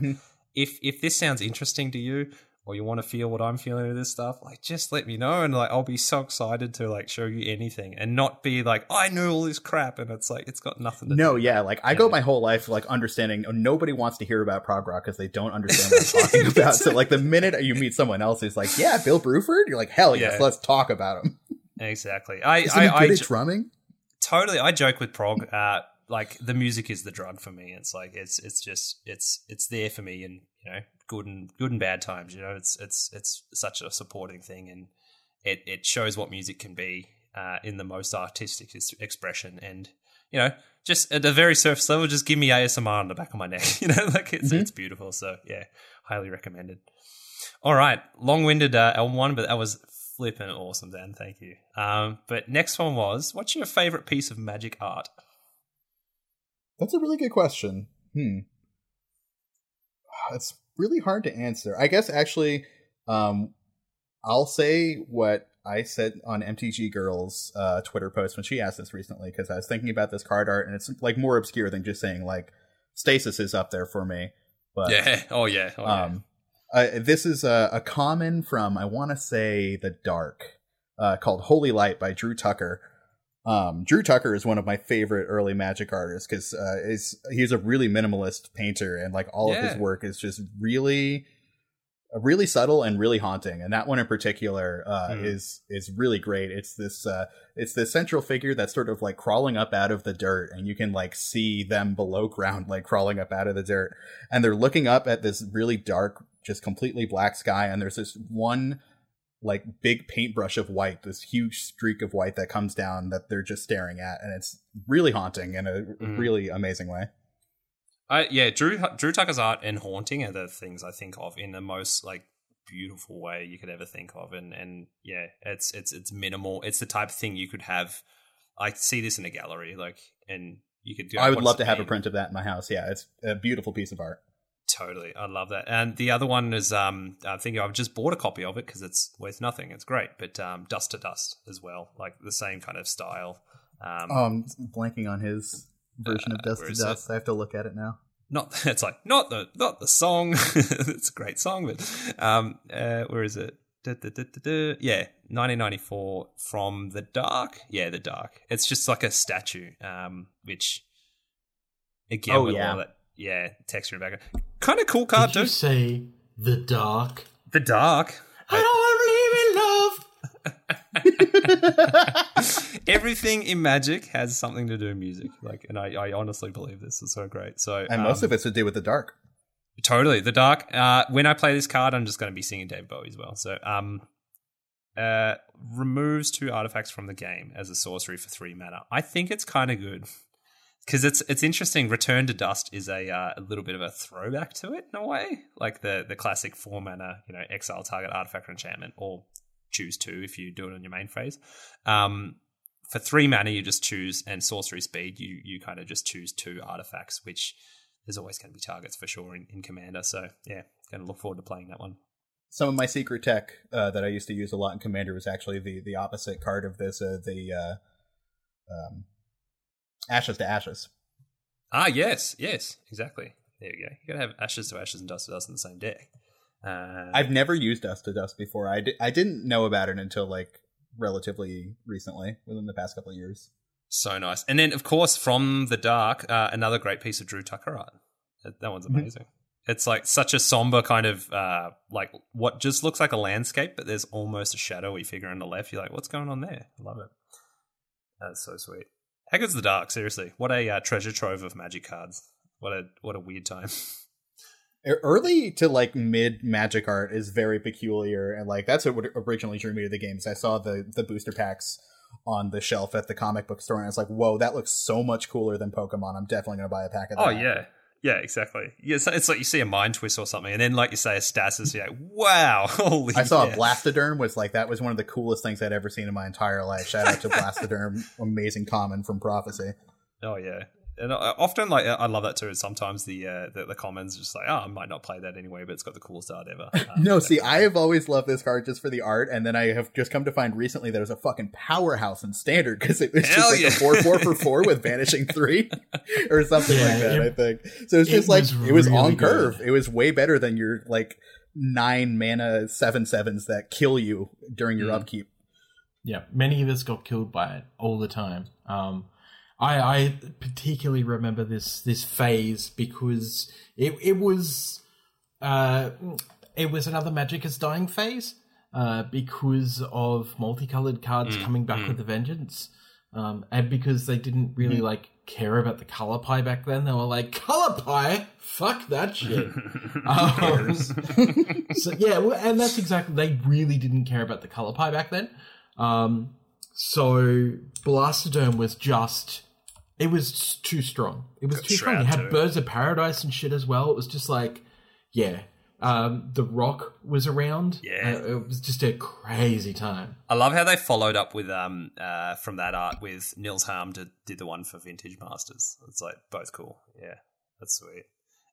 if if this sounds interesting to you. Or you want to feel what I'm feeling with this stuff, like just let me know, and like I'll be so excited to like show you anything, and not be like I know all this crap, and it's like it's got nothing to No, do. yeah, like I go my whole life like understanding nobody wants to hear about prog rock because they don't understand what I'm *laughs* talking about. So like the minute you meet someone else who's like, "Yeah, Bill Bruford," you're like, "Hell yes, Yeah. let's talk about him." exactly. I Isn't I, he I good at j- drumming? totally i joke with prog uh like the music is the drug for me. It's like it's it's just it's it's there for me and you know good and good and bad times you know? It's it's it's such a supporting thing and it it shows what music can be uh in the most artistic expression and you know just at a very surface level just give me asmr on the back of my neck *laughs* you know? Like it's it's beautiful. So yeah highly recommended. All right, long-winded uh, album one, but that was flipping awesome, Dan. Thank you. Um, but next one was, what's your favorite piece of magic art? That's a really good question. Hmm. It's really hard to answer. I guess actually, um, I'll say what I said on MTG Girl's uh, Twitter post when she asked this recently because I was thinking about this card art and it's like more obscure than just saying like Stasis is up there for me. But yeah. *laughs* Oh yeah. Oh, yeah. um, uh, this is a, a common from I want to say the Dark, uh, called Holy Light by Drew Tucker. Um, Drew Tucker is one of my favorite early Magic artists because uh, is he's a really minimalist painter and like all of his work is just really, really subtle and really haunting. And that one in particular uh, Hmm. is is really great. It's this uh, it's this central figure that's sort of like crawling up out of the dirt, and you can like see them below ground, like crawling up out of the dirt, and they're looking up at this really dark, just completely black sky, and there's this one like big paintbrush of white, this huge streak of white that comes down that they're just staring at, and it's really haunting in a Mm. really amazing way. I yeah. Drew Drew Tucker's art and haunting are the things I think of in the most like beautiful way you could ever think of, and and yeah, it's it's it's minimal. It's the type of thing you could have. I see this in a gallery, like, and you could do. I would love to have a print of that in my house. Yeah, it's a beautiful piece of art. Totally, I love that. And the other one is, um, I think I've just bought a copy of it because it's worth nothing. It's great, but um, Dust to Dust as well, like the same kind of style. Um, Um, blanking on his version of Dust to is it? Dust. I have to look at it now. not *laughs* it's like not the not the song. *laughs* it's a great song, but um, uh, where is it? Da, da, da, da, da. Yeah, 1994 from the dark. Yeah, the dark. It's just like a statue, um, which again, Oh, with yeah. all that, yeah, texture and background, kind of cool card Did you say the dark? The dark. I don't believe in love. *laughs* Everything in Magic has something to do with music. Like, and I, I honestly believe this is so great. So, and most um, of it's to do with the dark. Totally. The dark. Uh, when I play this card, I'm just going to be singing Dave Bowie as well. So, um, uh, removes two artifacts from the game as a sorcery for three mana. I think it's kind of good because it's it's interesting. Return to Dust is a uh, a little bit of a throwback to it in a way, like the the classic four mana, you know, exile target artifact or enchantment, or choose two if you do it on your main phase. Um, for three mana, you just choose, and sorcery speed, you you kind of just choose two artifacts, which there's always going to be targets for sure in, in Commander. So yeah, going to look forward to playing that one. Some of my secret tech uh, that I used to use a lot in Commander was actually the the opposite card of this, uh, the uh, um, Ashes to Ashes. Ah, yes, yes, exactly. There you go. You gotta have Ashes to Ashes and Dust to Dust in the same deck. Uh, I've never used Dust to Dust before. I, di- I didn't know about it until like relatively recently, within the past couple of years. So nice. And then, of course, from the dark, uh, another great piece of Drew Tucker art. That, that one's amazing. Mm-hmm. It's like such a somber kind of uh, like what just looks like a landscape, but there's almost a shadowy figure on the left. You're like, what's going on there? I love it. That's so sweet. How good's the dark? Seriously, what a uh, treasure trove of magic cards. What a what a weird time. Early to like mid magic art is very peculiar, and like that's what originally drew me to the games. I saw the the booster packs on the shelf at the comic book store, and I was like, "Whoa, that looks so much cooler than Pokemon." I'm definitely going to buy a pack of that. Oh yeah, yeah, exactly. Yeah, it's, it's, like you see a mind twist or something, and then like you say, a stasis. You're like, "Wow, *laughs* holy!" I saw yeah. a Blastoderm was like that was one of the coolest things I'd ever seen in my entire life. Shout out to *laughs* Blastoderm, amazing common from Prophecy. Oh yeah, and often like I love that too. Sometimes the uh, the, the commons just like, oh, I might not play that anyway, but it's got the coolest art ever. *laughs* Um, no, see, I have always loved this card just for the art, and then I have just come to find recently that it was a fucking powerhouse in standard because it was Hell just like yeah. a four four for four with *laughs* vanishing three *laughs* or something Yeah, like that. it- I think so. It's it just like was it was really on good. curve. It was way better than your like nine mana seven sevens that kill you during your Mm. upkeep. Yeah, many of us got killed by it all the time. Um, I, I particularly remember this this phase because it it was uh, it was another Magic is dying phase uh, because of multicolored cards Mm, coming back mm. with a vengeance, um, and because they didn't really Mm-hmm. like care about the color pie back then. They were like color pie, fuck that shit. *laughs* Um, *laughs* so yeah, and that's exactly they really didn't care about the color pie back then. Um, so Blastoderm was just it was too strong. It was Got too strong. Shroud It had too. Birds of Paradise and shit as well. It was just like, yeah. Um, the Rock was around. Yeah. Uh, it was just a crazy time. I love how they followed up with um uh from that art with Nils Hamm did, did the one for Vintage Masters. It's like both cool. Yeah, that's sweet.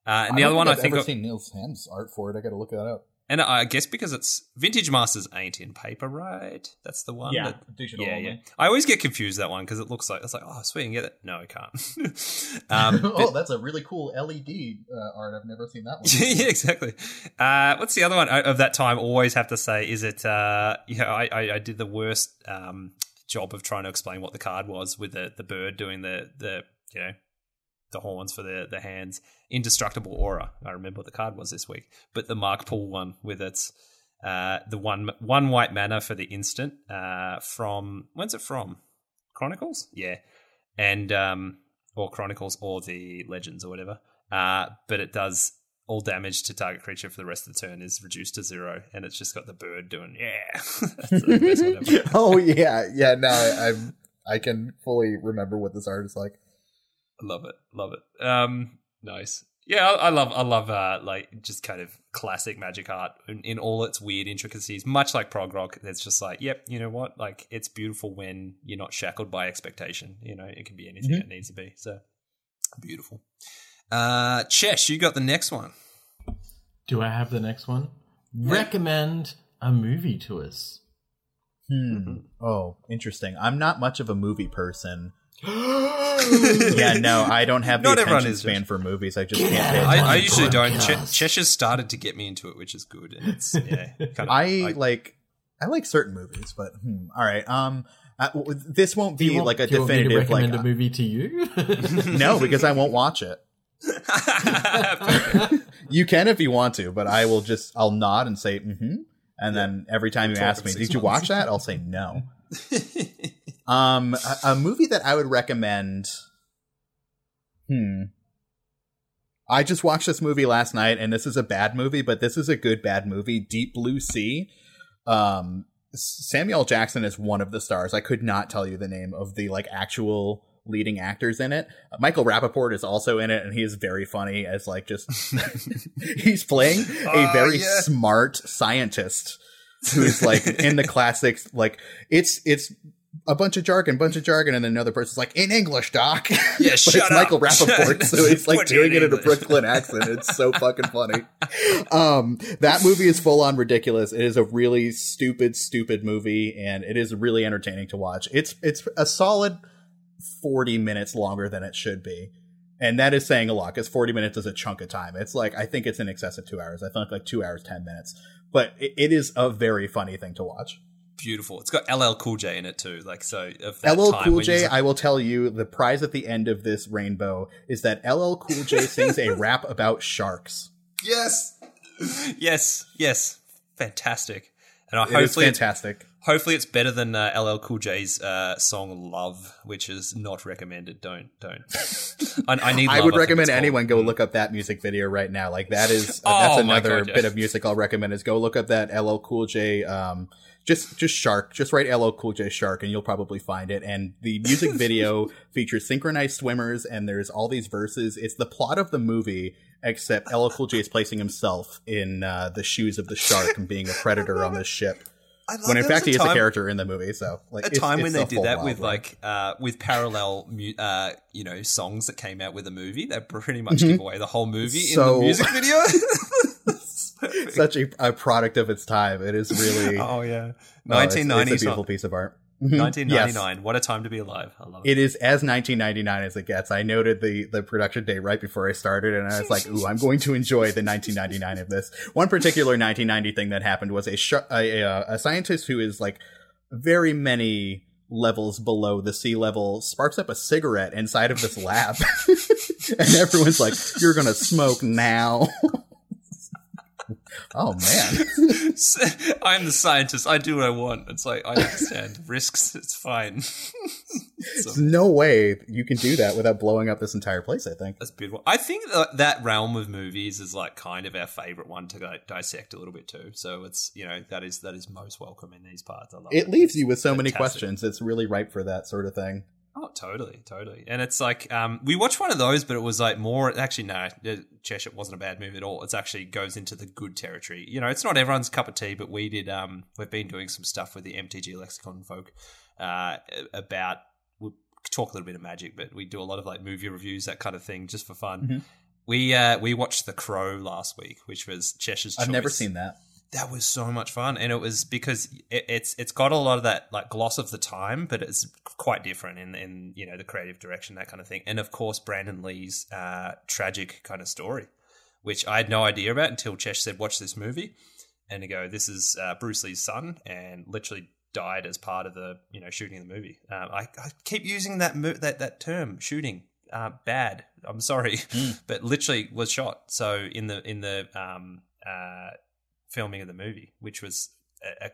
Uh, and the other one I think I've think, ever seen Nils Hamm's art for it. I got to look that up. And I guess because it's Vintage Masters ain't in paper, right? That's the one. Yeah, that, digital yeah, yeah. I always get confused that one because it looks like it's like oh sweet, I can get it. No, I can't. *laughs* um, *laughs* but- oh, that's a really cool LED uh, art. I've never seen that one. *laughs* yeah, exactly. Uh, what's the other one of that time? Always have to say, is it? Uh, yeah, I, I, I did the worst um, job of trying to explain what the card was with the the bird doing the the you know the horns for the the hands. Indestructible aura. I remember what the card was this week, but the Mark Poole one with its uh, the one one white mana for the instant uh, from when's it from? Chronicles, yeah, and um, or Chronicles or the Legends or whatever. Uh, but it does all damage to target creature for the rest of the turn is reduced to zero, and it's just got the bird doing yeah. *laughs* *laughs* Oh yeah, yeah. No, I, I'm. I can fully remember what this art is like. Love it, love it. Um, nice. Yeah, I, I love, I love, uh, like just kind of classic magic art in, in all its weird intricacies. Much like prog rock, it's just like, yep, you know what? Like it's beautiful when you're not shackled by expectation. You know, it can be anything it needs to be. So beautiful. Uh, Chesh, you got the next one. Do I have the next one? Recommend a movie to us. Hmm. Oh, interesting. I'm not much of a movie person. *gasps* yeah, no, I don't have the Not everyone attention is, span Josh. for movies. I just can't. out. I, I usually don't. podcast. Ch- Cheshire's started to get me into it, which is good. And it's *laughs* yeah, kind of. I like I like certain movies, but hmm, all right. Um, uh, w- this won't be want- like a do you want me to definitive like a movie to you. *laughs* no, because I won't watch it. *laughs* You can if you want to, but I will just I'll nod and say mm-hmm, and then every time you ask me, six "Did you watch that?" I'll say no. Um, a, a movie that I would recommend. Hmm. I just watched this movie last night, and this is a bad movie, but this is a good bad movie. Deep Blue Sea. Um, Samuel Jackson is one of the stars. I could not tell you the name of the like actual leading actors in it. Michael Rapaport is also in it, and he is very funny as like just *laughs* *laughs* he's playing a Oh, very yeah. smart scientist who's like in the classics. Like it's it's a bunch of jargon, bunch of jargon, and then another person's like in English, Doc. *laughs* Yeah, but shut it's up. Michael *laughs* Rapaport, so he's like doing in it in a Brooklyn accent. It's so *laughs* fucking funny. Um, that movie is full on ridiculous. It is a really stupid, stupid movie, and it is really entertaining to watch. It's it's a solid forty minutes longer than it should be. And that is saying a lot because 40 minutes is a chunk of time. It's like, I think it's in excess of two hours. I think like two hours, 10 minutes. But it, it is a very funny thing to watch. Beautiful. It's got LL Cool J in it too. Like so, LL Cool J, you- I will tell you, the prize at the end of this rainbow is that LL Cool J *laughs* sings a rap about sharks. yes, yes, yes, fantastic. And I It hopefully, it's, fantastic. hopefully, it's better than uh, LL Cool J's uh, song "Love," which is not recommended. Don't, don't. *laughs* I, I need. I would think recommend called. anyone go look up that music video right now. Like that is *laughs* Oh that's another God, bit of music I'll recommend is go look up that LL Cool J um just just shark. Just write LL Cool J shark and you'll probably find it. And the music *laughs* video features synchronized swimmers and there's all these verses. It's the plot of the movie except LL Cool J is placing himself in uh, the shoes of the shark and being a predator on this ship. When in fact he is a character in the movie. So like a it's- time when it's they did that with like uh, with parallel uh, you know songs that came out with a movie that pretty much Mhm. give away the whole movie So- in the music video. *laughs* *laughs* Perfect. such a, a product of its time. It is really *laughs* oh yeah, oh, it's- nineteen ninety It's a beautiful piece of art. *laughs* 1999. Yes. What a time to be alive. I love it. It is as 1999 as it gets. I noted the the production date right before I started, and I was like, "Ooh, I'm going to enjoy the 1999 of this." One particular 1990 thing that happened was a sh- a, a, a scientist who is like very many levels below the sea level sparks up a cigarette inside of this lab, *laughs* and everyone's like, "You're gonna smoke now." Oh man. *laughs* I'm the scientist. I do what I want. It's like I understand *laughs* risks. It's fine. *laughs* There's no way you can do that without blowing up this entire place, I think. that's beautiful. I think that, that realm of movies is like kind of our favorite one to go dissect a little bit too. So it's you know that is that is most welcome in these parts. I love It leaves you with so many questions. It's really ripe for that sort of thing. Oh, totally, totally. And it's like um, we watched one of those, but it was like more. Actually, no, Cheshire wasn't a bad movie at all. It's actually goes into the good territory. You know, it's not everyone's cup of tea, but we did. Um, we've been doing some stuff with the MTG Lexicon folk uh, about. We'll talk a little bit of magic, but we do a lot of like movie reviews, that kind of thing, just for fun. Mhm. We uh, we watched The Crow last week, which was Cheshire's. I've never seen that. That was so much fun. And it was because it, it's it's got a lot of that like gloss of the time but it's quite different in in you know the creative direction that kind of thing. And of course brandon lee's uh tragic kind of story which i had no idea about until chesh said watch this movie. And to go this is uh, bruce lee's son and literally died as part of the you know shooting the movie. Um, I, I keep using that mo- that that term shooting uh, bad. I'm sorry *laughs* but literally was shot. So in the in the um uh filming of the movie, which was a, a,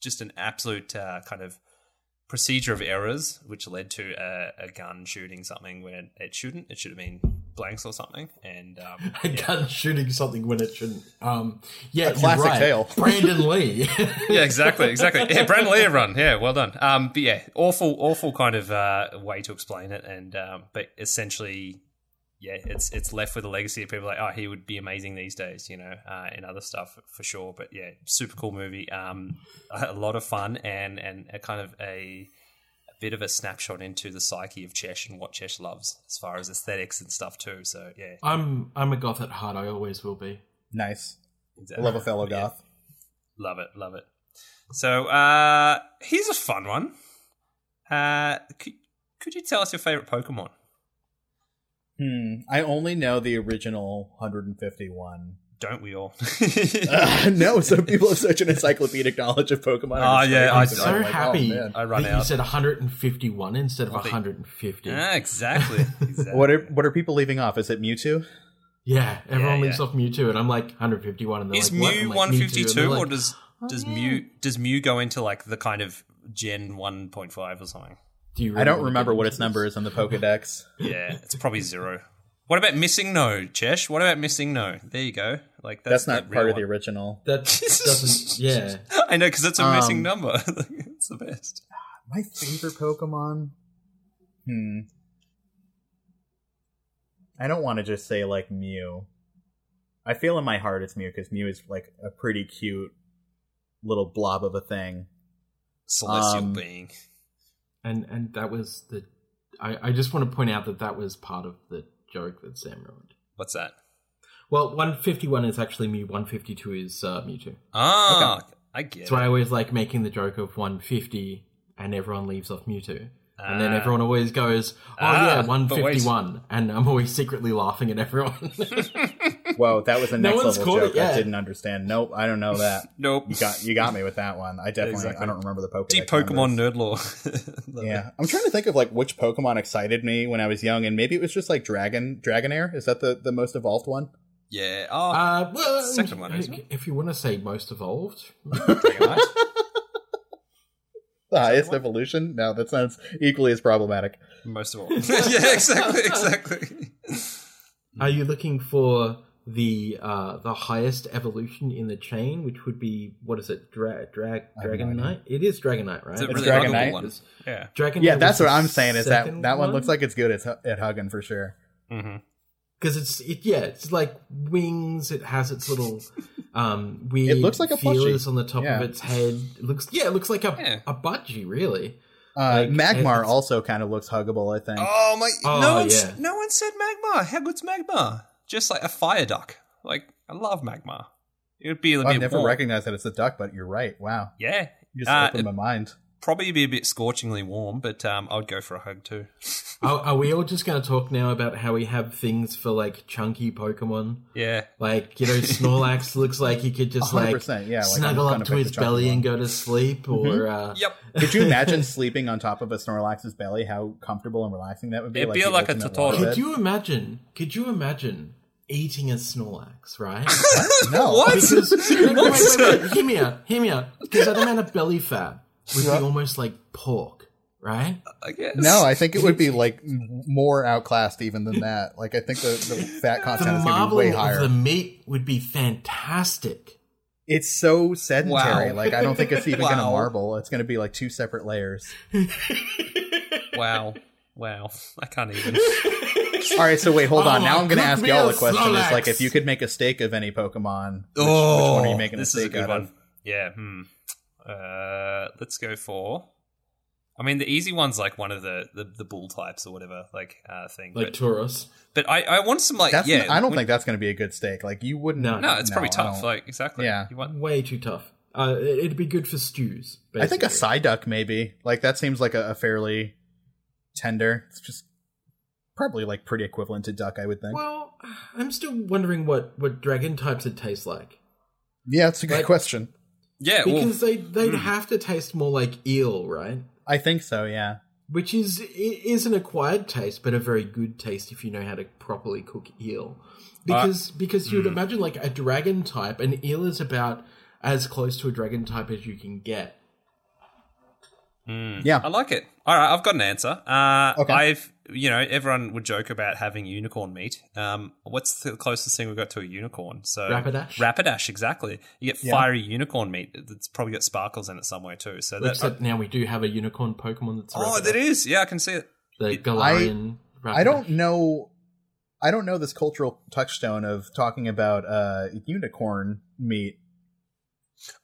just an absolute uh, kind of procedure of errors, which led to a, a gun shooting something when it shouldn't. It should have been blanks or something. And um, *laughs* A yeah. gun shooting something when it shouldn't. Um, yeah, classic right. tale. *laughs* Brandon Lee. *laughs* yeah, exactly, exactly. Yeah, Brandon Lee, everyone. Yeah, well done. Um, but yeah, awful, awful kind of uh, way to explain it. And um, but essentially, yeah, it's it's left with a legacy of people like, oh, he would be amazing these days, you know, uh, and other stuff for sure. But yeah, super cool movie. Um, a lot of fun and and a kind of a, a bit of a snapshot into the psyche of Chesh and what Chesh loves as far as aesthetics and stuff too. So yeah, I'm I'm a goth at heart. I always will be. Nice. Exactly. love a fellow Yeah. goth. Love it, love it. So uh here's a fun one. Uh could, could you tell us your favorite Pokemon? Hmm. I only know the original 151. Don't we all? *laughs* Uh, no, some people have such an encyclopedic knowledge of Pokemon. Ah, It's yeah, I'm so like, oh, happy man. I run that you said 151 instead of I 150. yeah, exactly. *laughs* exactly. What are what are people leaving off? Is it Mewtwo? Yeah, everyone Yeah, leaves yeah. off Mewtwo, and I'm like 151, and they're Is like, what? Mew I'm like, one fifty Mewtwo, and they're or like, does "Oh, does yeah." Mew does Mew go into like the kind of Gen 1.5 or something. Do you I don't remember what its number is on the Pokedex. *laughs* Yeah, it's probably zero. What about MissingNo, Chesh? What about MissingNo? There you go. Like that's, That's not the part real of the original. That doesn't. *laughs* Yeah. I know because it's a missing Um, number. *laughs* it's the best. My favorite Pokemon? Hmm. I don't want to just say like Mew. I feel in my heart it's Mew because Mew is like a pretty cute little blob of a thing. Celestial um, being. And and that was the. I, I just want to point out that that was part of the joke that Sam ruined. What's that? Well, 151 is actually Mew, 152 is uh, Mewtwo. Ah, I get That's why I always like making the joke of 150 and everyone leaves off Mewtwo. And then Ah. everyone always goes, oh Ah, yeah, wait. 151. And I'm always secretly laughing at everyone. *laughs* *laughs* Whoa, that was a *laughs* next one's level joke. it yet. I didn't understand. Nope, I don't know that. *laughs* Nope. You got you got me with that one. I definitely Exactly. I don't remember the Pokedex. Deep Pokemon numbers. nerd lore. *laughs* Yeah, it. I'm trying to think of like which Pokemon excited me when I was young, and maybe it was just like Dragon Dragonair. Is that the the most evolved one? Yeah. Oh, uh, well, Second one, isn't if you want to say most evolved, The highest evolution? No, that sounds equally as problematic. Most of all. yeah, exactly, exactly. are you looking for the uh, the highest evolution in the chain, which would be what is it? Dra- drag I have no Dragonite. It is Dragonite, right? It's a It's really Dragonite. huggable one. It's- Yeah. Dragonite. Yeah, that's what I'm saying. Is that that one looks like it's good at, at hugging for sure. hmm because it's it, yeah, it's like wings. It has its little *laughs* um weird. It looks like a feelers plushie. on the top Yeah. of its head. It looks yeah, it looks like a Yeah. a budgie, really. Uh, Like, Magmar also kind of looks huggable. I think. Oh my! Oh, no one, yeah. no one said Magmar. How good's Magmar? Just like a fire duck. Like I love Magmar. It would be a I've bit never recognized that it's a duck, but you're right. Wow, Yeah, you just Uh, opened my mind. Probably be a bit scorchingly warm, but um, I would go for a hug too. *laughs* Are, are we all just going to talk now about how we have things for like chunky Pokemon? Yeah, Like you know, Snorlax *laughs* looks like he could just like yeah, like, snuggle I'm up gonna his belly one. and go to sleep, or uh, yep. *laughs* Could you imagine sleeping on top of a Snorlax's belly? How comfortable and relaxing that would be. It'd be like a ultimate Totoro. could you imagine? Could you imagine eating a Snorlax? Right? No. What? Because wait, wait, wait, wait, hear me out, hear me out. Because that amount of belly fat would be almost like pork, right? I guess. No, I think it would be *laughs* like more outclassed even than that. Like I think the, the fat The content is going to be way higher. of the meat would be fantastic. It's so sedentary. Wow. Like I don't think it's even going to marble. It's going to be like two separate layers. *laughs* Wow. Wow. I can't even. All right, so wait, hold on. Oh, now I'm going to ask y'all a a question. Is Snorlax. like if you could make a steak of any Pokemon, which, oh, which one are you making a this is a steak good out one. of? Yeah. Hmm. Uh, let's go for. I mean, the easy one's like one of the the, the bull types or whatever, like uh, thing. Like but Tauros. but I, I want some like That's yeah. I don't when- think that's going to be a good steak. Like you wouldn't. No. No, it's probably tough. Like exactly. Yeah. You want Way too tough. Uh, it- it'd be good for stews. I think a Psyduck maybe. Like that seems like a, a fairly tender. It's just probably like pretty equivalent to duck, I would think. Well, I'm still wondering what what dragon types it tastes like yeah, it's a good like- question. Yeah. Well, because they they'd hmm. have to taste more like eel, right? I think so. Yeah. Which is is an acquired taste, but a very good taste if you know how to properly cook eel. Because because hmm. you'd imagine like a dragon type, an eel is about as close to a dragon type as you can get. Yeah. I like it. All right, I've got an answer. Uh, Okay. I've, you know, everyone would joke about having unicorn meat. Um, what's the closest thing we've got to a unicorn? So Rapidash? Rapidash, exactly. You get Yeah. fiery unicorn meat. That's probably got sparkles in it somewhere too. So that. Except now we do have a unicorn Pokemon that's oh, Rapidash. that is. Yeah, I can see it. the Galarian. I don't know. I don't know this cultural touchstone of talking about uh, unicorn meat.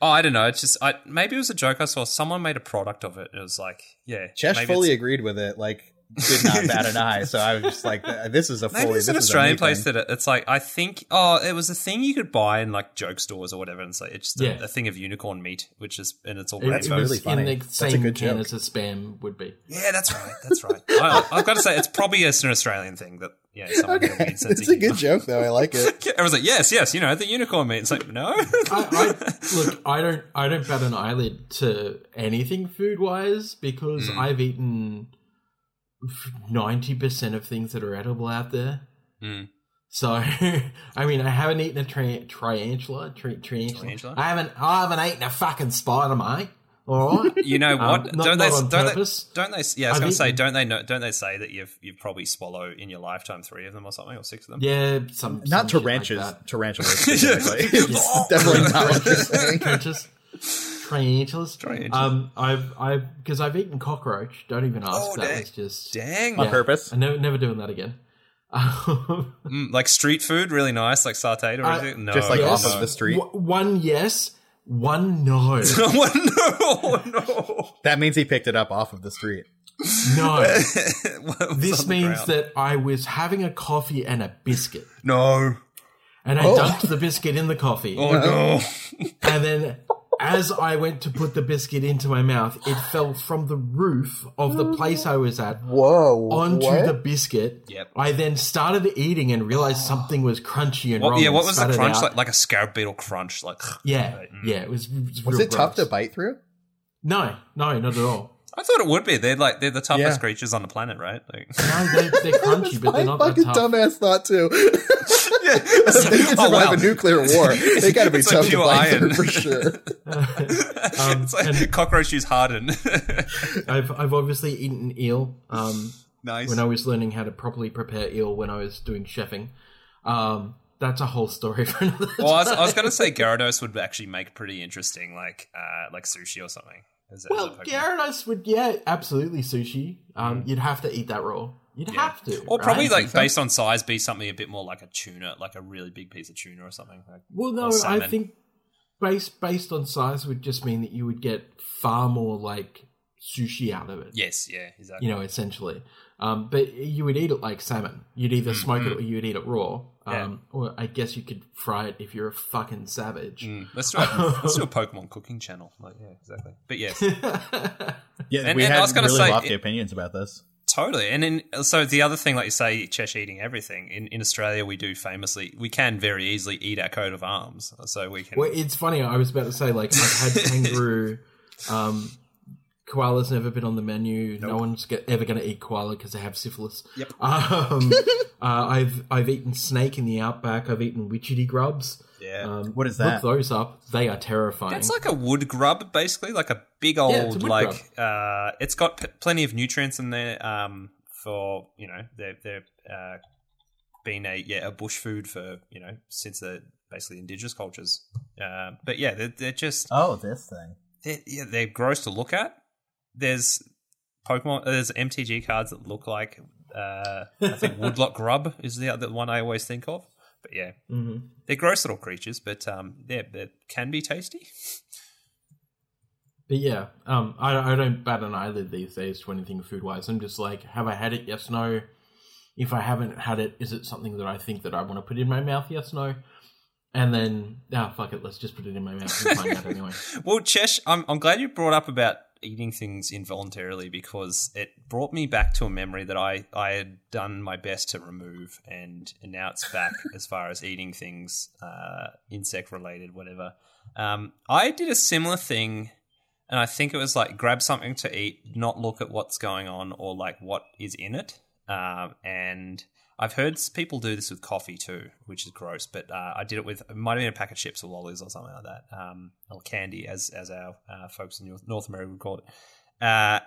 Oh, I don't know. It's just I maybe it was a joke I saw. Someone made a product of it. It was like, yeah, Chesh fully agreed with it. Like did not *laughs* bat an eye. So I was just like, this is a fully. Maybe it's an is Australian me place that it's like I think oh it was a thing you could buy in like joke stores or whatever and it's like it's just a, Yeah. a thing of unicorn meat which is and it's all It, That's it was really funny. in the That's a same good can joke. as a spam would be. Yeah, that's right. That's right. *laughs* I, I've got to say, it's probably just an Australian thing that, yeah, someone had a Okay, it's a good joke though. I like it. *laughs* I was like, yes, yes, you know, the unicorn meat. It's like, no. I, I, look, I don't, I don't bat an eyelid to anything food wise because Mm. I've eaten ninety percent of things that are edible out there. Mm. So, *laughs* I mean, I haven't eaten a tri- triantula, tri- triantula. Triantula? I haven't, I haven't eaten a fucking spider, mate. All right. *laughs* You know what? Um, not- don't not they? on Don't purpose. they? Don't they? Yeah, I was I've going to say, don't they know? Don't they say that you've you've probably swallowed in your lifetime three of them or something or six of them? Yeah, some Not some tarantulas. Like tarantulas *laughs* specifically. Definitely not what you're saying. Tarantulas. Tarantulas. Tarantulas. Um, I've I've because I've eaten cockroach. Don't even ask. Oh, that dang. was just Dang. On purpose. I'm never never doing that again. Um, *laughs* Mm, like street food, really nice, like sauteed or Uh, anything. No, Just like Yes. off of the street. w- one yes, one no, *laughs* one no, *laughs* no. That means he picked it up off of the street. no. This means ground? that I was having a coffee and a biscuit, no. and I Oh. dumped the biscuit in the coffee, Oh no. and then. As I went to put the biscuit into my mouth, it fell from the roof of the place I was at Whoa. onto the biscuit. Yep. I then started eating and realized something was crunchy and What, wrong. yeah, what was the spat crunch like? Like a scarab beetle crunch, like. *sighs* Yeah, Right. Mm. yeah, it was. it was Was real it tough to bite through? No, no, not at all. I thought it would be. They're like they're the toughest Yeah. creatures on the planet, right? Like, No, they're, they're *laughs* crunchy, but they're My not that fucking tough. dumbass thought too. *laughs* yeah. they can survive oh, wow. a nuclear war. They got to be It's like tough to pure bite iron. for sure. *laughs* it's like and- cockroaches harden. *laughs* I've I've obviously eaten eel. Um, nice. when I was learning how to properly prepare eel when I was doing chefing. Um, that's a whole story for another. well, I was, I was going to say *laughs* Gyarados would actually make pretty interesting, like uh, like sushi or something. Is that- Well, is? Gyarados would, yeah, absolutely sushi. Um, you'd have to eat that raw. You'd Mm. Yeah. have to. Or probably right? like based on size, be something a bit more like a tuna, like a really big piece of tuna or something. Like, Well, no, I think based based on size would just mean that you would get far more like sushi out of it. yes, yeah, exactly. You know, essentially. Um, but you would eat it like salmon. You'd either smoke it or you'd eat it raw. Yeah. Um, Or I guess you could fry it if you're a fucking savage. Mm, let's do a *laughs* let's do a Pokemon cooking channel. Like, yeah, exactly. But yes, *laughs* Yeah, And- we and I had was gonna really say, lofty it- opinions about this. Totally. And then so the other thing, like you say, Chesh eating everything. In in Australia, we do famously, we can very easily eat our coat of arms. So we can. Well, it's funny. I was about to say, like, I've had *laughs* kangaroo. Um, koala's never been on the menu. No one's get, ever going to eat koala because they have syphilis. Yep. Um, *laughs* uh, I've I've eaten snake in the outback. I've eaten witchetty grubs. Yeah. Um, What is Look those up. They are terrifying. It's like a wood grub, basically, like a big it's a old like. Uh, it's got p- plenty of nutrients in there. Um, for you know, they're they're uh, been a yeah a bush food for you know since the basically indigenous cultures. Uh, but yeah, they're, they're just Oh, this thing. they're, yeah, they're gross to look at. There's Pokemon. There's MTG cards that look like. Uh, I think *laughs* Woodlock Grub is the other one I always think of. But yeah, Mhm. they're gross little creatures, but um, yeah, they can be tasty. But yeah, um, I, I don't bat an eyelid these days to anything food wise. I'm just like, have I had it? Yes, no. If I haven't had it, is it something that I think that I want to put in my mouth? Yes, no. And then, ah, fuck it, let's just put it in my mouth and find out *laughs* anyway. Well, Chesh, I'm I'm glad you brought up about eating things involuntarily because it brought me back to a memory that I I had done my best to remove, and, and now it's back *laughs* as far as eating things, uh, insect related, whatever. Um, I did a similar thing, and I think it was like grab something to eat, not look at what's going on or like what is in it, um, and. I've heard people do this with coffee too, which is gross. But uh, I did it with it might have been a pack of chips or lollies or something like that, um, or candy, as as our uh, folks in North, America would call it. Uh,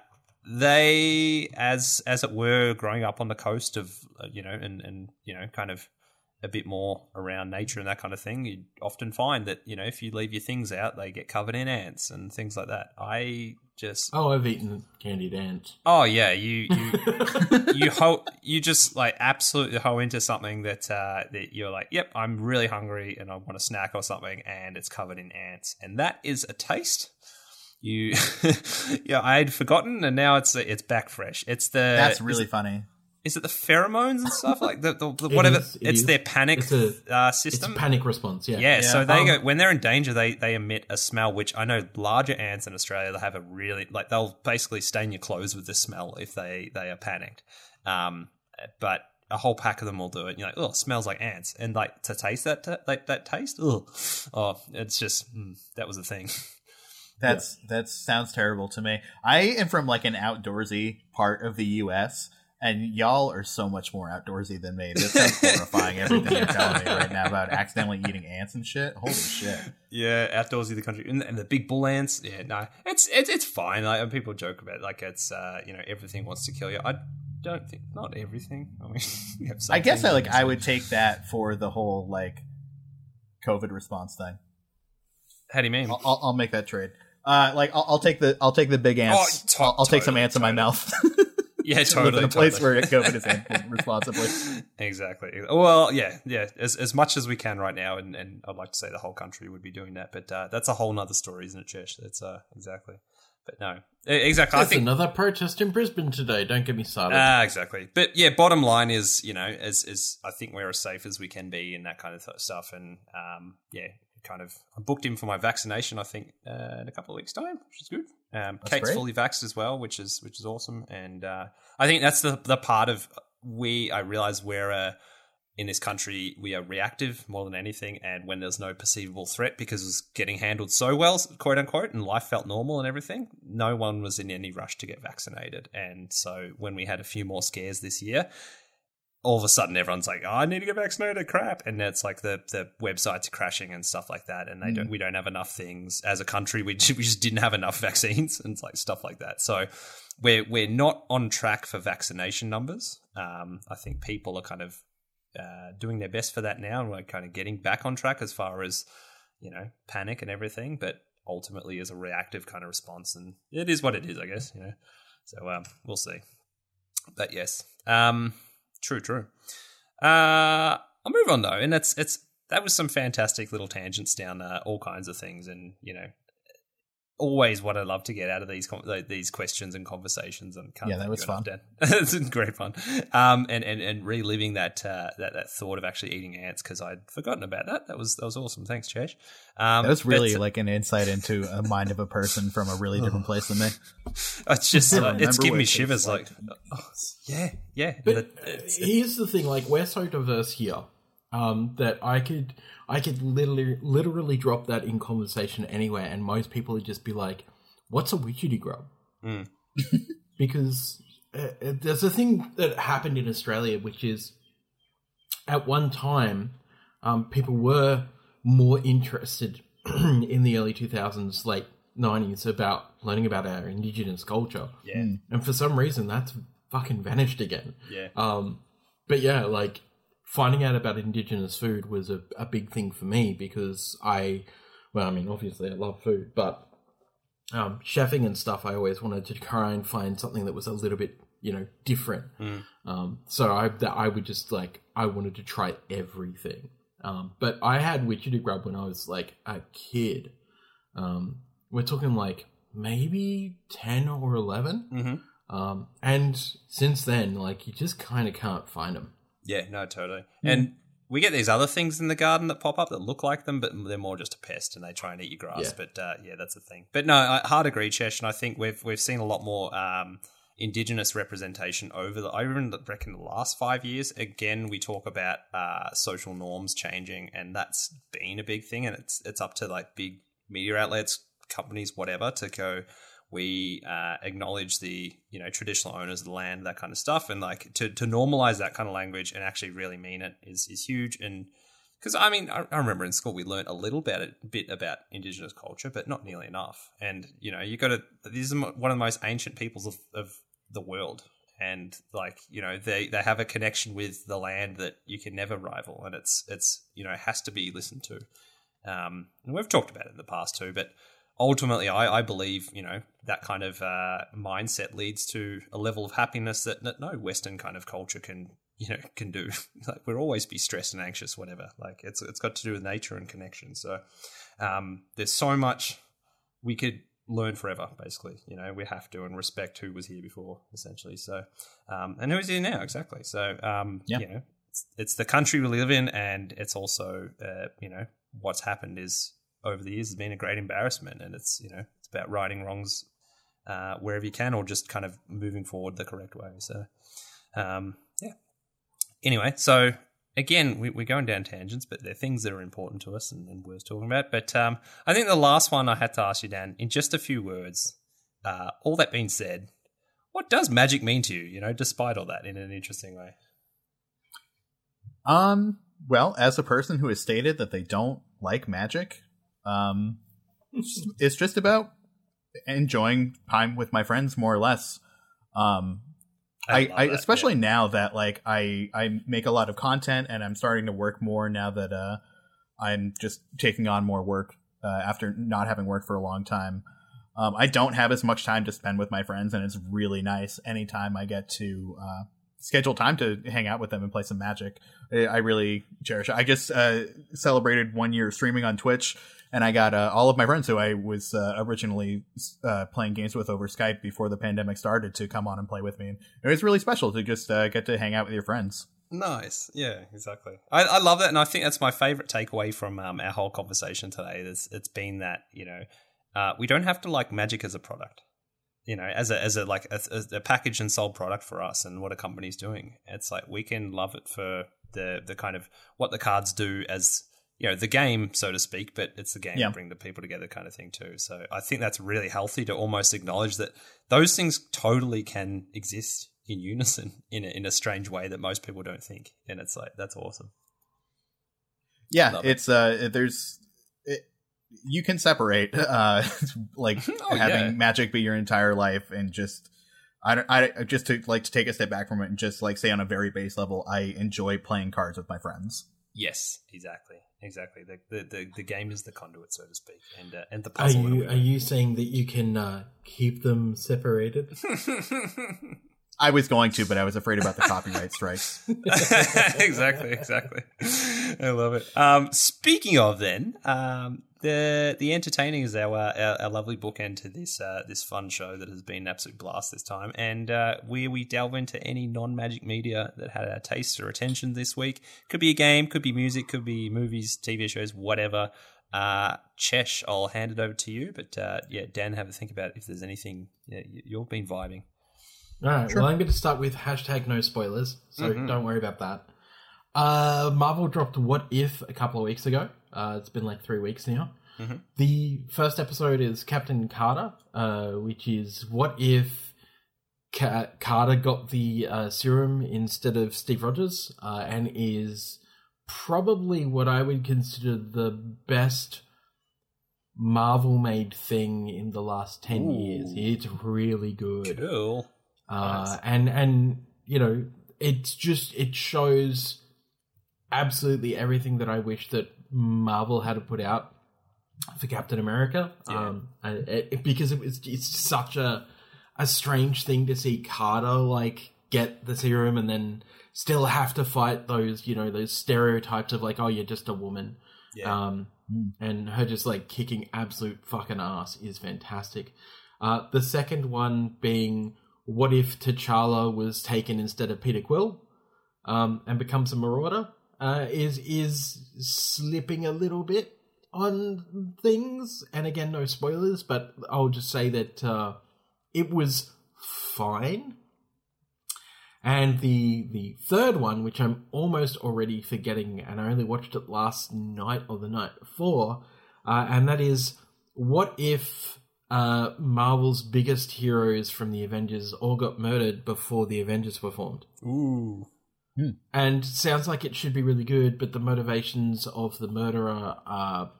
they, as as it were, growing up on the coast of uh, you know, and and you know, kind of a bit more around nature and that kind of thing, you'd often find that you know if you leave your things out, they get covered in ants and things like that. I just Oh, I've eaten candied ants. Oh yeah, you you *laughs* you ho- you just like absolutely hoe into something that uh, that you're like, yep, I'm really hungry and I want a snack or something, and it's covered in ants, and that is a taste. You, *laughs* yeah, I had forgotten, and now it's it's back fresh. It's the That's really funny. Is it the pheromones and stuff like the, the, the *laughs* It whatever? is, it it's is. their panic It's a- uh, It's a system. panic response, yeah. Yeah, so they Um, go when they're in danger. They they emit a smell, which I know larger ants in Australia they have a really like they'll basically stain your clothes with the smell if they they are panicked. Um, but a whole pack of them will do it. And you're like, oh, it smells like ants, and like to taste that t- like that taste, ugh. oh, it's just mm, that was a thing. *laughs* That's that sounds terrible to me. I am from like an outdoorsy part of the U.S. And y'all are so much more outdoorsy than me. This sounds horrifying. Everything you're telling me right now about accidentally eating ants and shit. Holy shit! Yeah, outdoorsy the country and, and the big bull ants. Yeah, no, it's it's it's fine. Like people joke about it, like it's uh, you know everything wants to kill you. I don't think not everything. I mean, *laughs* I guess I like I would take that for the whole like COVID response thing. How do you mean? I'll, I'll, I'll make that trade. Uh, like I'll, I'll take the I'll take the big ants. Oh, to- I'll, I'll take some totally, ants in my mouth. *laughs* *laughs* yeah, *laughs* Live totally. in a place totally. where COVID is handled responsibly. Exactly. Well, yeah, yeah. As as much as we can right now, and, and I'd like to say the whole country would be doing that, but uh, that's a whole nother story, isn't it, Chesh? That's uh, exactly. But no, exactly. I There's think another protest in Brisbane today. Don't get me started. Ah, exactly. But yeah, bottom line is, you know, as as I think we're as safe as we can be and that kind of th- stuff. And um, yeah, kind of I booked in for my vaccination. I think uh, in a couple of weeks' time, which is good. Um, Kate's great. fully vaxxed as well, which is which is awesome. And uh, I think that's the the part of we. I realize we're uh, in this country we are reactive more than anything, and when there's no perceivable threat because it's getting handled so well, quote unquote, and life felt normal and everything, no one was in any rush to get vaccinated. And so when we had a few more scares this year, all of a sudden everyone's like, oh, I need to get vaccinated, crap. And it's like the the websites are crashing and stuff like that. And they don't we don't have enough things as a country. We *laughs* we just didn't have enough vaccines and like stuff like that. So we're we're not on track for vaccination numbers. Um, I think people are kind of uh, doing their best for that now, and we're kind of getting back on track as far as you know panic and everything. But ultimately, is a reactive kind of response, and it is what it is, I guess. You know, so um, we'll see. But yes, um, true, true. Uh, I'll move on though, and that's it's that was some fantastic little tangents down uh, all kinds of things, and you know. Always what I love to get out of these these questions and conversations and can't Yeah, that was fun. Dan. *laughs* it's been great fun, um, and, and and reliving that uh, that that thought of actually eating ants because I'd forgotten about that. That was that was awesome. Thanks, Chesh. Um, That was really but like an insight into a mind of a person from a really different *laughs* place than me. it's just I uh, it's giving me shivers. Like, like. oh, yeah, yeah. But But it's- here's the thing: like we're so diverse here um, that I could, I could literally, literally drop that in conversation anywhere, and most people would just be like, "What's a witchetty grub?" Mm. *laughs* because uh, uh, there's a thing that happened in Australia, which is at one time, um, people were more interested *clears throat* in the early 2000s, late 90s, about learning about our indigenous culture. yeah, And for some reason, that's fucking vanished again. yeah. Um, but yeah, like finding out about indigenous food was a, a big thing for me because I, well, I mean, obviously I love food, but um, chefing and stuff, I always wanted to try and find something that was a little bit, you know, different. Um, so I, that I would just like, I wanted to try everything. Um, but I had witchetty grub when I was like a kid. Um, we're talking like maybe 10 or 11. Mhm. Um, and since then, like you just kind of can't find them. Yeah, no, totally. And we get these other things in the garden that pop up that look like them, but they're more just a pest, and they try and eat your grass. Yeah. But uh, yeah, that's the thing. But no, I hard agree, Chesh, and I think we've we've seen a lot more um, indigenous representation over the. I even reckon the last five years. Again, we talk about uh, social norms changing, and that's been a big thing. And it's it's up to like big media outlets, companies, whatever, to go. We uh, acknowledge the you know traditional owners of the land, that kind of stuff, and like to to normalize that kind of language and actually really mean it is is huge. And because I mean, I, I remember in school we learned a little bit bit about indigenous culture, but not nearly enough. And you know, you got to. These are one of the most ancient peoples of, of the world, and like you know, they they have a connection with the land that you can never rival, and it's it's you know has to be listened to. Um, and we've talked about it in the past too, but ultimately, I, I believe you know that kind of uh, mindset leads to a level of happiness that, that no Western kind of culture can you know can do. *laughs* like we'll always be stressed and anxious, whatever. Like it's it's got to do with nature and connection. So um, there's so much we could learn forever. Basically, you know, we have to and respect who was here before, essentially. So um, and who's here now, exactly. So um, Yeah. you know, it's, it's the country we live in, and it's also uh, you know what's happened is over the years has been a great embarrassment, and it's you know it's about righting wrongs uh, wherever you can, or just kind of moving forward the correct way. So, um, yeah. Anyway, so again, we, we're going down tangents, but they're things that are important to us and, and worth talking about. But um, I think the last one I had to ask you, Dan, in just a few words. Uh, all that being said, what does magic mean to you? You know, despite all that, in an interesting way. Um. Well, as a person who has stated that they don't like magic, um, it's just about enjoying time with my friends more or less. Um, I, I, that, especially yeah. now that like I I make a lot of content and I'm starting to work more now that uh I'm just taking on more work uh, after not having worked for a long time. Um, I don't have as much time to spend with my friends, and it's really nice anytime I get to uh, schedule time to hang out with them and play some Magic. I really cherish it. I just uh, celebrated one year streaming on Twitch, and I got uh, all of my friends who I was uh, originally uh, playing games with over Skype before the pandemic started to come on and play with me. And it was really special to just uh, get to hang out with your friends. Nice. Yeah, exactly. I, I love that, and I think that's my favorite takeaway from um, our whole conversation today. It's, it's been that you know uh, we don't have to like Magic as a product you know, as a as a like a, a package and sold product for us and what a company's doing. It's like we can love it for the the kind of what the cards do as you know the game, so to speak, but it's the game yeah. bring the people together kind of thing too. So I think that's really healthy to almost acknowledge that those things totally can exist in unison *laughs* in a, in a strange way that most people don't think, and it's like that's awesome. Yeah, it's it. uh, there's you can separate *laughs* uh *laughs* like *laughs* oh, having yeah. magic be your entire life and just I, I just to like to take a step back from it and just like say on a very base level i enjoy playing cards with my friends yes exactly exactly the the, the, the game is the conduit so to speak and uh, and the puzzle are you are you saying that you can uh, keep them separated I was going to, but I was afraid about the copyright strikes. exactly, exactly. I love it. Um, speaking of then, um, the the entertaining is our, our, our lovely bookend to this uh, this fun show that has been an absolute blast this time, and uh, where we delve into any non magic media that had our taste or attention this week. Could be a game, could be music, could be movies, TV shows, whatever. Uh, Chesh, I'll hand it over to you, but uh, yeah, Dan, have a think about if there's anything yeah, you've been vibing. All right. Sure. Well, I'm going to start with hashtag no spoilers, so mm-hmm. don't worry about that. Uh, Marvel dropped What If a couple of weeks ago. Uh, it's been like three weeks now. Mm-hmm. The first episode is Captain Carter, uh, which is what if Ca- Carter got the uh, serum instead of Steve Rogers, uh, and is probably what I would consider the best Marvel made thing in the last 10 Ooh. years. It's really good. Cool. Uh, nice. and and you know it's just it shows absolutely everything that I wish that Marvel had to put out for Captain America. Yeah. Um, it, because it was it's such a a strange thing to see Carter like get the serum and then still have to fight those you know those stereotypes of like oh you're just a woman. Yeah. Um, and her just like kicking absolute fucking ass is fantastic. Uh, the second one being what if T'Challa was taken instead of Peter Quill um, and becomes a Marauder? Uh, is is slipping a little bit on things, and again, no spoilers, but I'll just say that uh, it was fine. And the the third one, which I'm almost already forgetting, and I only watched it last night or the night before, uh, and that is what if uh, Marvel's biggest heroes from the Avengers all got murdered before the Avengers were formed. Ooh. Hmm. And sounds like it should be really good, but the motivations of the murderer are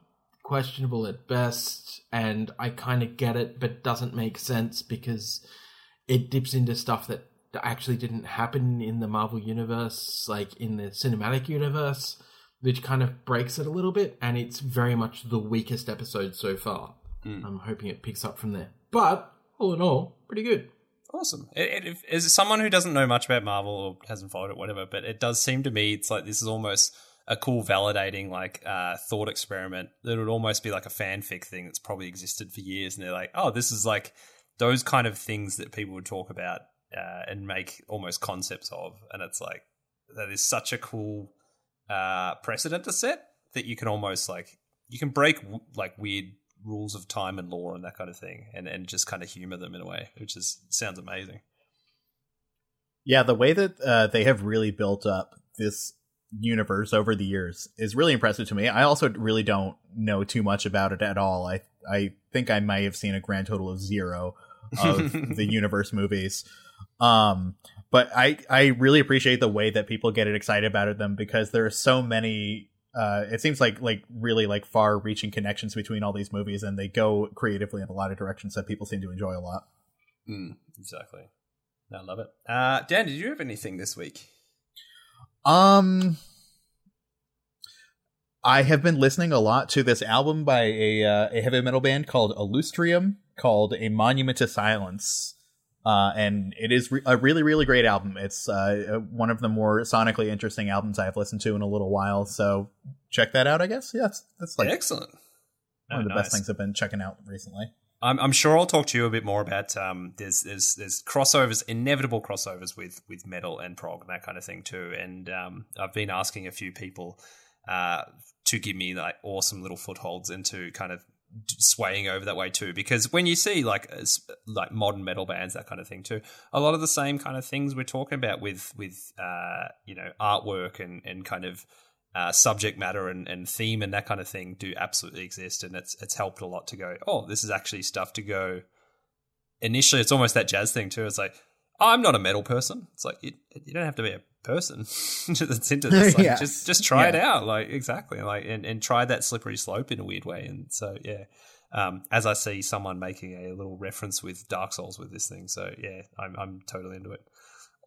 questionable at best. And I kind of get it, but doesn't make sense because it dips into stuff that actually didn't happen in the Marvel universe, like in the cinematic universe, which kind of breaks it a little bit. And it's very much the weakest episode so far. Mm. I'm hoping it picks up from there. But all in all, pretty good. Awesome. It, it, as someone who doesn't know much about Marvel or hasn't followed it, whatever, but it does seem to me it's like this is almost a cool validating like uh, thought experiment that would almost be like a fanfic thing that's probably existed for years, and they're like, oh, this is like those kind of things that people would talk about uh, and make almost concepts of, and it's like that is such a cool uh, precedent to set that you can almost like you can break like weird rules of time and law and that kind of thing, and and just kind of humor them in a way, which is sounds amazing. Yeah, the way that uh, they have really built up this universe over the years is really impressive to me. I also really don't know too much about it at all. I I think I might have seen a grand total of zero of *laughs* the universe movies. Um, but I I really appreciate the way that people get excited about them because there are so many. Uh, it seems like like really like far reaching connections between all these movies, and they go creatively in a lot of directions that people seem to enjoy a lot. Mm, exactly. I love it. Uh, Dan, did you have anything this week? Um, I have been listening a lot to this album by a uh, a heavy metal band called Illustrium, called "A Monument to Silence." Uh, and it is re- a really, really great album. It's uh, one of the more sonically interesting albums I've listened to in a little while. So check that out. I guess. Yeah, that's, that's like excellent. One oh, of the nice. best things I've been checking out recently. I'm, I'm sure I'll talk to you a bit more about um, there's there's there's crossovers, inevitable crossovers with with metal and prog and that kind of thing too. And um, I've been asking a few people uh, to give me like awesome little footholds into kind of swaying over that way too because when you see like like modern metal bands that kind of thing too a lot of the same kind of things we're talking about with with uh you know artwork and and kind of uh, subject matter and, and theme and that kind of thing do absolutely exist and it's it's helped a lot to go oh this is actually stuff to go. Initially it's almost that jazz thing too it's like I'm not a metal person. It's like you, you don't have to be a person that's *laughs* into *laughs* this. Like, Just just try yeah. it out. Like exactly. Like and, and try that slippery slope in a weird way. And so yeah. Um, as I see someone making a little reference with Dark Souls with this thing, so yeah, I'm I'm totally into it.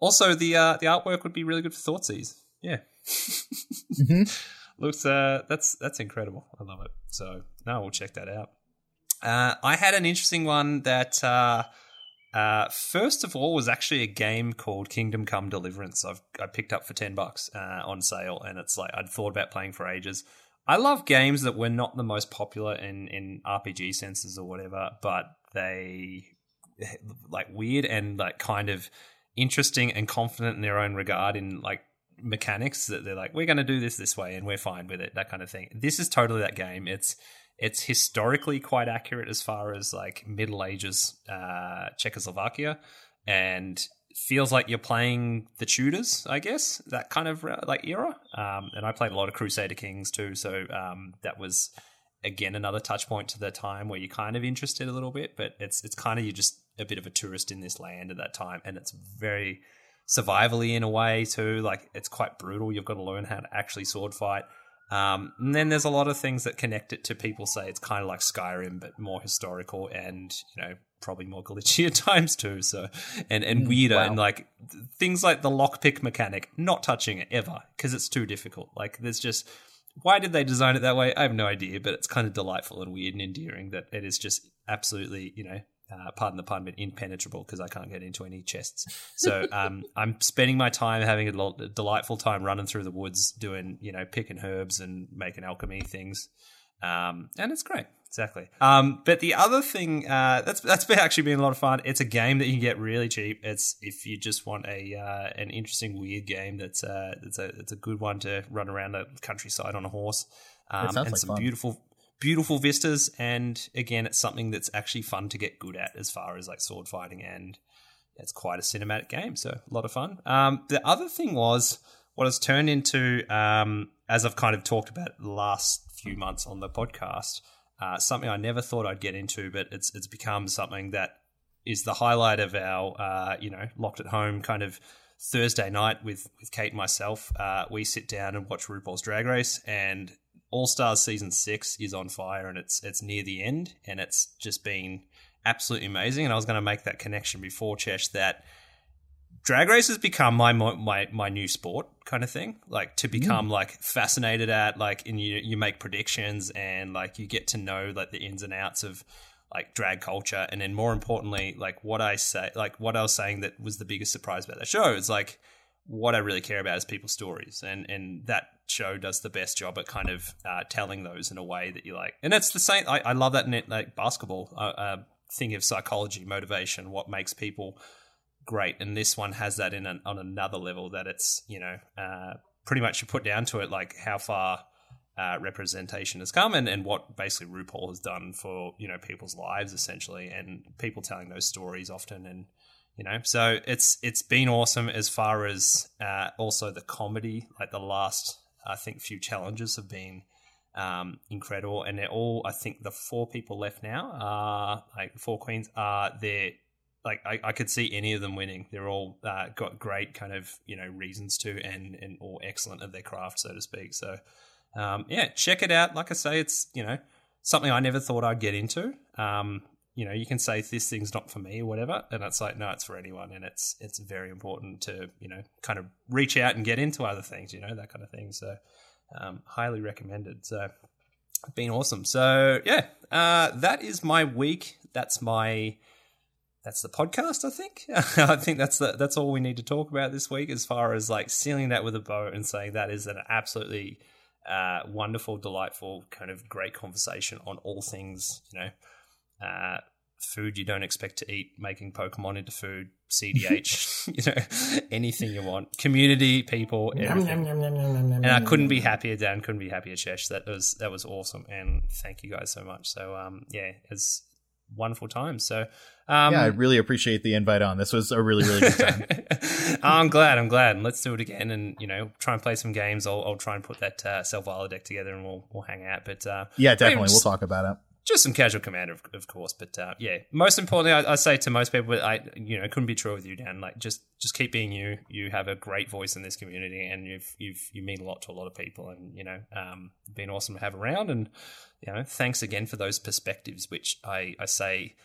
Also, the uh, the artwork would be really good for Thoughtseize. Yeah, *laughs* mm-hmm. looks uh, that's that's incredible. I love it. So now we'll check that out. Uh, I had an interesting one that uh, first of all, was actually a game called Kingdom Come Deliverance. I've I picked up for ten bucks uh, on sale, and it's like I'd thought about playing for ages. I love games that were not the most popular in in RPG senses or whatever, but they *laughs* like weird and like kind of interesting and confident in their own regard in like mechanics that they're like we're going to do this this way and we're fine with it that kind of thing this is totally that game it's it's historically quite accurate as far as like Middle Ages uh, Czechoslovakia, and feels like you're playing the Tudors, I guess that kind of like era. Um, and I played a lot of Crusader Kings too, so um, that was again another touch point to the time where you're kind of interested a little bit, but it's it's kind of you're just a bit of a tourist in this land at that time, and it's very survivally in a way too. Like it's quite brutal. You've got to learn how to actually sword fight. Um, and then there's a lot of things that connect it to people say it's kind of like Skyrim, but more historical and, you know, probably more glitchy at *laughs* times too. So, and, and mm, weirder wow. and like things like the lockpick mechanic, not touching it ever because it's too difficult. Like there's just, why did they design it that way? I have no idea, but it's kind of delightful and weird and endearing that it is just absolutely, you know, uh, pardon the pun, but impenetrable because I can't get into any chests. So um, *laughs* I'm spending my time having a, a, delightful time running through the woods, doing you know picking herbs and making alchemy things, um, and it's great. Exactly. Um, but the other thing uh, that's that's been actually been a lot of fun. It's a game that you can get really cheap. It's if you just want a uh, an interesting weird game that's uh, that's a it's a good one to run around the countryside on a horse. Um, and like some fun. beautiful beautiful vistas, and again, it's something that's actually fun to get good at as far as like sword fighting, and it's quite a cinematic game, so a lot of fun. Um, the other thing was what has turned into, um, as I've kind of talked about the last few months on the podcast, uh, something I never thought I'd get into, but it's it's become something that is the highlight of our uh, you know locked at home kind of Thursday night with with Kate and myself. Uh, we sit down and watch RuPaul's Drag Race, and all Stars season six is on fire and it's it's near the end and it's just been absolutely amazing. And I was going to make that connection before Chesh that drag race has become my my my new sport kind of thing. Like to become mm. like fascinated at like and you you make predictions and like you get to know like the ins and outs of like drag culture and then more importantly like what I say like what I was saying that was the biggest surprise about that show is like what I really care about is people's stories, and and that show does the best job at kind of uh, telling those in a way that you like. And it's the same. I, I love that net like basketball uh, uh, thing of psychology, motivation, what makes people great, and this one has that in an, on another level. That it's you know uh, pretty much you put down to it like how far. Uh, representation has come and, and what basically RuPaul has done for you know people's lives essentially and people telling those stories often and you know so it's it's been awesome as far as uh, also the comedy like the last i think few challenges have been um, incredible and they're all i think the four people left now are like four queens are they're like I, I could see any of them winning. They're all uh, got great kind of you know reasons to, and and all excellent at their craft, so to speak. So um, yeah, check it out. Like I say, it's you know something I never thought I'd get into. Um, you know, you can say this thing's not for me or whatever, and it's like no, it's for anyone, and it's it's very important to you know kind of reach out and get into other things, you know that kind of thing. So um, highly recommended. So been awesome. So yeah, uh, that is my week. That's my that's the podcast. I think. *laughs* I think that's the, that's all we need to talk about this week, as far as like sealing that with a bow and saying that is an absolutely uh, wonderful, delightful, kind of great conversation on all things. You know, uh, food you don't expect to eat, making Pokemon into food, CDH, *laughs* you know, anything you want, community, people, everything. and I couldn't be happier, Dan. Couldn't be happier, Chesh. That was that was awesome, and thank you guys so much. So, um, yeah, it's wonderful time. So, um, yeah, I really appreciate the invite on. This was a really, really good time. *laughs* I'm glad. I'm glad. And let's do it again, and you know, try and play some games. I'll, I'll try and put that uh, Selvala deck together, and we'll we'll hang out. But uh, yeah, definitely, we'll talk about it just some casual commander, of, of course. But uh, yeah, most importantly, I, I, say to most people, I you know couldn't be true with you, Dan. Like just just keep being you. You have a great voice in this community, and you've you've you mean a lot to a lot of people, and you know, um, been awesome to have around. And you know, thanks again for those perspectives, which I I say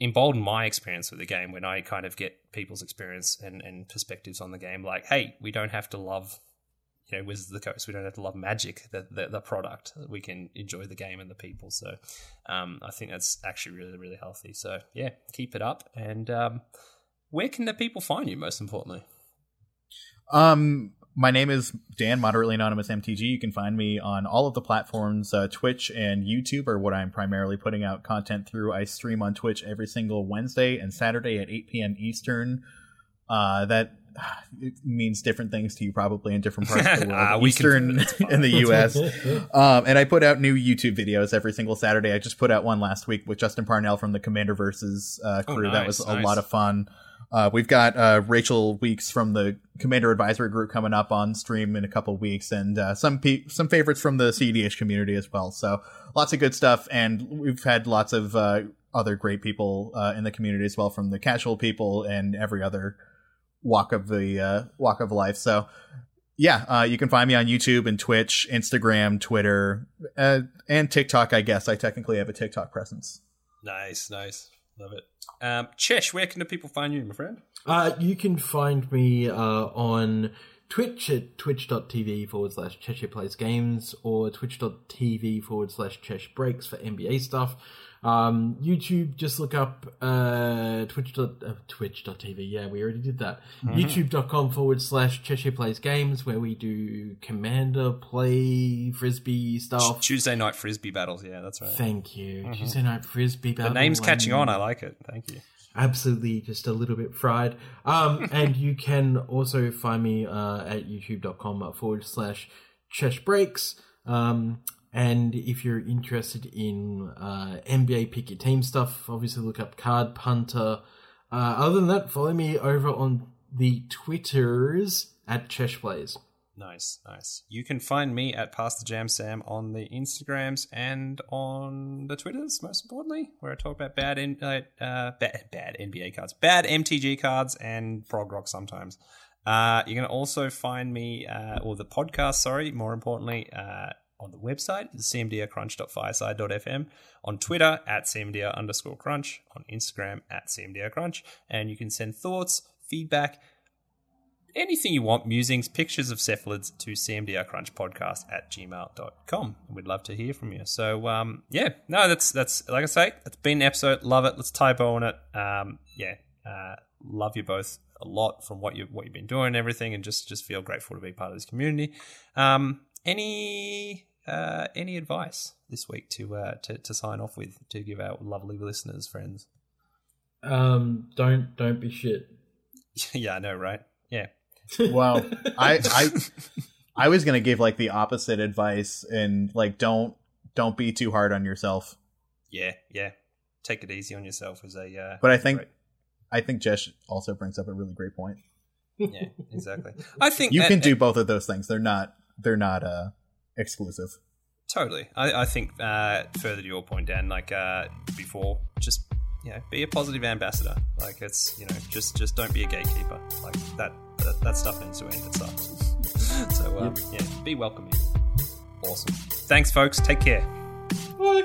embolden my experience with the game when I kind of get people's experience and, and perspectives on the game. Like, hey, we don't have to love you know Wizards of the Coast. We don't have to love Magic, the the, the product. We can enjoy the game and the people. So um, I think that's actually really really healthy. So yeah, keep it up. And um, where can the people find you? Most importantly, um, my name is Dan, moderately anonymous MTG. You can find me on all of the platforms. Uh, Twitch and YouTube are what I'm primarily putting out content through. I stream on Twitch every single Wednesday and Saturday at 8 p.m. Eastern. Uh, that *sighs* it means different things to you probably in different parts of the *laughs* world. uh, Eastern *laughs* in the U.S. *laughs* um, and I put out new YouTube videos every single Saturday. I just put out one last week with Justin Parnell from the Commander Versus uh, oh, crew. Oh, nice, that was nice. a lot of fun. Uh, we've got uh, Rachel Weeks from the Commander Advisory Group coming up on stream in a couple weeks, and uh, some pe- some favorites from the CEDH community as well. So lots of good stuff, and we've had lots of uh, other great people uh, in the community as well, from the casual people and every other walk of the uh, walk of life. So yeah, uh, you can find me on YouTube and Twitch, Instagram, Twitter, uh, and TikTok. I guess I technically have a TikTok presence. Nice, nice, love it. Um, Chesh, where can the people find you, my friend? Uh, you can find me uh, on Twitch at twitch.tv forward slash Cheshire Plays Games or twitch.tv forward slash Chesh Breaks for NBA stuff. Um, YouTube, just look up uh, twitch. Uh, twitch.tv. Yeah, we already did that. Mm-hmm. YouTube.com forward slash Cheshire Plays Games, where we do Commander play, Frisbee stuff. Tuesday night Frisbee battles. Yeah, that's right. Thank you. Mm-hmm. Tuesday night Frisbee battles. The name's catching on. I like it. Thank you absolutely just a little bit fried. Um, *laughs* and you can also find me uh, at youtube.com forward slash Chesh Breaks. Um, and if you're interested in uh, NBA pick your team stuff, obviously look up Card Punter. Uh, other than that, follow me over on the Twitters at Chesh Plays. Nice, nice. You can find me at Pass the Jam Sam on the Instagrams and on the Twitters, most importantly, where I talk about bad, uh, uh, bad, bad NBA cards, bad MTG cards, and Prog Rock sometimes. Uh, going to also find me, uh, or the podcast, sorry, more importantly, uh, on the website, cmdrcrunch.fireside.fm, on Twitter at cmdr underscore crunch, on Instagram at cmdrcrunch, and you can send thoughts, feedback, anything you want, musings, pictures of cephalids to cmdrcrunchpodcast at gmail.com. We'd love to hear from you. So, um, yeah, no, that's, that's like I say, it's been an episode. Love it. Let's typo on it. Um, yeah, uh, love you both a lot from what you what you've been doing and everything, and just just feel grateful to be part of this community. Um, any uh, any advice this week to, uh, to to sign off with to give our lovely listeners, friends? Um, don't don't be shit. *laughs* yeah, I know, right? Yeah. *laughs* Well, I I *laughs* I was gonna give like the opposite advice and like don't don't be too hard on yourself. Yeah, yeah. Take it easy on yourself as a. Uh, but I think great. I think Chesh also brings up a really great point. Yeah, exactly. I think you can do both of those things. They're not they're not uh exclusive. Totally. I, I think uh, further to your point, Dan, like uh, before, just you know, be a positive ambassador. Like it's you know, just just don't be a gatekeeper. Like that that, that stuff needs to end. It sucks. *laughs* so um, yeah, be welcoming. Awesome. Thanks, folks. Take care. Bye.